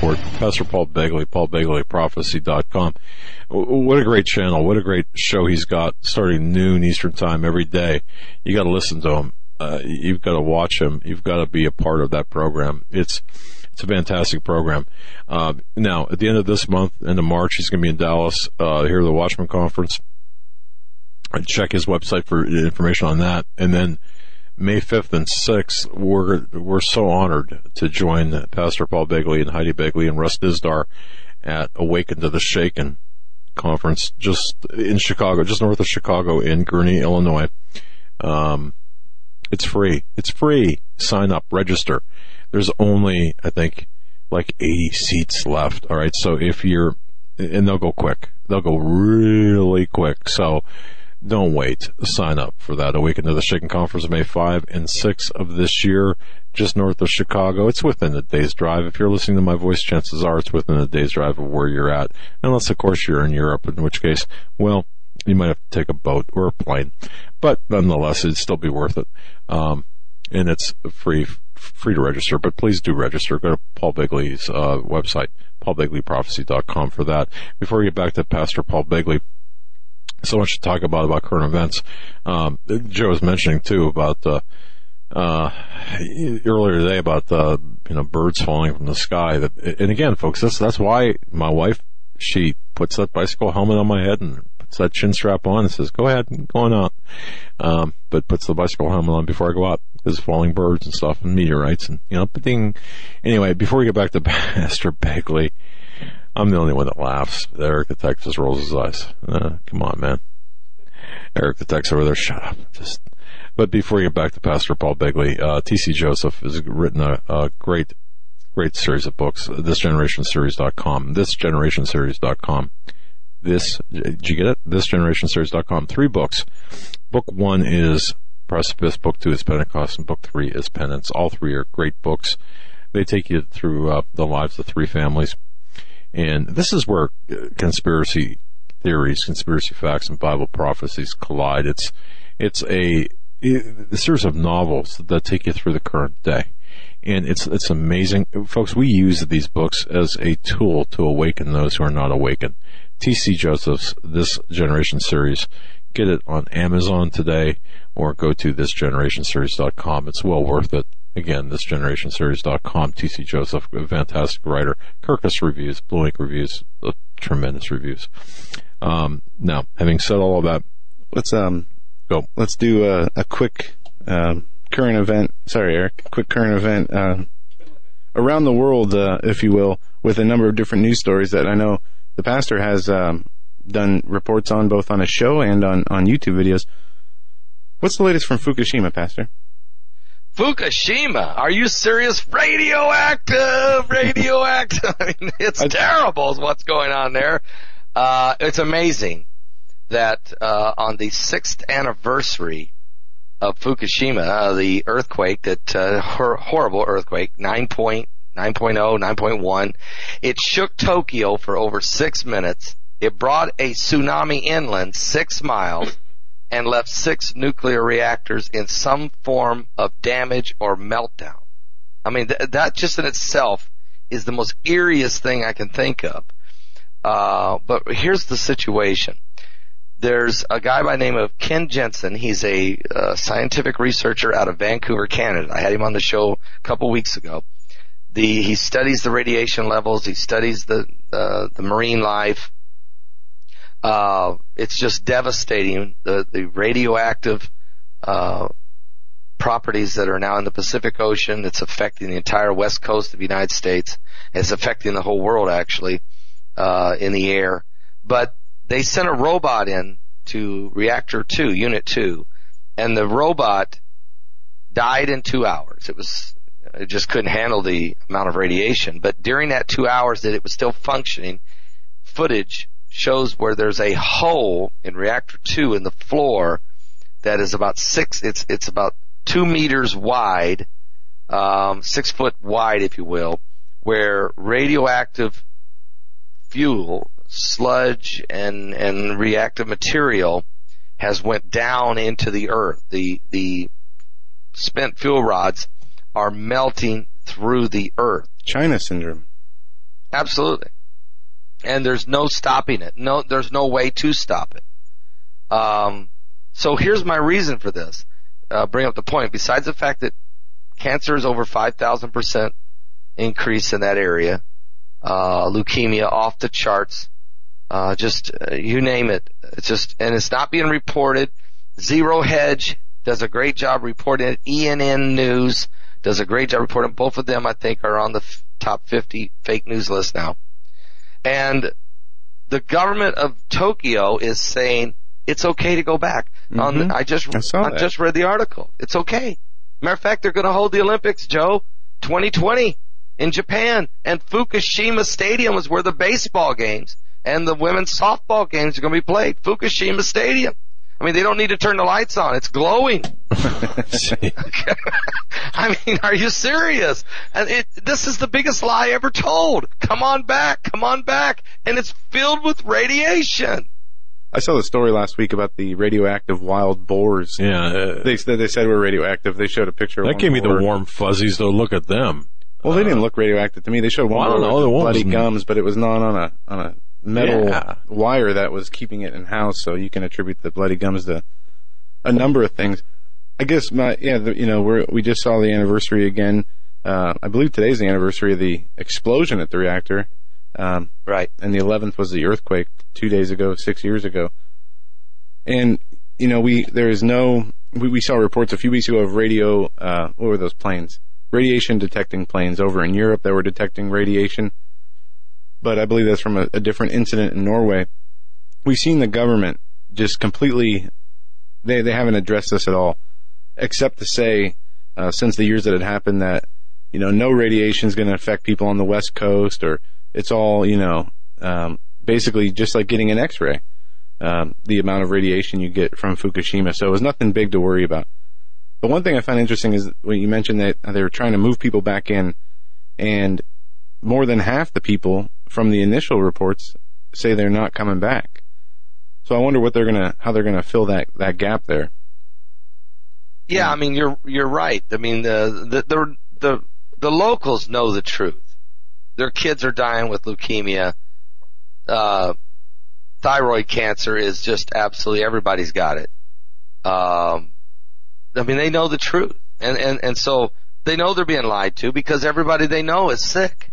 Hagmann Pastor Paul Begley, paulbegleyprophecy.com. What a great channel. What a great show he's got starting noon Eastern time every day. You gotta listen to him. Uh, you've gotta watch him. You've gotta be a part of that program. It's, it's a fantastic program. Uh, now, at the end of this month, end of March, he's gonna be in Dallas, uh, here at the Watchman Conference. Check his website for information on that. And then, May 5th and 6th, we're, we're so honored to join Pastor Paul Begley and Heidi Begley and Russ Dizdar at Awaken to the Shakin' conference just in Chicago, just north of Chicago in Gurnee, Illinois. Um, it's free. It's free. Sign up, register. There's only, I think, like 80 seats left. All right. So if you're, and they'll go quick. They'll go really quick. So don't wait. Sign up for that Awaken into the Shakin' Conference May 5 and 6 of this year, just north of Chicago. It's within a day's drive. If you're listening to my voice, chances are it's within a day's drive of where you're at. Unless, of course, you're in Europe, in which case, well, you might have to take a boat or a plane. But nonetheless, it'd still be worth it. Um, and it's free, free to register, but please do register. Go to Paul Begley's, uh, website, paulbegleyprophecy.com for that. Before we get back to Pastor Paul Begley, so much to talk about about current events. Um, Joe was mentioning too about uh, uh, earlier today about uh, you know birds falling from the sky. That and again, folks, that's that's why my wife she puts that bicycle helmet on my head and puts that chin strap on and says, "Go ahead, go on out," um, but puts the bicycle helmet on before I go out because falling birds and stuff and meteorites and you know. But. Anyway, before we get back to <laughs> Pastor Begley. I'm the only one that laughs. Eric the just rolls his eyes. Uh, come on, man. Eric the tech's over there. Shut up. Just. But before we get back to Pastor Paul Begley, uh, T.C. Joseph has written a, a great, great series of books. ThisGenerationSeries.com. ThisGenerationSeries.com. This, did you get it? ThisGenerationSeries.com. Three books. Book one is Precipice. Book two is Pentecost, and book three is Penance. All three are great books. They take you through uh, the lives of three families. And this is where uh, conspiracy theories, conspiracy facts, and Bible prophecies collide. It's it's a, a series of novels that take you through the current day, and it's it's amazing, folks. We use these books as a tool to awaken those who are not awakened. T.C. Joseph's This Generation series. Get it on Amazon today, or go to thisgenerationseries.com. It's well worth it again, thisgenerationseries.com. TC Joseph, a fantastic writer. Kirkus reviews, BlueInk reviews, uh, tremendous reviews. Um, now, having said all of that, let's um go. Let's do a, a quick um, current event. Sorry, Eric. Quick current event uh, around the world, uh, if you will, with a number of different news stories that I know the pastor has um, done reports on, both on a show and on on YouTube videos. What's the latest from Fukushima, Pastor? Fukushima, are you serious? Radioactive, radioactive. <laughs> I mean, it's terrible is what's going on there. Uh, it's amazing that, uh, on the sixth anniversary of Fukushima, uh, the earthquake that, uh, hor- horrible earthquake, 9.9.0, 9.1, it shook Tokyo for over six minutes. It brought a tsunami inland six miles and left six nuclear reactors in some form of damage or meltdown. I mean, th- that just in itself is the most eeriest thing I can think of. Uh, but here's the situation. There's a guy by the name of Ken Jensen. He's a uh, scientific researcher out of Vancouver, Canada. I had him on the show a couple weeks ago. The he studies the radiation levels. He studies the uh, the marine life. Uh, it's just devastating the the radioactive uh, properties that are now in the Pacific Ocean. It's affecting the entire west coast of the United States. It's affecting the whole world actually uh, in the air. But they sent a robot in to reactor two, unit two, and the robot died in two hours. It was it just couldn't handle the amount of radiation. But during that two hours that it was still functioning, footage shows where there's a hole in reactor two in the floor that is about six. It's it's about two meters wide, um, six foot wide, if you will, where radioactive fuel, sludge, and and reactive material has went down into the earth. The the spent fuel rods are melting through the earth. China syndrome. Absolutely. And there's no stopping it. No, there's no way to stop it. Um, so here's my reason for this. Uh, bring up the point. Besides the fact that cancer is over 5,000% increase in that area, uh, leukemia off the charts, uh, just, uh, you name it. It's just, and it's not being reported. Zero Hedge does a great job reporting it. ENE News does a great job reporting. Both of them, I think, are on the f- top 50 fake news list now. And the government of Tokyo is saying it's okay to go back. Mm-hmm. On, I just I, I just read the article. It's okay. Matter of fact, they're going to hold the Olympics, Joe, 2020 in Japan, and Fukushima Stadium is where the baseball games and the women's softball games are going to be played. Fukushima Stadium. I mean, they don't need to turn the lights on. It's glowing. <laughs> <laughs> I mean, are you serious? And it, this is the biggest lie ever told. Come on back, come on back. And it's filled with radiation. I saw the story last week about the radioactive wild boars. Yeah. Uh, they, they said were radioactive. They showed a picture of That gave me the warm fuzzies though. Look at them. Well, they didn't look radioactive to me. They showed one Well, I don't know. with The one bloody was- gums, but it was not on a, on a metal Yeah. wire that was keeping it in house. So you can attribute the bloody gums to a number of things. I guess my, yeah, the, you know, we're, we just saw the anniversary again. Uh, I believe today's the anniversary of the explosion at the reactor. Um, right. And the 11th was the earthquake two days ago, six years ago. And, you know, we, there is no, we, we saw reports a few weeks ago of radio, uh, what were those planes? Radiation detecting planes over in Europe that were detecting radiation. But I believe that's from a, a different incident in Norway. We've seen the government just completely, they, they haven't addressed this at all, except to say, uh, since the years that it happened that, you know, no radiation is going to affect people on the West Coast or it's all, you know, um, basically just like getting an x-ray um, the amount of radiation you get from Fukushima. So it was nothing big to worry about. But one thing I find interesting is when you mentioned that they were trying to move people back in, and more than half the people from the initial reports say they're not coming back. So I wonder what they're gonna, how they're gonna fill that that gap there. Yeah, I mean you're you're right. I mean the the the the, the locals know the truth. Their kids are dying with leukemia. Uh, thyroid cancer is just absolutely everybody's got it. Um, I mean they know the truth, and and and so they know they're being lied to because everybody they know is sick.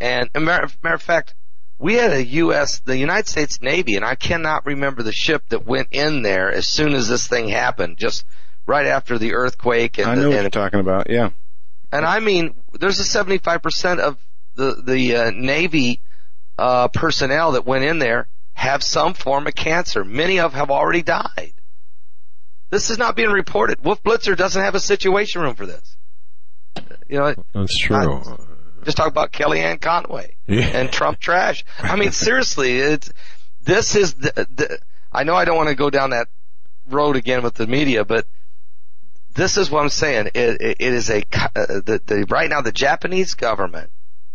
And a matter, matter of fact, we had a U.S. the United States Navy, and I cannot remember the ship that went in there as soon as this thing happened, just right after the earthquake. And I know the, what and you're talking about. Yeah. and I mean, there's a 75% of the, the, uh, Navy, uh, personnel that went in there have some form of cancer. Many of have already died. This is not being reported. Wolf Blitzer doesn't have a situation room for this. You know, That's true. Just talk about Kellyanne Conway Yeah. and Trump trash. I mean, <laughs> seriously, it's, this is the, the, I know I don't want to go down that road again with the media, but this is what I'm saying. It, it, it is a, uh, the, the, right now the Japanese government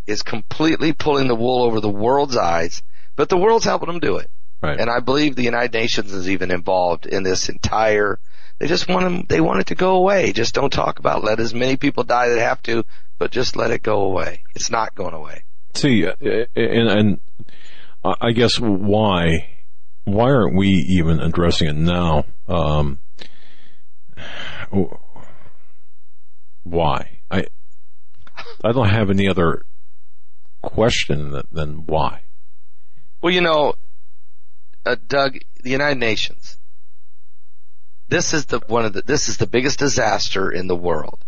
is completely pulling the wool over the world's eyes, but the world's helping them do it. Right. And I believe the United Nations is even involved in this entire, they just want them, they want it to go away. Just don't talk about it. Let as many people die that have to, but just let it go away. It's not going away. See, uh, and, and I guess why why aren't we even addressing it now? Um, why? I I don't have any other question than, than why. Well, you know, uh, Doug, the United Nations. This is the one of the this is the biggest disaster in the world.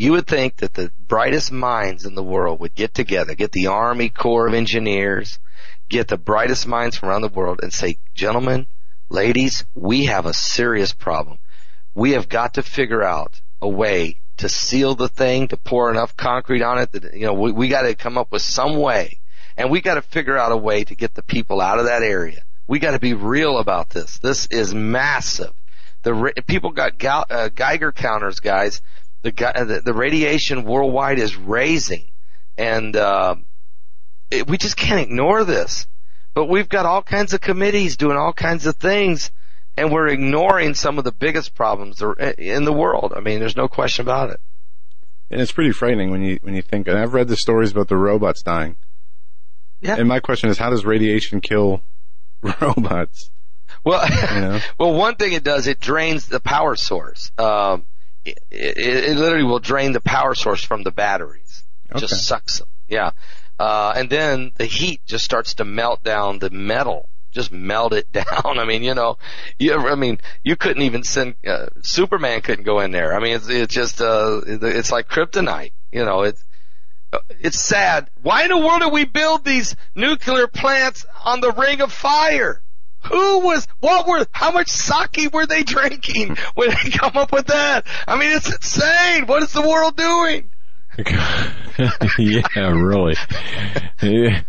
You would think that the brightest minds in the world would get together, get the Army Corps of Engineers, get the brightest minds from around the world and say, gentlemen, ladies, we have a serious problem. We have got to figure out a way to seal the thing, to pour enough concrete on it that, you know, we, we got to come up with some way and we got to figure out a way to get the people out of that area. We got to be real about this. This is massive. The people got uh, Geiger counters, guys. The, the the radiation worldwide is raising, and uh, it, we just can't ignore this. But we've got all kinds of committees doing all kinds of things, and we're ignoring some of the biggest problems in the world. I mean, there's no question about it. And it's pretty frightening when you when you think. And I've read the stories about the robots dying. Yeah. And my question is, how does radiation kill <laughs> robots? Well, You know? <laughs> well, one thing it does, it drains the power source. Um, it, it, it literally will drain the power source from the batteries. It Okay. Just sucks them. Yeah. Uh, and then the heat just starts to melt down the metal. Just melt it <laughs> down. I mean, you know, you, I mean, you couldn't even send, uh, Superman couldn't go in there. I mean, it's, it's just, uh, it's like kryptonite. You know, it's, it's sad. Why in the world do we build these nuclear plants on the ring of fire? Who was, what were, how much sake were they drinking when they come up with that? I mean, it's insane. What is the world doing? <laughs> yeah, really. <laughs> Yeah.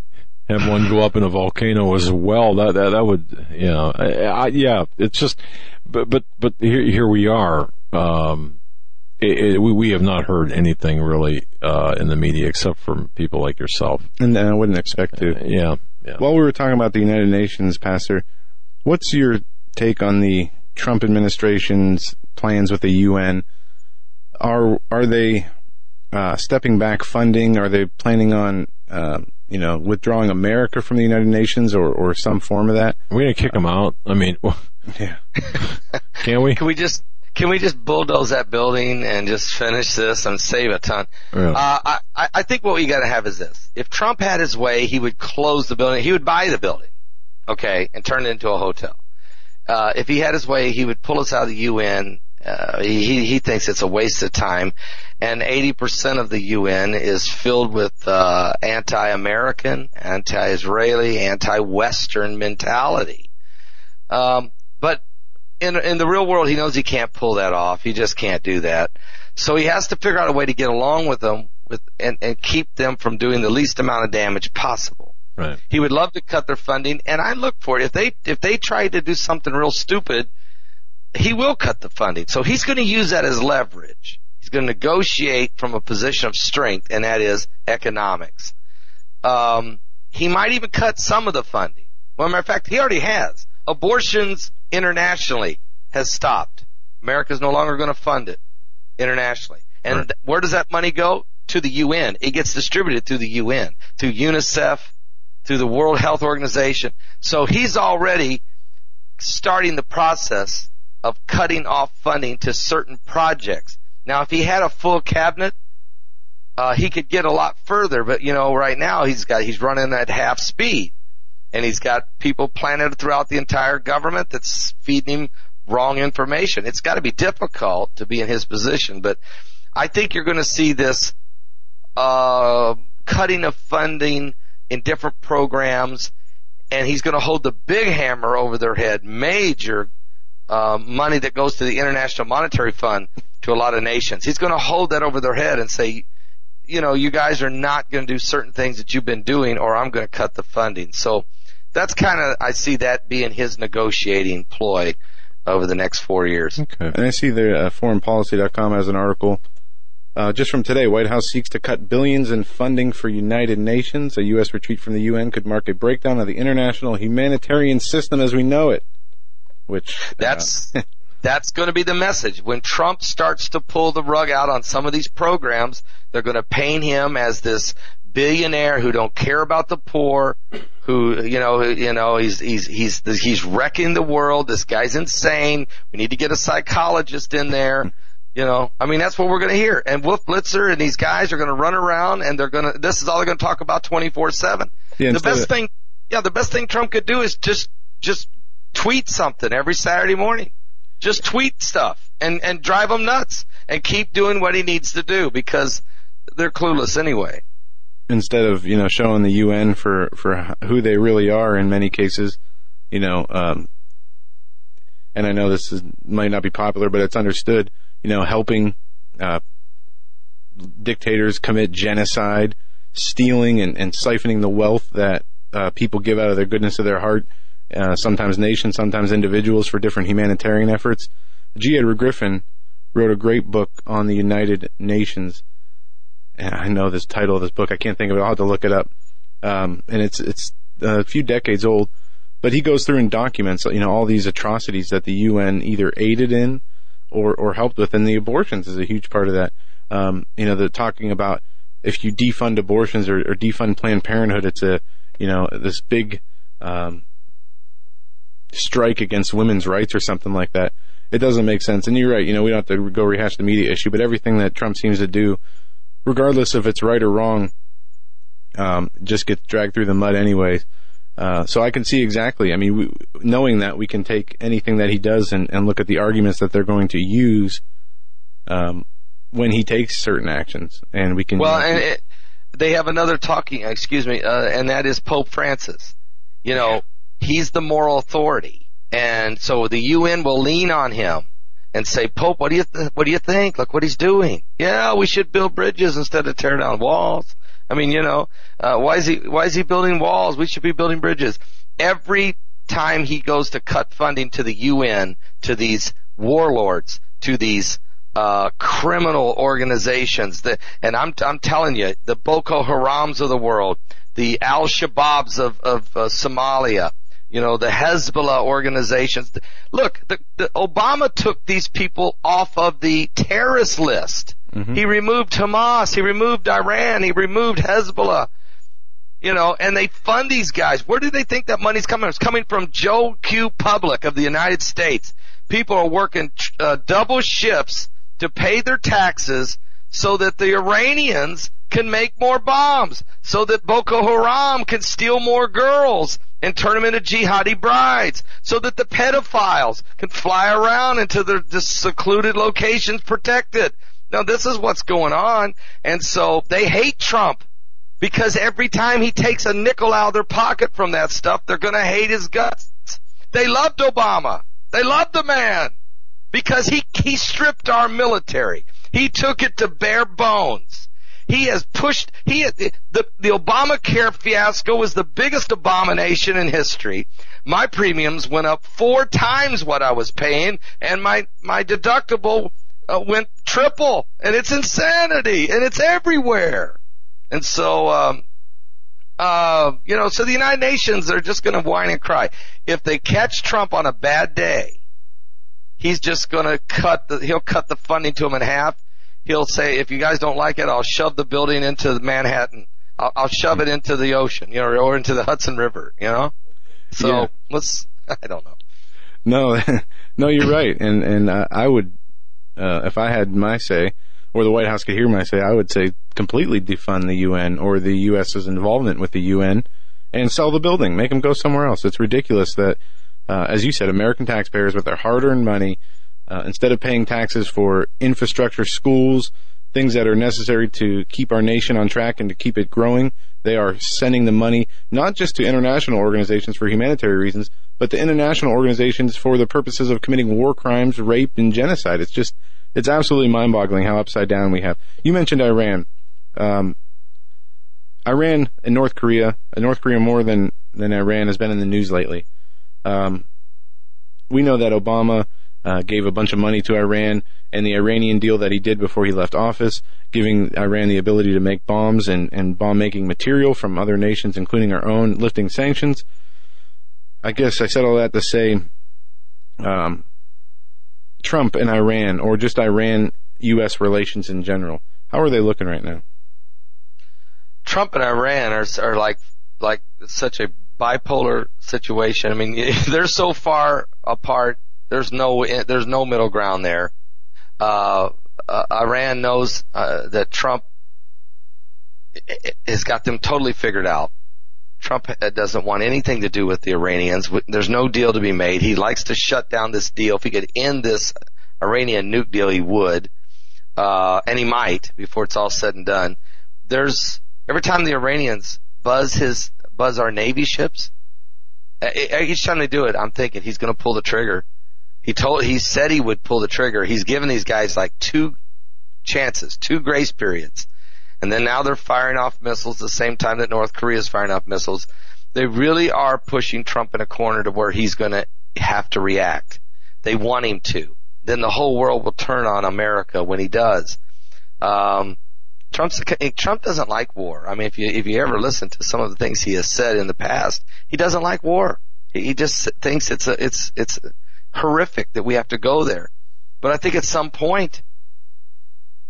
Have one go up in a volcano as well. That that, that would, you know, I, I, yeah. It's just, but but but here here we are. Um, it, it, we we have not heard anything really uh, in the media except from people like yourself. And I wouldn't expect to. Yeah. yeah. While we were talking about the United Nations, Pastor, what's your take on the Trump administration's plans with the UN? Are are they uh, stepping back funding? Are they planning on uh, you know withdrawing America from the United Nations or or some form of that? We're gonna kick them out. I mean, <laughs> yeah. <laughs> Can we? Can we just, can we just bulldoze that building and just finish this and save a ton? Yeah. Uh, I, I- I think what we gotta have is this. If Trump had his way, he would close the building, he would buy the building, okay, and turn it into a hotel. Uh, if he had his way, he would pull us out of the UN. Uh, he, he thinks it's a waste of time. And 80% of the UN is filled with, uh, anti-American, anti-Israeli, anti-Western mentality. Um, but in, in the real world, he knows he can't pull that off. He just can't do that. So he has to figure out a way to get along with them with, and, and keep them from doing the least amount of damage possible. Right. He would love to cut their funding, and I look for it. If they if they try to do something real stupid, he will cut the funding. So he's going to use that as leverage. He's going to negotiate from a position of strength, and that is economics. Um, he might even cut some of the funding. Well, matter of fact, he already has. Abortions internationally has stopped. America's no longer going to fund it internationally. And Right. where does that money go? To the UN. It gets distributed through the UN, through UNICEF, through the World Health Organization. So he's already starting the process of cutting off funding to certain projects. Now, if he had a full cabinet, uh, he could get a lot further, but you know, right now he's got, he's running at half speed. And he's got people planted throughout the entire government that's feeding him wrong information. It's gotta be difficult to be in his position, but I think you're gonna see this, uh, cutting of funding in different programs, and he's gonna hold the big hammer over their head, major, uh, money that goes to the International Monetary Fund to a lot of nations. He's gonna hold that over their head and say, you know, you guys are not going to do certain things that you've been doing or I'm going to cut the funding. So that's kind of, I see that being his negotiating ploy over the next four years. Okay. And I see the uh, foreignpolicy.com has an article uh, just from today. White House seeks to cut billions in funding for United Nations. A U.S. retreat from the UN could mark a breakdown of the international humanitarian system as we know it. Which uh, <laughs> That's, that's going to be the message. When Trump starts to pull the rug out on some of these programs, they're going to paint him as this billionaire who don't care about the poor, who you know, you know, he's he's he's he's wrecking the world. This guy's insane. We need to get a psychologist in there. <laughs> You know, I mean, that's what we're going to hear. And Wolf Blitzer and these guys are going to run around and they're going to, this is all they're going to talk about 24-7. Yeah, the best thing, yeah, the best thing Trump could do is just, just tweet something every Saturday morning. Just tweet stuff and, and drive them nuts and keep doing what he needs to do because they're clueless anyway. instead of you know showing the UN for for who they really are in many cases, you know, um, and I know this is, might not be popular, but it's understood. You know, helping uh, dictators commit genocide, stealing and, and siphoning the wealth that uh, people give out of their goodness of their heart. Uh, sometimes nations, sometimes individuals for different humanitarian efforts. G. Edward Griffin wrote a great book on the United Nations and I know this title of this book. I can't think of it. I'll have to look it up. Um, and it's it's a few decades old, but he goes through and documents, you know, all these atrocities that the UN either aided in or or helped with, and the abortions is a huge part of that. Um, you know, they're talking about if you defund abortions or, or defund Planned Parenthood, it's a you know this big um, strike against women's rights or something like that. It doesn't make sense. And you're right. You know, we don't have to go rehash the media issue, but everything that Trump seems to do regardless if it's right or wrong, um, just gets dragged through the mud anyways. Uh, so I can see exactly. I mean, we, knowing that we can take anything that he does and, and look at the arguments that they're going to use um, when he takes certain actions, and we can. Well, and it, they have another talking, excuse me, uh, and that is Pope Francis. You know, he's the moral authority, and so the UN will lean on him and say, Pope, what do you th- what do you think? Look what he's doing. Yeah, we should build bridges instead of tear down walls. I mean, you know, uh, why is he why is he building walls? We should be building bridges. Every time he goes to cut funding to the UN, to these warlords, to these uh, criminal organizations, that, and I'm I'm telling you, the Boko Harams of the world, the Al Shabaabs of of uh, Somalia, you know, the Hezbollah organizations. Look, the, the Obama took these people off of the terrorist list. He removed Hamas, he removed Iran, he removed Hezbollah. You know, and they fund these guys. Where do they think that money's coming? From? It's coming from Joe Q. Public of the United States. People are working uh, double shifts to pay their taxes so that the Iranians can make more bombs, so that Boko Haram can steal more girls and turn them into jihadi brides, so that the pedophiles can fly around into their secluded locations protected. Now this is what's going on, and so they hate Trump because every time he takes a nickel out of their pocket from that stuff, they're gonna hate his guts. They loved Obama. They loved the man because he, he stripped our military. He took it to bare bones. He has pushed, he, the, the Obamacare fiasco was the biggest abomination in history. My premiums went up four times what I was paying and my, my deductible uh, went triple and it's insanity and it's everywhere. And so, um, uh, you know, so the United Nations are just going to whine and cry. If they catch Trump on a bad day, he's just going to cut the, he'll cut the funding to him in half. He'll say, if you guys don't like it, I'll shove the building into Manhattan. I'll, I'll shove it into the ocean, you know, or into the Hudson River, you know? So Yeah. let's, <laughs> I don't know. No, <laughs> no, you're right, and and uh, I would, uh, if I had my say, or the White House could hear my say, I would say completely defund the UN or the U.S.'s involvement with the UN, and sell the building, make them go somewhere else. It's ridiculous that, uh, as you said, American taxpayers with their hard-earned money, uh, instead of paying taxes for infrastructure, schools, things that are necessary to keep our nation on track and to keep it growing, they are sending the money not just to international organizations for humanitarian reasons, but to international organizations for the purposes of committing war crimes, rape, and genocide. It's just, it's absolutely mind-boggling how upside down we have. You mentioned Iran. Um, Iran and North Korea, uh, North Korea more than, than Iran has been in the news lately. Um, we know that Obama uh, gave a bunch of money to Iran and the Iranian deal that he did before he left office, giving Iran the ability to make bombs and, and bomb making material from other nations, including our own, lifting sanctions. I guess I said all that to say, um, Trump and Iran, or just Iran U.S. relations in general, how are they looking right now? Trump and Iran are are like like such a bipolar situation. I mean, <laughs> they're so far apart. There's no there's no middle ground there. Uh, uh, Iran knows uh, that Trump has got them totally figured out. Trump doesn't want anything to do with the Iranians. There's no deal to be made. He likes to shut down this deal. If he could end this Iranian nuke deal, he would, uh, and he might before it's all said and done. There's every time the Iranians buzz his buzz our navy ships, each time they do it, I'm thinking he's going to pull the trigger. He told he said he would pull the trigger. He's given these guys like two chances, two grace periods and then now they're firing off missiles the same time that North Korea is firing off missiles. They really are pushing Trump in a corner to where he's going to have to react. They want him to. Then the whole world will turn on America when he does. Um, Trump's, Trump doesn't like war. I mean, if you if you ever listen to some of the things he has said in the past, he doesn't like war. He just thinks it's a, it's it's horrific that we have to go there. But I think at some point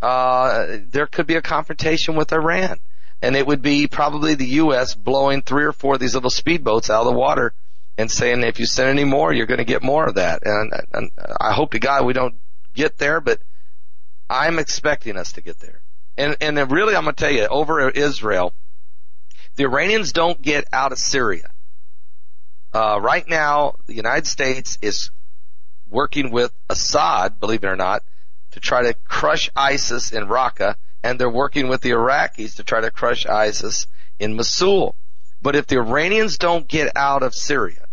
uh, there could be a confrontation with Iran. And it would be probably the U.S. blowing three or four of these little speedboats out of the water and saying, if you send any more, you're going to get more of that. And, and I hope to God we don't get there, but I'm expecting us to get there. And, and really, I'm going to tell you, over Israel, the Iranians don't get out of Syria. Uh, right now, the United States is working with Assad, believe it or not, to try to crush ISIS in Raqqa, and they're working with the Iraqis to try to crush ISIS in Mosul. But if the Iranians don't get out of Syria,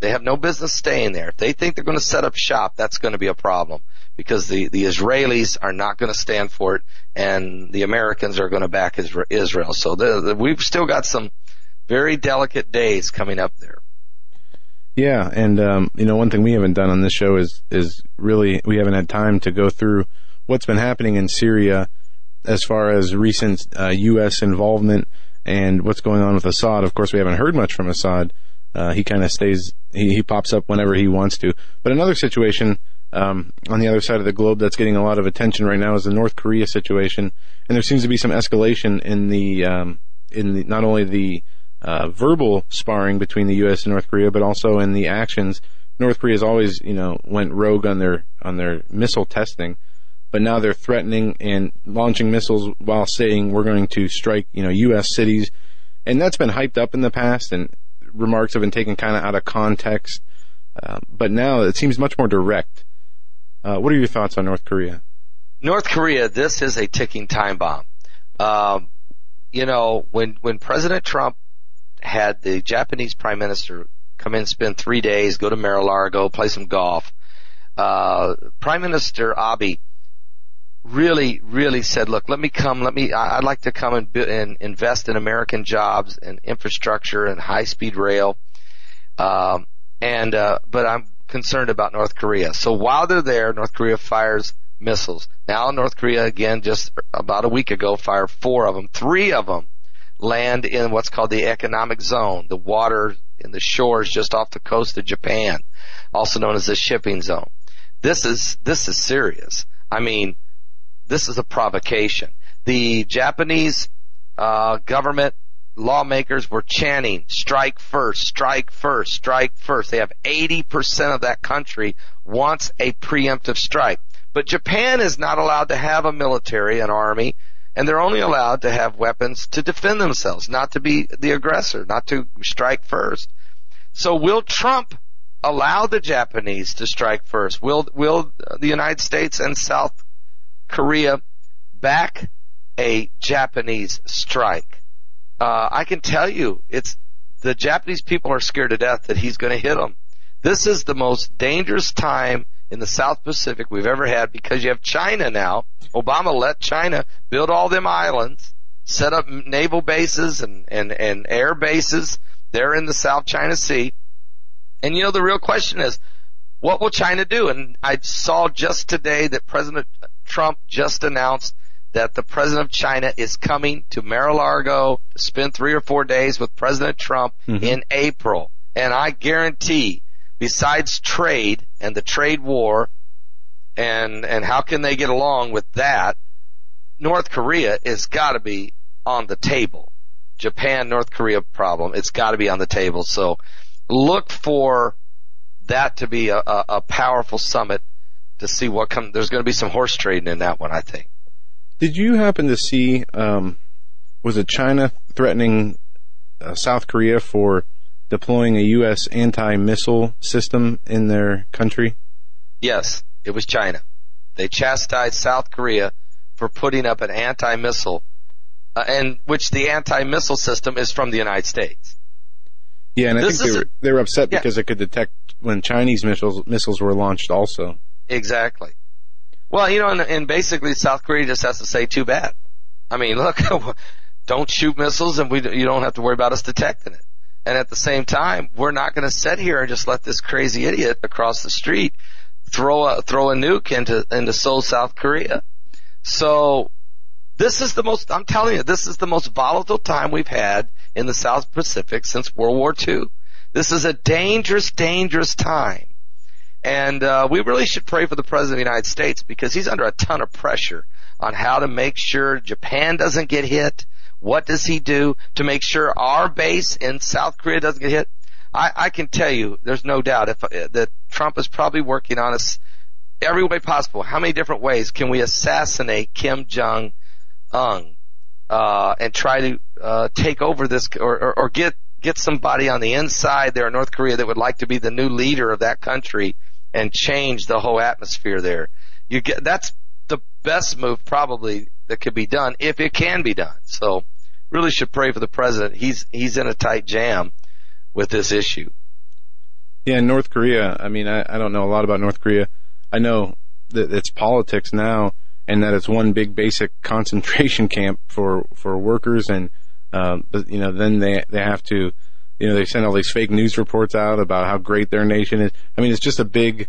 they have no business staying there. If they think they're going to set up shop, that's going to be a problem because the, the Israelis are not going to stand for it and the Americans are going to back Israel. So the, the, we've still got some very delicate days coming up there. Yeah, and um, you know, one thing we haven't done on this show is is really we haven't had time to go through what's been happening in Syria as far as recent uh, U.S. involvement and what's going on with Assad. Of course, we haven't heard much from Assad. Uh, he kind of stays, he, he pops up whenever he wants to. But another situation um, on the other side of the globe that's getting a lot of attention right now is the North Korea situation, and there seems to be some escalation in the um, in the, not only the uh, verbal sparring between the U.S. and North Korea, but also in the actions. North Korea has always, you know, went rogue on their on their missile testing, but now they're threatening and launching missiles while saying we're going to strike, you know, U.S. cities, and that's been hyped up in the past, and remarks have been taken kind of out of context. Uh, but now it seems much more direct. Uh, what are your thoughts on North Korea? North Korea, this is a ticking time bomb. Um, you know, when when President Trump had the Japanese prime minister come in, spend three days, go to Mar-a-Lago, play some golf. Uh, prime Minister Abe really, really said, look, let me come, let me, I'd like to come and, and invest in American jobs and infrastructure and high speed rail. Um, and, uh, but I'm concerned about North Korea. So while they're there, North Korea fires missiles. Now North Korea again, just about a week ago, fired four of them. Three of them land in what's called the economic zone, the water in the shores just off the coast of Japan, also known as the shipping zone. This is, this is serious. I mean, this is a provocation. The Japanese, uh, government lawmakers were chanting, strike first, strike first, strike first. They have 80% of that country wants a preemptive strike. But Japan is not allowed to have a military, an army, and they're only allowed to have weapons to defend themselves, not to be the aggressor, not to strike first. So will Trump allow the Japanese to strike first? Will will the United States and South Korea back a Japanese strike? Uh, I can tell you, it's the Japanese people are scared to death that he's going to hit them. This is the most dangerous time in the South Pacific we've ever had because you have China now. Obama let China build all them islands, set up naval bases and, and, and air bases there in the South China Sea. And you know, the real question is, what will China do? And I saw just today that President Trump just announced that the president of China is coming to Mar-a-Lago to spend three or four days with President Trump mm-hmm. in April. And I guarantee besides trade and the trade war and and how can they get along with that? North Korea has got to be on the table. Japan North Korea problem. It's got to be on the table. So look for that to be a, a, a powerful summit to see what comes. There's going to be some horse trading in that one, I think. Did you happen to see? Um, was it China threatening uh, South Korea for deploying a U.S. anti-missile system in their country? Yes, it was China. They chastised South Korea for putting up an anti-missile, uh, and which the anti-missile system is from the United States. Yeah, and I This think they were, they were upset Yeah. because it could detect when Chinese missiles missiles were launched. Also, Exactly. Well, you know, and, and basically South Korea just has to say too bad. I mean, <laughs> look, <laughs> don't shoot missiles and we, you don't have to worry about us detecting it. And at the same time, we're not going to sit here and just let this crazy idiot across the street throw a, throw a nuke into, into Seoul, South Korea. So this is the most, I'm telling you, this is the most volatile time we've had in the South Pacific since World War II. This is a dangerous, dangerous time. And uh, we really should pray for the President of the United States because he's under a ton of pressure on how to make sure Japan doesn't get hit. What does he do to make sure our base in South Korea doesn't get hit? I, I can tell you, there's no doubt if, uh, that Trump is probably working on us every way possible. How many different ways can we assassinate Kim Jong Un uh, and try to uh, take over this or, or, or get get somebody on the inside there in North Korea that would like to be the new leader of that country and change the whole atmosphere there. You get that's the best move probably that could be done if it can be done. So really should pray for the president. He's he's in a tight jam with this issue. yeah, North Korea. I mean, I, I don't know a lot about North Korea. I know that it's politics now, and that it's one big basic <laughs> concentration camp for for workers, and um, but you know, then they they have to, you know, they send all these fake news reports out about how great their nation is. I mean, it's just a big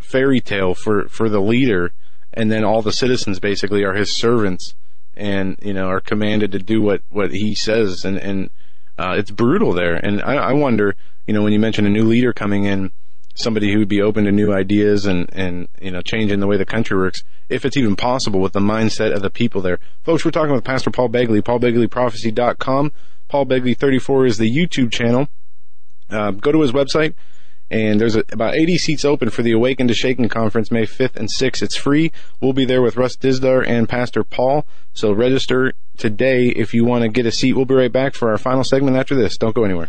fairy tale for for the leader, and then all the citizens basically are his servants, and you know, are commanded to do what what he says, and and uh, it's brutal there. And I, I wonder, you know, when you mention a new leader coming in, somebody who would be open to new ideas and, and, you know, changing the way the country works, if it's even possible with the mindset of the people there. Folks, we're talking with Pastor Paul Begley, paulbegleyprophecy.com. Paul Begley 34 is the YouTube channel. Uh, go to his website and there's a, about 80 seats open for the Awaken to Shakin' conference May 5th and 6th. It's free. We'll be there with Russ Dizdar and Pastor Paul. So register today if you want to get a seat. We'll be right back for our final segment after this. Don't go anywhere.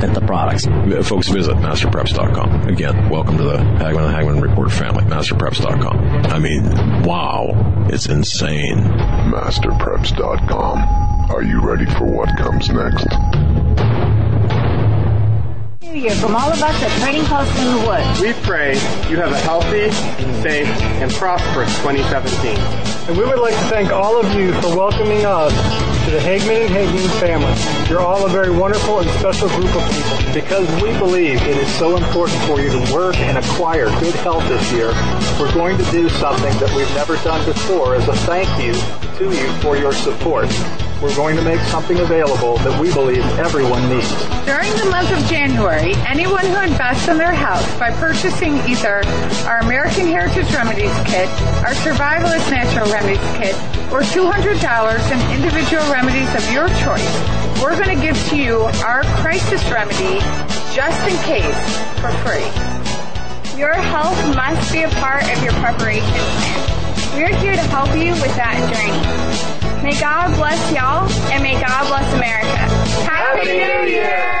at the products. Uh, folks, visit masterpreps.com. Again, welcome to the Hagmann and Hagmann Report family. Masterpreps.com. I mean, wow. It's insane. Masterpreps.com. Are you ready for what comes next? New Year from all of us at Trading Post in the Woods. We pray you have a healthy, safe, and prosperous 2017. And we would like to thank all of you for welcoming us to the Hagmann and Hagmann family. You're all a very wonderful and special group of people. Because we believe it is so important for you to work and acquire good health this year, we're going to do something that we've never done before as a thank you to you for your support. We're going to make something available that we believe everyone needs. During the month of January, anyone who invests in their house by purchasing either our American Heritage Remedies Kit, our Survivalist Natural Remedies Kit, or $200 in individual remedies of your choice, we're going to give to you our crisis remedy just in case for free. Your health must be a part of your preparation plan. We're here to help you with that journey. May God bless y'all and may God bless America. Happy New Year!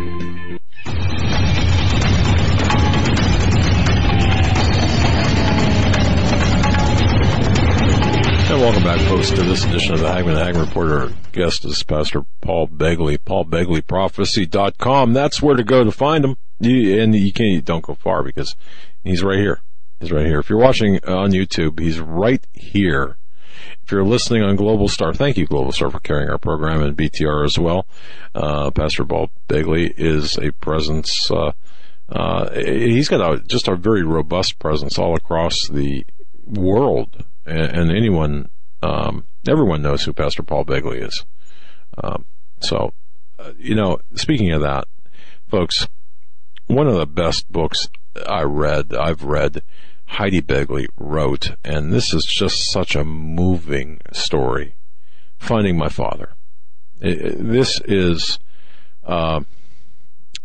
Welcome back, folks, to this edition of the Hagmann Hagmann Report. Our guest is Pastor Paul Begley, paulbegleyprophecy.com. That's where to go to find him. You, and you can't, don't go far because he's right here. He's right here. If you're watching on YouTube, he's right here. If you're listening on Global Star, thank you, Global Star, for carrying our program and BTR as well. Uh, Pastor Paul Begley is a presence, uh, uh, he's got a, just a very robust presence all across the world and anyone, um, everyone knows who Pastor Paul Begley is. Um, so, uh, you know, speaking of that, folks, one of the best books I read, I've read, Heidi Begley wrote, and this is just such a moving story. Finding my father. It, it, this is, uh,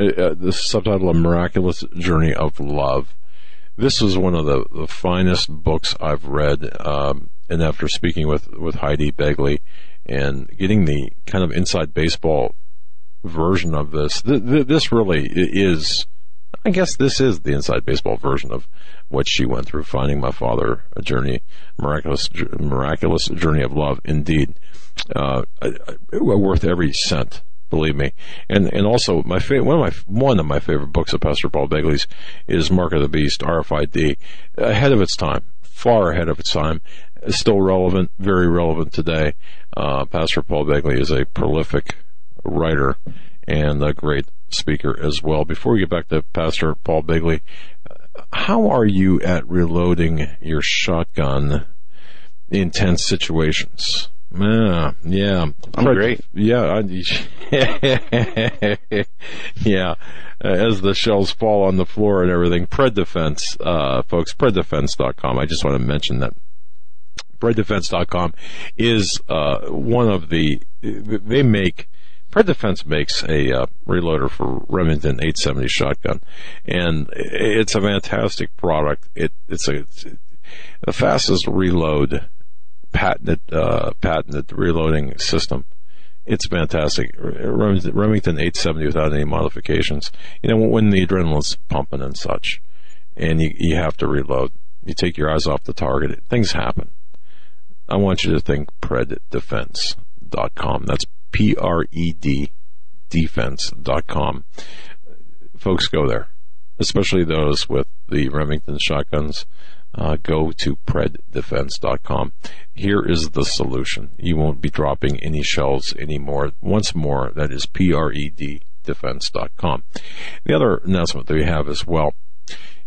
uh, the subtitle of Miraculous Journey of Love this is one of the, the finest books I've read. Um, and after speaking with, with Heidi Begley and getting the kind of inside baseball version of this, th- th- this really is, I guess this is the inside baseball version of what she went through, finding my father, a journey, miraculous, miraculous journey of love, indeed, uh, worth every cent believe me. And and also my fa- one of my one of my favorite books of Pastor Paul Begley's is Mark of the Beast, RFID, ahead of its time, far ahead of its time, still relevant, very relevant today. Uh, Pastor Paul Begley is a prolific writer and a great speaker as well. Before we get back to Pastor Paul Begley, how are you at reloading your shotgun in tense situations? Yeah, yeah. I'm great. Yeah, I, <laughs> yeah. As the shells fall on the floor and everything, Pred Defense, uh, folks, PredDefense.com. I just want to mention that PredDefense.com is uh, one of the. They make. Pred Defense makes a uh, reloader for Remington 870 shotgun, and it's a fantastic product. It, it's a it's the fastest reload patented uh, patented reloading system. It's fantastic. Remington 870 without any modifications. You know when the adrenaline's pumping and such, and you you have to reload. You take your eyes off the target. Things happen. I want you to think preddefense.com. That's P R E D defense.com. Folks go there, especially those with the Remington shotguns uh, go to preddefense.com. Here is the solution. You won't be dropping any shells anymore. Once more, that is P-R-E-D defense.com. The other announcement that we have as well,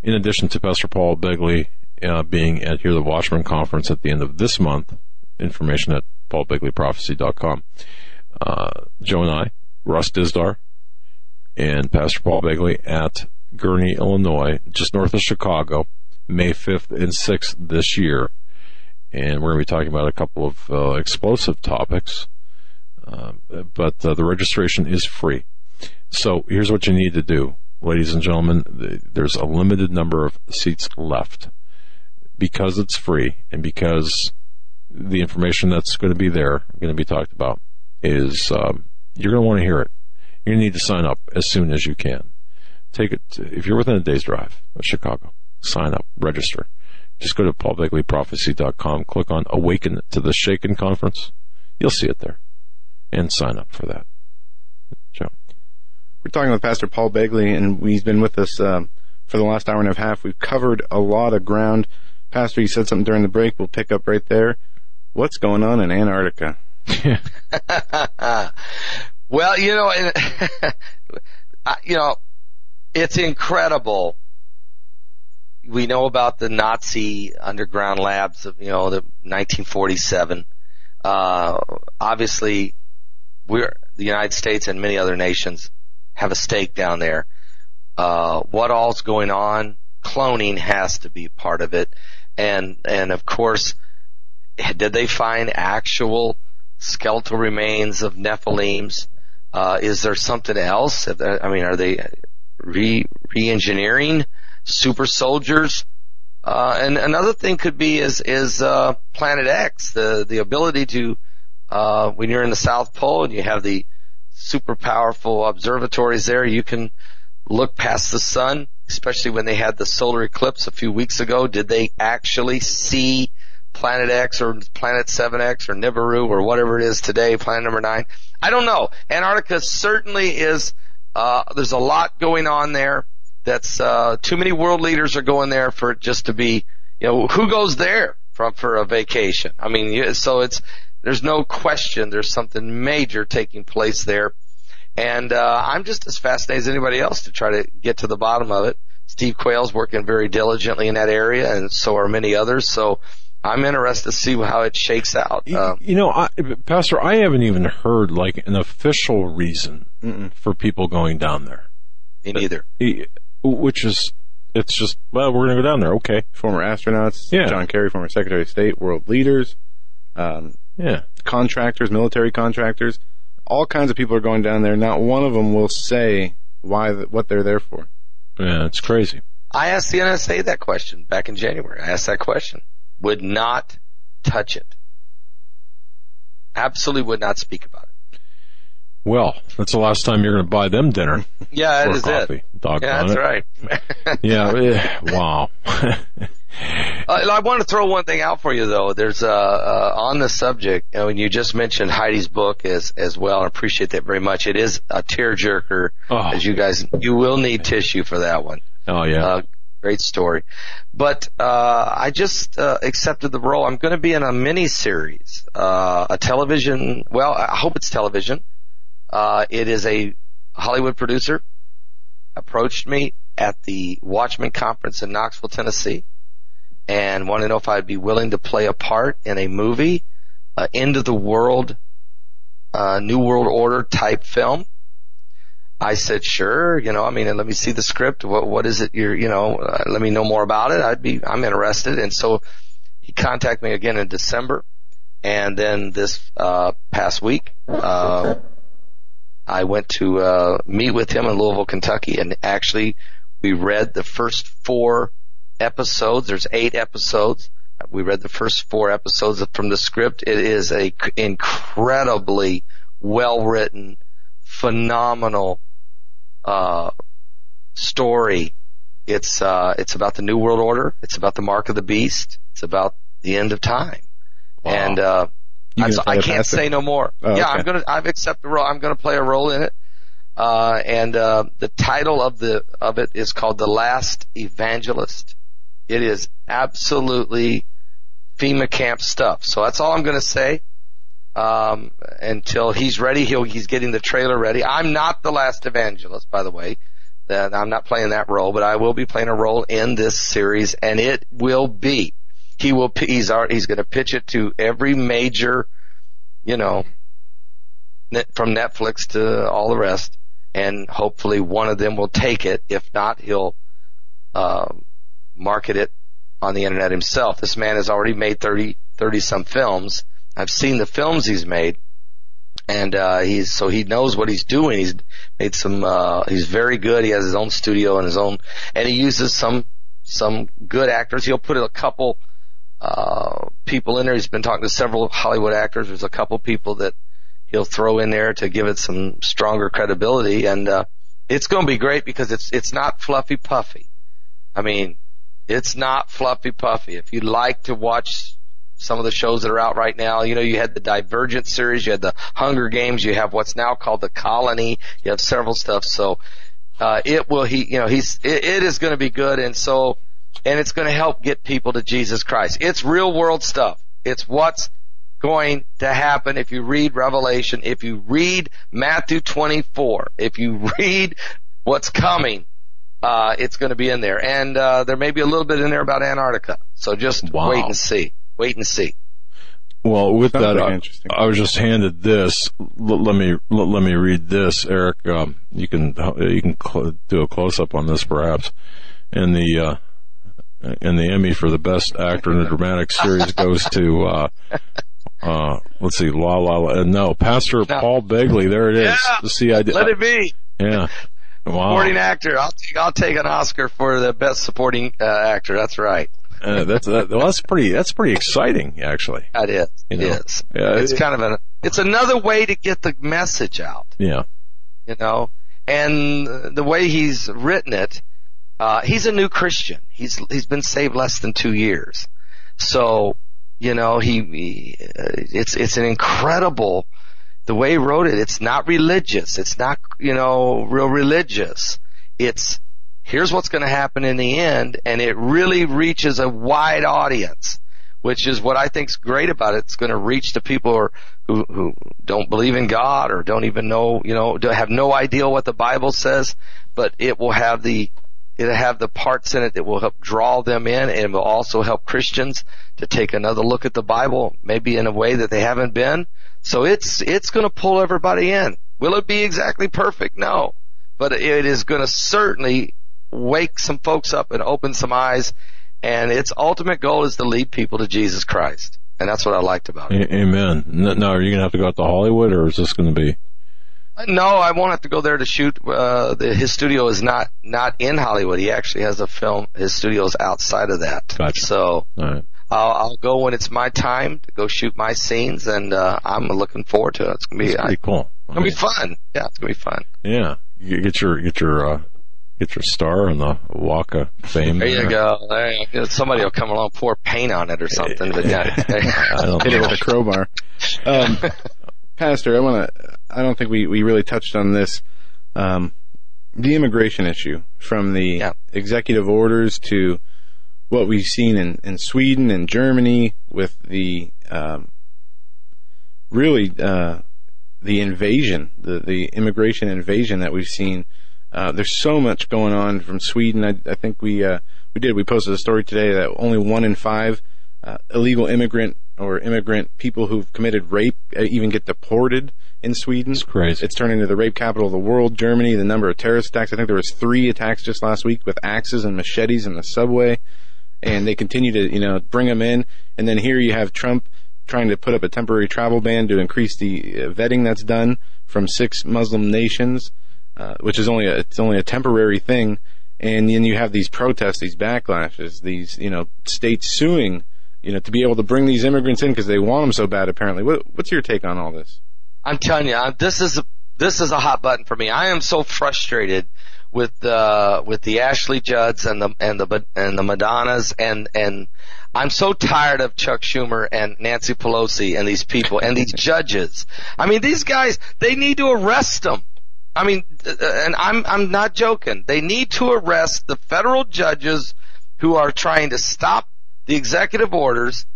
in addition to Pastor Paul Begley uh, being at here the Watchman Conference at the end of this month, information at paulbegleyprophecy.com. Uh, Joe and I, Russ Dizdar, and Pastor Paul Begley at Gurnee, Illinois, just north of Chicago, May 5th and 6th this year. And we're going to be talking about a couple of uh, explosive topics. Uh, but uh, the registration is free. So here's what you need to do. Ladies and gentlemen, there's a limited number of seats left. Because it's free and because the information that's going to be there, going to be talked about, is um, you're going to want to hear it. You need to sign up as soon as you can. Take it if you're within a day's drive of Chicago sign up, register. Just go to paulbegleyprophecy.com, click on Awaken to the Shakin' Conference. You'll see it there. And sign up for that. Joe. We're talking with Pastor Paul Begley, and he's been with us uh, for the last hour and a half. We've covered a lot of ground. Pastor, you said something during the break. We'll pick up right there. What's going on in Antarctica? <laughs> well, you know, <laughs> you know, it's incredible. We know about the Nazi underground labs of, you know, the 1947. Uh, obviously, we're, the United States and many other nations have a stake down there. Uh, what all's going on? Cloning has to be part of it. And, and of course, did they find actual skeletal remains of Nephilims? Uh, is there something else? I mean, are they re, re-engineering super soldiers? Uh, and another thing could be is, is, uh, Planet X, the, the ability to, uh, when you're in the South Pole and you have the super powerful observatories there, you can look past the sun, especially when they had the solar eclipse a few weeks ago. Did they actually see Planet X or Planet 7X or Nibiru or whatever it is today, planet number nine? I don't know. Antarctica certainly is, uh, there's a lot going on there. That's, uh, too many world leaders are going there for it just to be, you know, who goes there from, for a vacation? I mean, so it's, there's no question there's something major taking place there. And, uh, I'm just as fascinated as anybody else to try to get to the bottom of it. Steve Quayle's working very diligently in that area and so are many others. So, I'm interested to see how it shakes out. Um, you know, I, Pastor, I haven't even heard like an official reason Mm-mm. for people going down there. Me neither. Which is, it's just, well, we're going to go down there. Okay. Former astronauts, Yeah. John Kerry, former Secretary of State, world leaders, um, Yeah. contractors, military contractors, all kinds of people are going down there. Not one of them will say why, what they're there for. Yeah, it's crazy. I asked the NSA that question back in January. I asked that question. Would not touch it. Absolutely would not speak about it. Well, that's the last time you're going to buy them dinner. Yeah, that or is coffee. it. Doggone yeah, that's it. right. Yeah. <laughs> eh, wow. <laughs> Uh, I want to throw one thing out for you though. There's uh, uh on the subject, you know, and you just mentioned Heidi's book as as well. I appreciate that very much. It is a tearjerker, Oh. as you guys you will need tissue for that one. Oh yeah. Uh, great story. But uh I just uh, accepted the role. I'm going to be in a mini series, uh a television. Well, I hope it's television. Uh it is a Hollywood producer approached me at the Watchmen conference in Knoxville, Tennessee and wanted to know if I'd be willing to play a part in a movie, uh, end of the world, uh, New World Order type film. I said, sure, you know, I mean, and let me see the script. What, what is it you're, you know, uh, let me know more about it. I'd be, I'm interested. And so he contacted me again in December. And then this, uh, past week, uh, I went to, uh, meet with him in Louisville, Kentucky and actually we read the first four episodes. There's eight episodes. We read the first four episodes from the script. It is a c- incredibly well written, phenomenal, uh, story. It's, uh, it's about the New World Order. It's about the Mark of the Beast. It's about the end of time. Wow. And, uh, You I'm gonna so- play I can't say no more. Oh, yeah, okay. I'm gonna, I've accepted the role. I'm gonna play a role in it. Uh, and, uh, the title of the, of it is called The Last Evangelist. It is absolutely FEMA camp stuff. So that's all I'm gonna say. Um, until he's ready, he'll, he's getting the trailer ready. I'm not the last evangelist, by the way. I'm not playing that role, but I will be playing a role in this series and it will be, he will, he's he's gonna pitch it to every major, you know, from Netflix to all the rest, and hopefully one of them will take it. If not, he'll um, market it on the internet himself. This man has already made 30, 30 some films. I've seen the films he's made, and uh, he's so he knows what he's doing. He's made some. Uh, he's very good. He has his own studio and his own, and he uses some some good actors. He'll put a couple uh, people in there. He's been talking to several Hollywood actors. There's a couple people that he'll throw in there to give it some stronger credibility, and uh, it's going to be great because it's it's not fluffy puffy. I mean, It's not fluffy puffy. If you like to watch some of the shows that are out right now, you know, you had the Divergent series, you had the Hunger Games, you have what's now called the Colony, you have several stuff. So, uh, it will, he, you know, he's, it, it is going to be good. And so, and it's going to help get people to Jesus Christ. It's real world stuff. It's what's going to happen if you read Revelation, if you read Matthew 24, if you <laughs> read what's coming, uh, it's going to be in there. And, uh, there may be a little bit in there about Antarctica. So just Wow. wait and see. Wait and see. Well, with Sounds that, very I. I was just handed this. L- let me let, let me read this, Eric. Um, you can you can cl- do a close up on this, perhaps. And the uh, and the Emmy for the best actor in a dramatic series goes to uh, uh, let's see, La La La. uh, No, Pastor Paul Begley. There it is. Yeah. See, I did. Let it be. Yeah. Wow. Supporting actor. I'll take, I'll take an Oscar for the best supporting uh, actor. That's right. Uh, that's that, well, that's pretty. That's pretty exciting, actually. That is. You know. is. Yeah, It's it- kind of a, it's another way to get the message out. Yeah. you know, and the way he's written it, uh, he's a new Christian. He's he's been saved less than two years, so you know he, he uh, it's it's an incredible the way he wrote it. It's not religious. It's not you know real religious. It's here's what's going to happen in the end, and it really reaches a wide audience. Which is what I think's great about it. It's going to reach the people who, are, who who don't believe in God or don't even know, you know, have no idea what the Bible says. But it will have the it'll have the parts in it that will help draw them in, and will also help Christians to take another look at the Bible, maybe in a way that they haven't been. So it's it's going to pull everybody in. Will it be exactly perfect? No, but it is going to certainly wake some folks up and open some eyes. And its ultimate goal is to lead people to Jesus Christ, and that's what I liked about it. Amen. Now, are you going to have to go out to Hollywood, or is this going to be? No, I won't have to go there to shoot. Uh, the, his studio is not not in Hollywood. He actually has a film. His studio is outside of that. Gotcha. So All right. I'll, I'll go when it's my time to go shoot my scenes, and uh, I'm looking forward to it. It's gonna be That's pretty cool. it's gonna be fun. Yeah, it's gonna be fun. Yeah, you get your get your uh, get your star on the Walk of Fame. There you go. There you go. Somebody will come along, pour paint on it or something. But yeah, <laughs> I don't Hit it with a crowbar. Um, <laughs> Pastor, I want to. I don't think we we really touched on this. Um, the immigration issue, from the executive orders to what we've seen in, in Sweden and Germany with the um, really uh, the invasion, the the immigration invasion that we've seen. Uh, there's so much going on from Sweden. I, I think we uh, we did. We posted a story today that only one in five uh, illegal immigrant or immigrant people who've committed rape uh, even get deported in Sweden. It's crazy. It's turning into the rape capital of the world. Germany, the number of terrorist attacks. I think there was three attacks just last week with axes and machetes in the subway, and they continue to you know bring them in. And then here you have Trump trying to put up a temporary travel ban to increase the uh, vetting that's done from six Muslim nations, uh, which is only a, it's only a temporary thing. And then you have these protests, these backlashes, these you know states suing, you know, to be able to bring these immigrants in because they want them so bad. Apparently, what, what's your take on all this? I'm telling you, uh, this is a, this is a hot button for me. I am so frustrated with the with the Ashley Judds and the and the and the Madonnas and and I'm so tired of Chuck Schumer and Nancy Pelosi and these people and these <laughs> judges. I mean, these guys they need to arrest them. I mean, uh, and I'm I'm not joking. They need to arrest the federal judges who are trying to stop the executive orders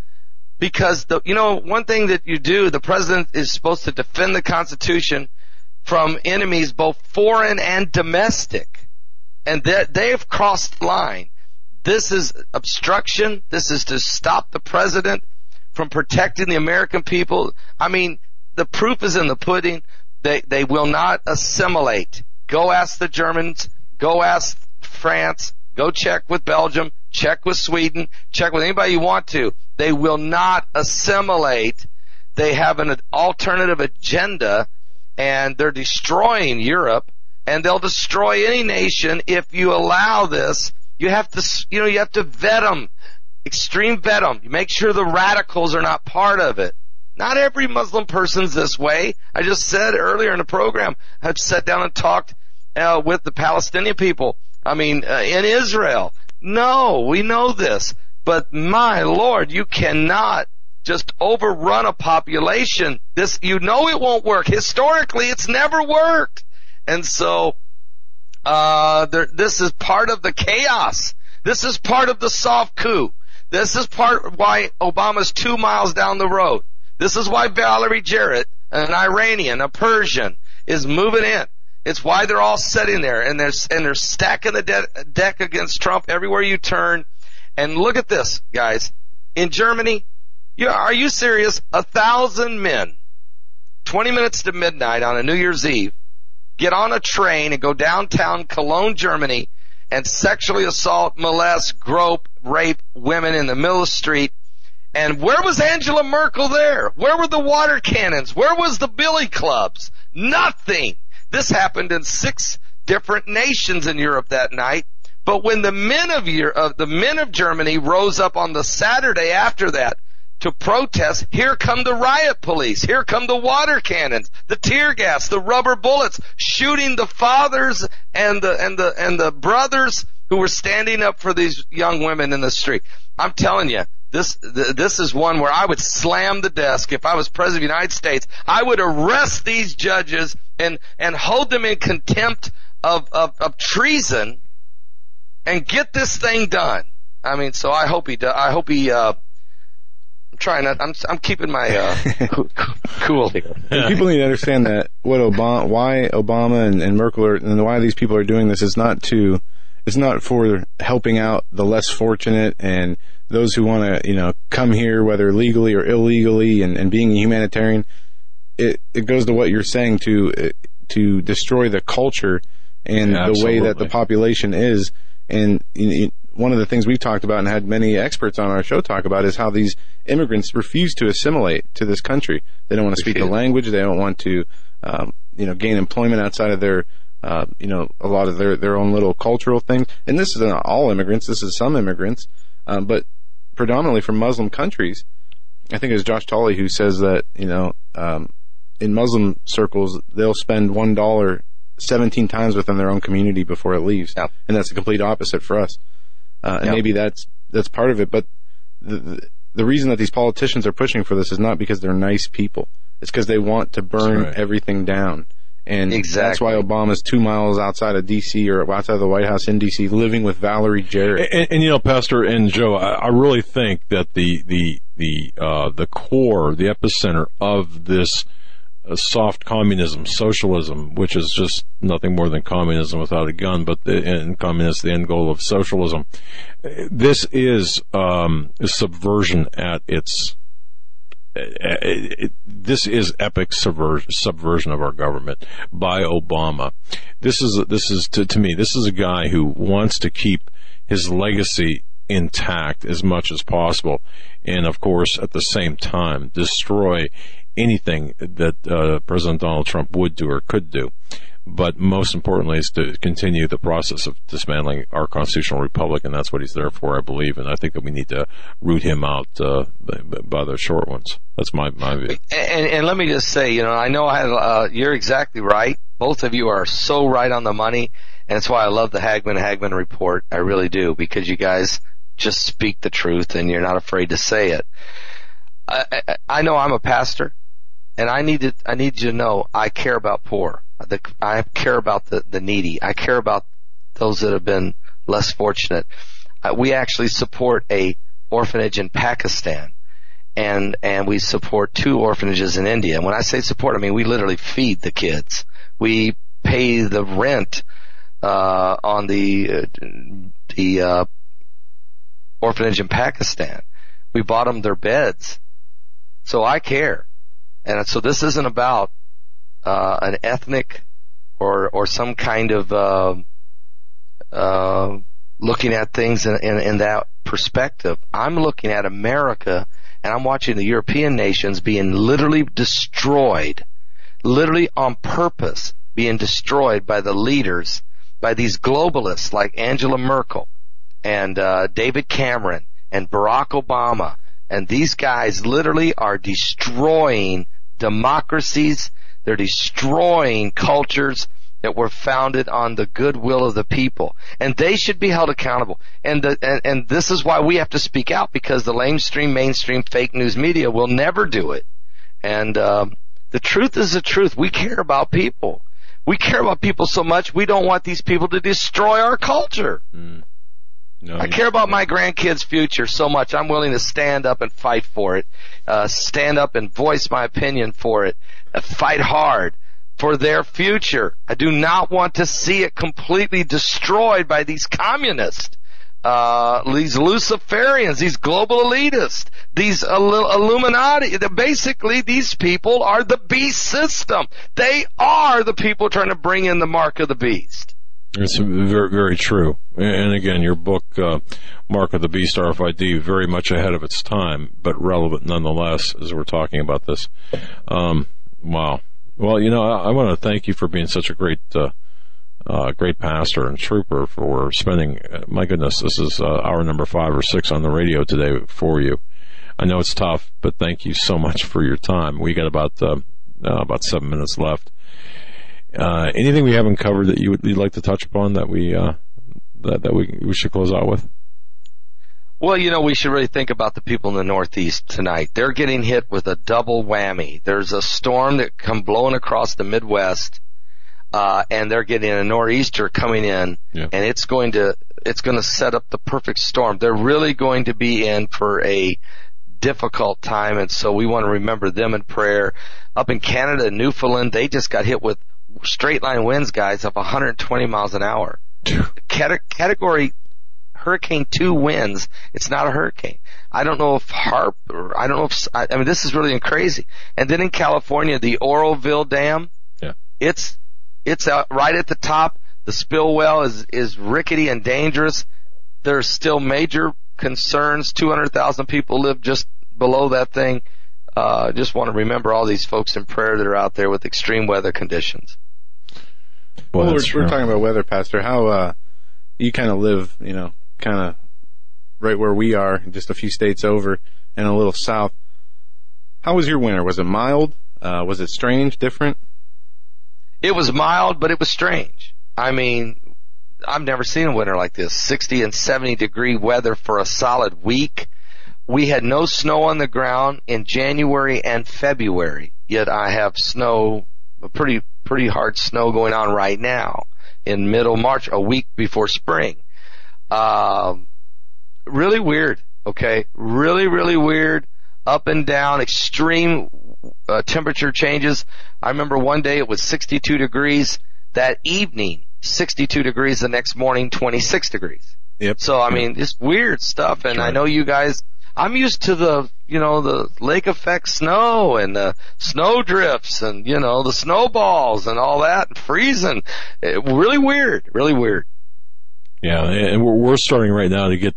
because the you know one thing that you do the president is supposed to defend the constitution from enemies both foreign and domestic. And that they've crossed the line. This is obstruction. This is to stop the president from protecting the american people. I mean the proof is in the pudding. They they will not assimilate. Go ask the germans. Go ask france go check with belgium check with sweden check with anybody you want to they will not assimilate. They have an alternative agenda and they're destroying Europe and they'll destroy any nation if you allow this. You have to, you know, you have to vet them, extreme vet them. You make sure the radicals are not part of it. Not every Muslim person's this way. I just said earlier in the program, I've sat down and talked uh, with the Palestinian people. I mean, uh, in Israel, No, we know this. But my lord, you cannot just overrun a population. This, you know it won't work. Historically, it's never worked. And so, uh, there, this is part of the chaos. This is part of the soft coup. This is part why Obama's two miles down the road. This is why Valerie Jarrett, an Iranian, a Persian, is moving in. It's why they're all sitting there and they're, and they're stacking the de- deck against Trump everywhere you turn. And look at this, guys. In Germany, you, are you serious? A thousand men, 20 minutes to midnight on a New Year's Eve, get on a train and go downtown Cologne, Germany, and sexually assault, molest, grope, rape women in the middle of the street. And where was Angela Merkel there? Where were the water cannons? Where was the billy clubs? Nothing. This happened in six different nations in Europe that night. But when the men of Europe, uh, the men of Germany rose up on the Saturday after that to protest, here come the riot police, here come the water cannons, the tear gas, the rubber bullets, shooting the fathers and the and the and the brothers who were standing up for these young women in the street. I'm telling you, this this is one where I would slam the desk if I was president of the United States. I would arrest these judges and and hold them in contempt of of, of treason and get this thing done. I mean, so I hope he does. I hope he. Uh, I'm trying not. I'm I'm keeping my uh, <laughs> cool here. People need to understand that what Obama, why Obama and, and Merkel are, and why these people are doing this is not to, it's not for helping out the less fortunate and those who want to, you know, come here whether legally or illegally and, and being a humanitarian. It it goes to what you're saying to to destroy the culture and Yeah, the way that the population is. And you know, one of the things we've talked about and had many experts on our show talk about is how these immigrants refuse to assimilate to this country. They don't want to speak the language. They don't want to, um, you know, gain employment outside of their, uh, you know, a lot of their, their own little cultural things. And this is not all immigrants. This is some immigrants, um, but predominantly from Muslim countries. I think it was Josh Tolley who says that, you know, um, in Muslim circles, they'll spend one dollar 17 times within their own community before it leaves. And that's the complete opposite for us. Uh, and Yep. maybe that's, that's part of it. But the, the, the reason that these politicians are pushing for this is not because they're nice people. It's because they want to burn right. everything down. And that's Exactly. why Obama's two miles outside of DC or outside of the White House in DC living with Valerie Jarrett. And, and you know, Pastor and Joe, I, I really think that the the the uh, the core, the epicenter of this uh, soft communism, socialism, which is just nothing more than communism without a gun, but the, and communist, the end goal of socialism. Uh, This is um, subversion at its uh, it- this is epic subver- subversion of our government by Obama. This is this is to, to me this is a guy who wants to keep his legacy intact as much as possible, and of course at the same time destroy anything that uh, President Donald Trump would do or could do. But most importantly is to continue the process of dismantling our constitutional republic, and that's what he's there for, I believe. And I think that we need to root him out uh, by, the short ones. That's my my view. And, and let me just say, you know, I know I have, uh, you're exactly right. Both of you are so right on the money. And that's why I love the Hagmann Hagmann report. I really do because you guys just speak the truth and you're not afraid to say it. I, I, I know I'm a pastor and I need to, I need you to know I care about poor. The, I care about the, the needy. I care about those that have been less fortunate. Uh, we actually support a orphanage in Pakistan and and we support two orphanages in India. And when I say support, I mean we literally feed the kids. We pay the rent uh, on the uh, the uh, orphanage in Pakistan. We bought them their beds, so I care. And so this isn't about uh, an ethnic or or some kind of uh, uh, looking at things in, in, in that perspective. I'm looking at America and I'm watching the European nations being literally destroyed, literally on purpose being destroyed by the leaders, by these globalists like Angela Merkel and uh, David Cameron and Barack Obama. And these guys literally are destroying democracies. They're destroying cultures. that were founded on the goodwill of the people. And they should be held accountable. And the, and, and this is why we have to speak out because the lamestream, mainstream fake news media will never do it. And, um, the truth is the truth. We care about people. We care about people so much we don't want these people to destroy our culture. Mm. No, I care about my grandkids' future so much. I'm willing to stand up and fight for it. Uh, stand up and voice my opinion for it. Uh, fight hard for their future. I do not want to see it completely destroyed by these communists. Uh, these Luciferians, these global elitists, these Illuminati, basically these people are the beast system. They are the people trying to bring in the mark of the beast. It's very, very true. And again, your book, uh, Mark of the Beast RFID, very much ahead of its time, but relevant nonetheless as we're talking about this. Um, wow. Well, you know, I, I, want to thank you for being such a great, uh, uh, great pastor and trooper for spending, uh, my goodness, this is uh, hour number five or six on the radio today for you. I know it's tough, but thank you so much for your time. We got about, uh, about seven minutes left. Anything we haven't covered that you would you'd like to touch upon that we, that, that we, we should close out with? Well, you know, we should really think about the people in the Northeast tonight. They're getting hit with a double whammy. There's a storm that come blowing across the Midwest, uh, and they're getting a nor'easter coming in, yeah. and it's going to it's going to set up the perfect storm. They're really going to be in for a difficult time, and so we want to remember them in prayer. Up in Canada, Newfoundland, they just got hit with straight line winds, guys, of 120 miles an hour. Category Hurricane 2 winds, it's not a hurricane. I don't know if HAARP, or I don't know if, I mean, this is really crazy. And then in California, the Oroville Dam, yeah. it's, it's out right at the top. The spillway is, is rickety and dangerous. There's still major concerns. 200,000 people live just below that thing. Uh, just want to remember all these folks in prayer that are out there with extreme weather conditions. Well, well we're, we're, talking about weather, Pastor. How, uh, you kind of live, you know, kind of right where we are, just a few states over and a little south. How was your winter? Was it mild? Uh, was it strange, different? It was mild, but it was strange. I mean, I've never seen a winter like this. 60 and 70 degree weather for a solid week. We had no snow on the ground in January and February, yet I have snow, a pretty, pretty hard snow going on right now in middle March, a week before spring. Um, really weird. Okay, really, really weird. Up and down, extreme uh, temperature changes. I remember one day it was 62 degrees. That evening, 62 degrees. The next morning, 26 degrees. Yep. So I mean, it's weird stuff. And sure. I know you guys. I'm used to the, you know, the lake effect snow and the snow drifts and, you know, the snowballs and all that and freezing. It, really weird, really weird. Yeah, and we're, we're starting right now to get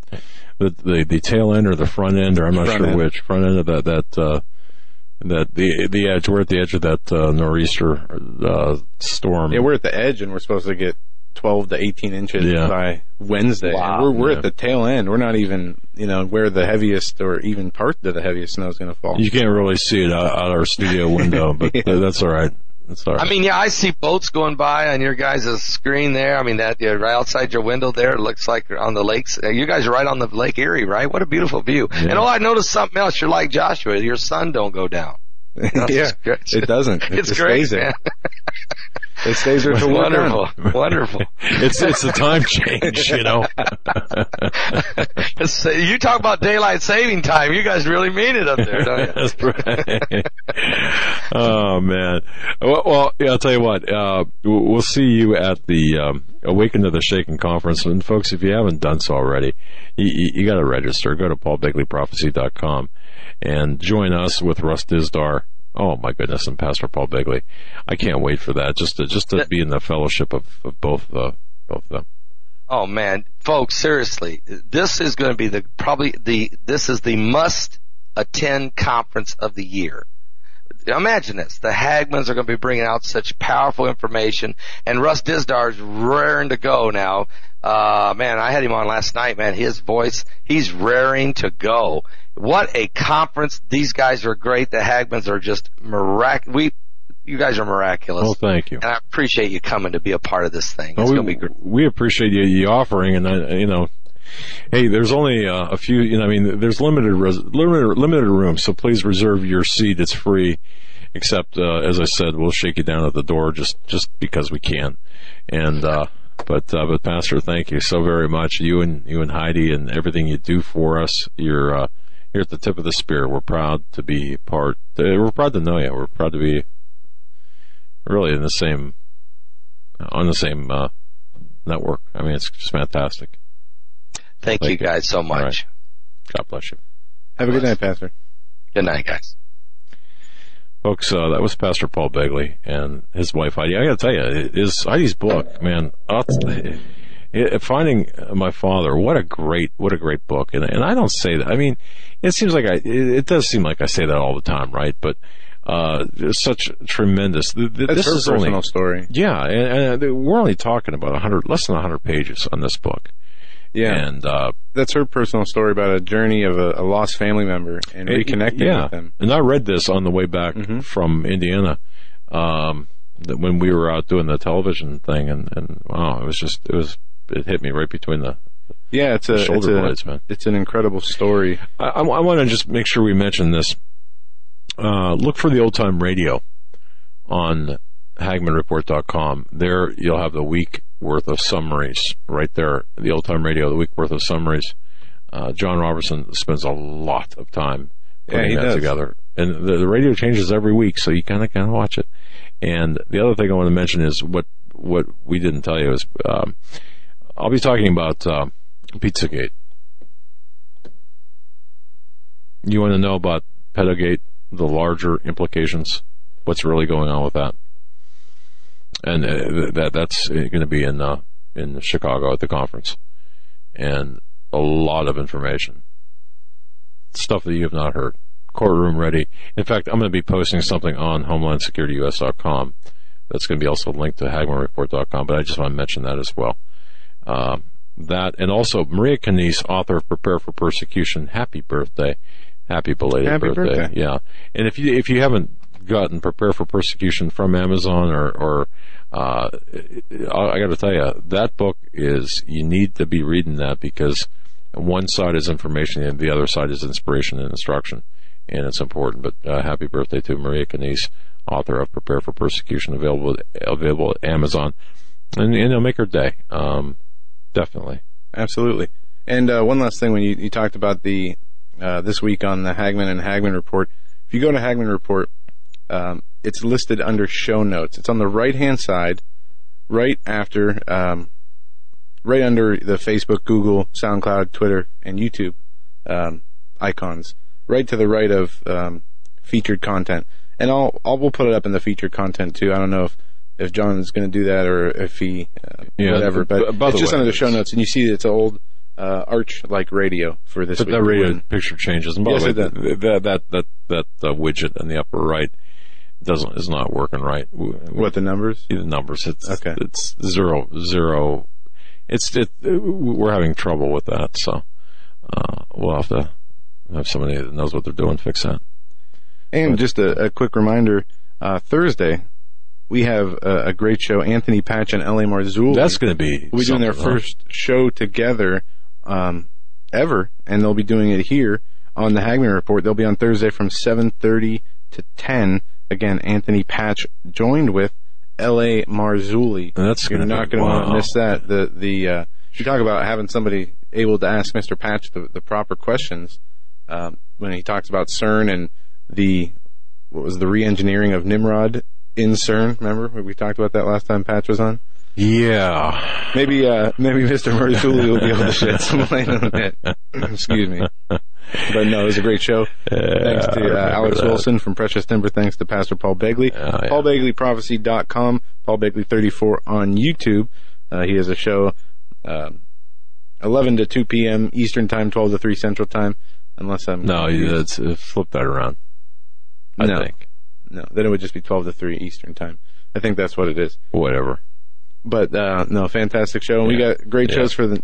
the, the, the tail end or the front end, or I'm not front sure end. which front end of that that uh, that the the edge. We're at the edge of that uh, nor'easter uh, storm. Yeah, we're at the edge, and we're supposed to get 12 to 18 inches Yeah. by Wednesday. Wow. We're, we're Yeah. at the tail end. We're not even, you know, where the heaviest or even part of the heaviest snow is going to fall. You can't really see it out, out our studio window, but <laughs> that's all right. That's all right. I mean, yeah, I see boats going by on your guys' screen there. I mean, that yeah, right outside your window there, it looks like on the lakes. Uh, You guys are right on the Lake Erie, right? What a beautiful view. And oh, I noticed something else. You're like Joshua. Your sun don't go down. <laughs> That's yeah, it doesn't. <laughs> It It's just great, stays there. It stays there till wonderful, done. wonderful. it's it's the time change, you know. <laughs> You talk about daylight saving time. You guys really mean it up there, don't you? <laughs> That's right. oh man. Well, well, yeah, I'll tell you what. Uh, we'll we'll see you at the um, Awaken to the Shakin' conference, and folks, if you haven't done so already, you, you, you got to register. Go to paulbegleyprophecy.com and join us with Russ Dizdar. Oh my goodness, and Pastor Paul Begley. I can't wait for that. Just to just to be in the fellowship of, of both uh, both of them. Oh man, folks, seriously, this is going to be the probably the this is the must attend conference of the year. Imagine this: the Hagmanns are going to be bringing out such powerful information, and Russ Dizdar is raring to go now. Uh, man, I had him on last night. Man, his voice, he's raring to go. What a conference! These guys are great. The Hagmanns are just miraculous. We you guys are miraculous. Well, thank you. And I appreciate you coming to be a part of this thing. It's Well, we, be great. we appreciate you, you offering, and I, you know, hey, there's only uh, a few. You know, I mean, there's limited res- limited limited room, so please reserve your seat. It's free, except uh, as I said, we'll shake you down at the door just just because we can. And uh, but uh, but Pastor, thank you so very much. You and you and Heidi and everything you do for us. You're uh, you're at the tip of the spear. We're proud to be part. Uh, we're proud to know you. We're proud to be really in the same on the same uh, network. I mean, it's just fantastic. Thank, you guys so much. All right. God bless you. Have a good night, Pastor. Good night, guys. Folks, uh, that was Pastor Paul Begley and his wife Heidi. I gotta tell you, his, Heidi's book, man, it, Finding My Father, what a great, what a great book. And, and I don't say that, I mean, it seems like I, it, it does seem like I say that all the time, right? But, uh, such tremendous. th- th- this is personal only, story. Yeah, and, and we're only talking about a hundred, less than a hundred pages on this book. Yeah. And, uh, That's her personal story about a journey of a, a lost family member and It- reconnecting yeah. with them. And I read this on the way back from Indiana, um, that when we were out doing the television thing, and, and wow, it was just it was it hit me right between the Yeah, it's a shoulder it's a, blades, man. It's an incredible story. I, I, want to just make sure we mention this. Uh, look for the old time radio on HagmannReport.com. There you'll have the week worth of summaries right there. The old time radio, the week worth of summaries. Uh, John Robertson spends a lot of time putting he that does. together. And the, the radio changes every week, so you kind of kind of watch it. And the other thing I want to mention is what what we didn't tell you is um, I'll be talking about uh, Pizzagate. You want to know about Pedogate, the larger implications, what's really going on with that, and uh, that that's going to be in uh, in Chicago at the conference, and a lot of information, stuff that you have not heard. Courtroom ready. In fact, I'm going to be posting something on HomelandSecurityUS.com. That's going to be also linked to HagmannReport.com, but I just want to mention that as well. Um, that and also Maria Kneas, author of Prepare for Persecution. Happy birthday, happy belated Happy birthday. Yeah, and if you if you haven't gotten Prepare for Persecution from Amazon or or uh, I, got to tell you that book is you need to be reading that because one side is information and the other side is inspiration and instruction, and it's important. But uh, happy birthday to Maria Kneas, author of Prepare for Persecution, available available at Amazon, and, and it'll make her day. Um, definitely. Absolutely. And uh, one last thing, when you, you talked about the uh, this week on the Hagmann and Hagmann report, if you go to Hagmann report, um, it's listed under show notes. It's on the right hand side, right after, um, right under the Facebook, Google, SoundCloud, Twitter, and YouTube um, icons. Right to the right of um, featured content, and I'll I'll we'll put it up in the featured content too. I don't know if if John is going to do that or if he uh, Yeah, whatever, but by it's just way, under the show notes, and you see it's an old uh, arch like radio for this. But week. that radio picture changes, and by Yes, the way, it does. th- that that that that uh, widget in the upper right doesn't is not working right. What the numbers? The numbers. It's Okay. It's zero zero. It's it. We're having trouble with that, so uh, we'll have to have somebody that knows what they're doing fix that. And just a, a quick reminder: uh, Thursday we have a, a great show. Anthony Patch and L.A. Marzulli. That's going to be. we're doing their huh? first show together um, ever, and they'll be doing it here on the Hagmann Report. They'll be on Thursday from 7:30 to 10. Again, Anthony Patch joined with L.A. Marzulli. That's You're not going to want to miss that. The the uh, you talk about having somebody able to ask Mr. Patch the, the proper questions um, when he talks about CERN and the what was the re-engineering of Nimrod in CERN. Remember we talked about that last time Patch was on. Yeah. Maybe uh, maybe Mr. Marzulli will be able to shed some <laughs> light on it. Excuse me. But no, it was a great show. Thanks to uh, Alex that. Wilson from Precious Timber. Thanks to Pastor Paul Begley. Oh, yeah. PaulBegleyProphecy.com. Paul Begley 34 on YouTube. Uh, he has a show um, 11 to 2 p.m. Eastern Time, 12 to 3 Central Time. Unless I'm No, you- uh, flip that around. I No. think no, then it would just be 12 to 3 Eastern Time. I think that's what it is. whatever. But uh, no, fantastic show, and yeah. we got great yeah. shows for the,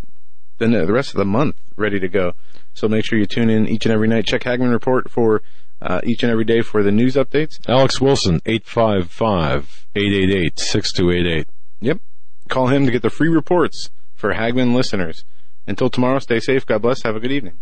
the the rest of the month ready to go. So make sure you tune in each and every night. Check Hagmann Report for uh, each and every day for the news updates. Alex Wilson, 855-888-6288. Yep. Call him to get the free reports for Hagmann listeners. Until tomorrow, stay safe. God bless. Have a good evening.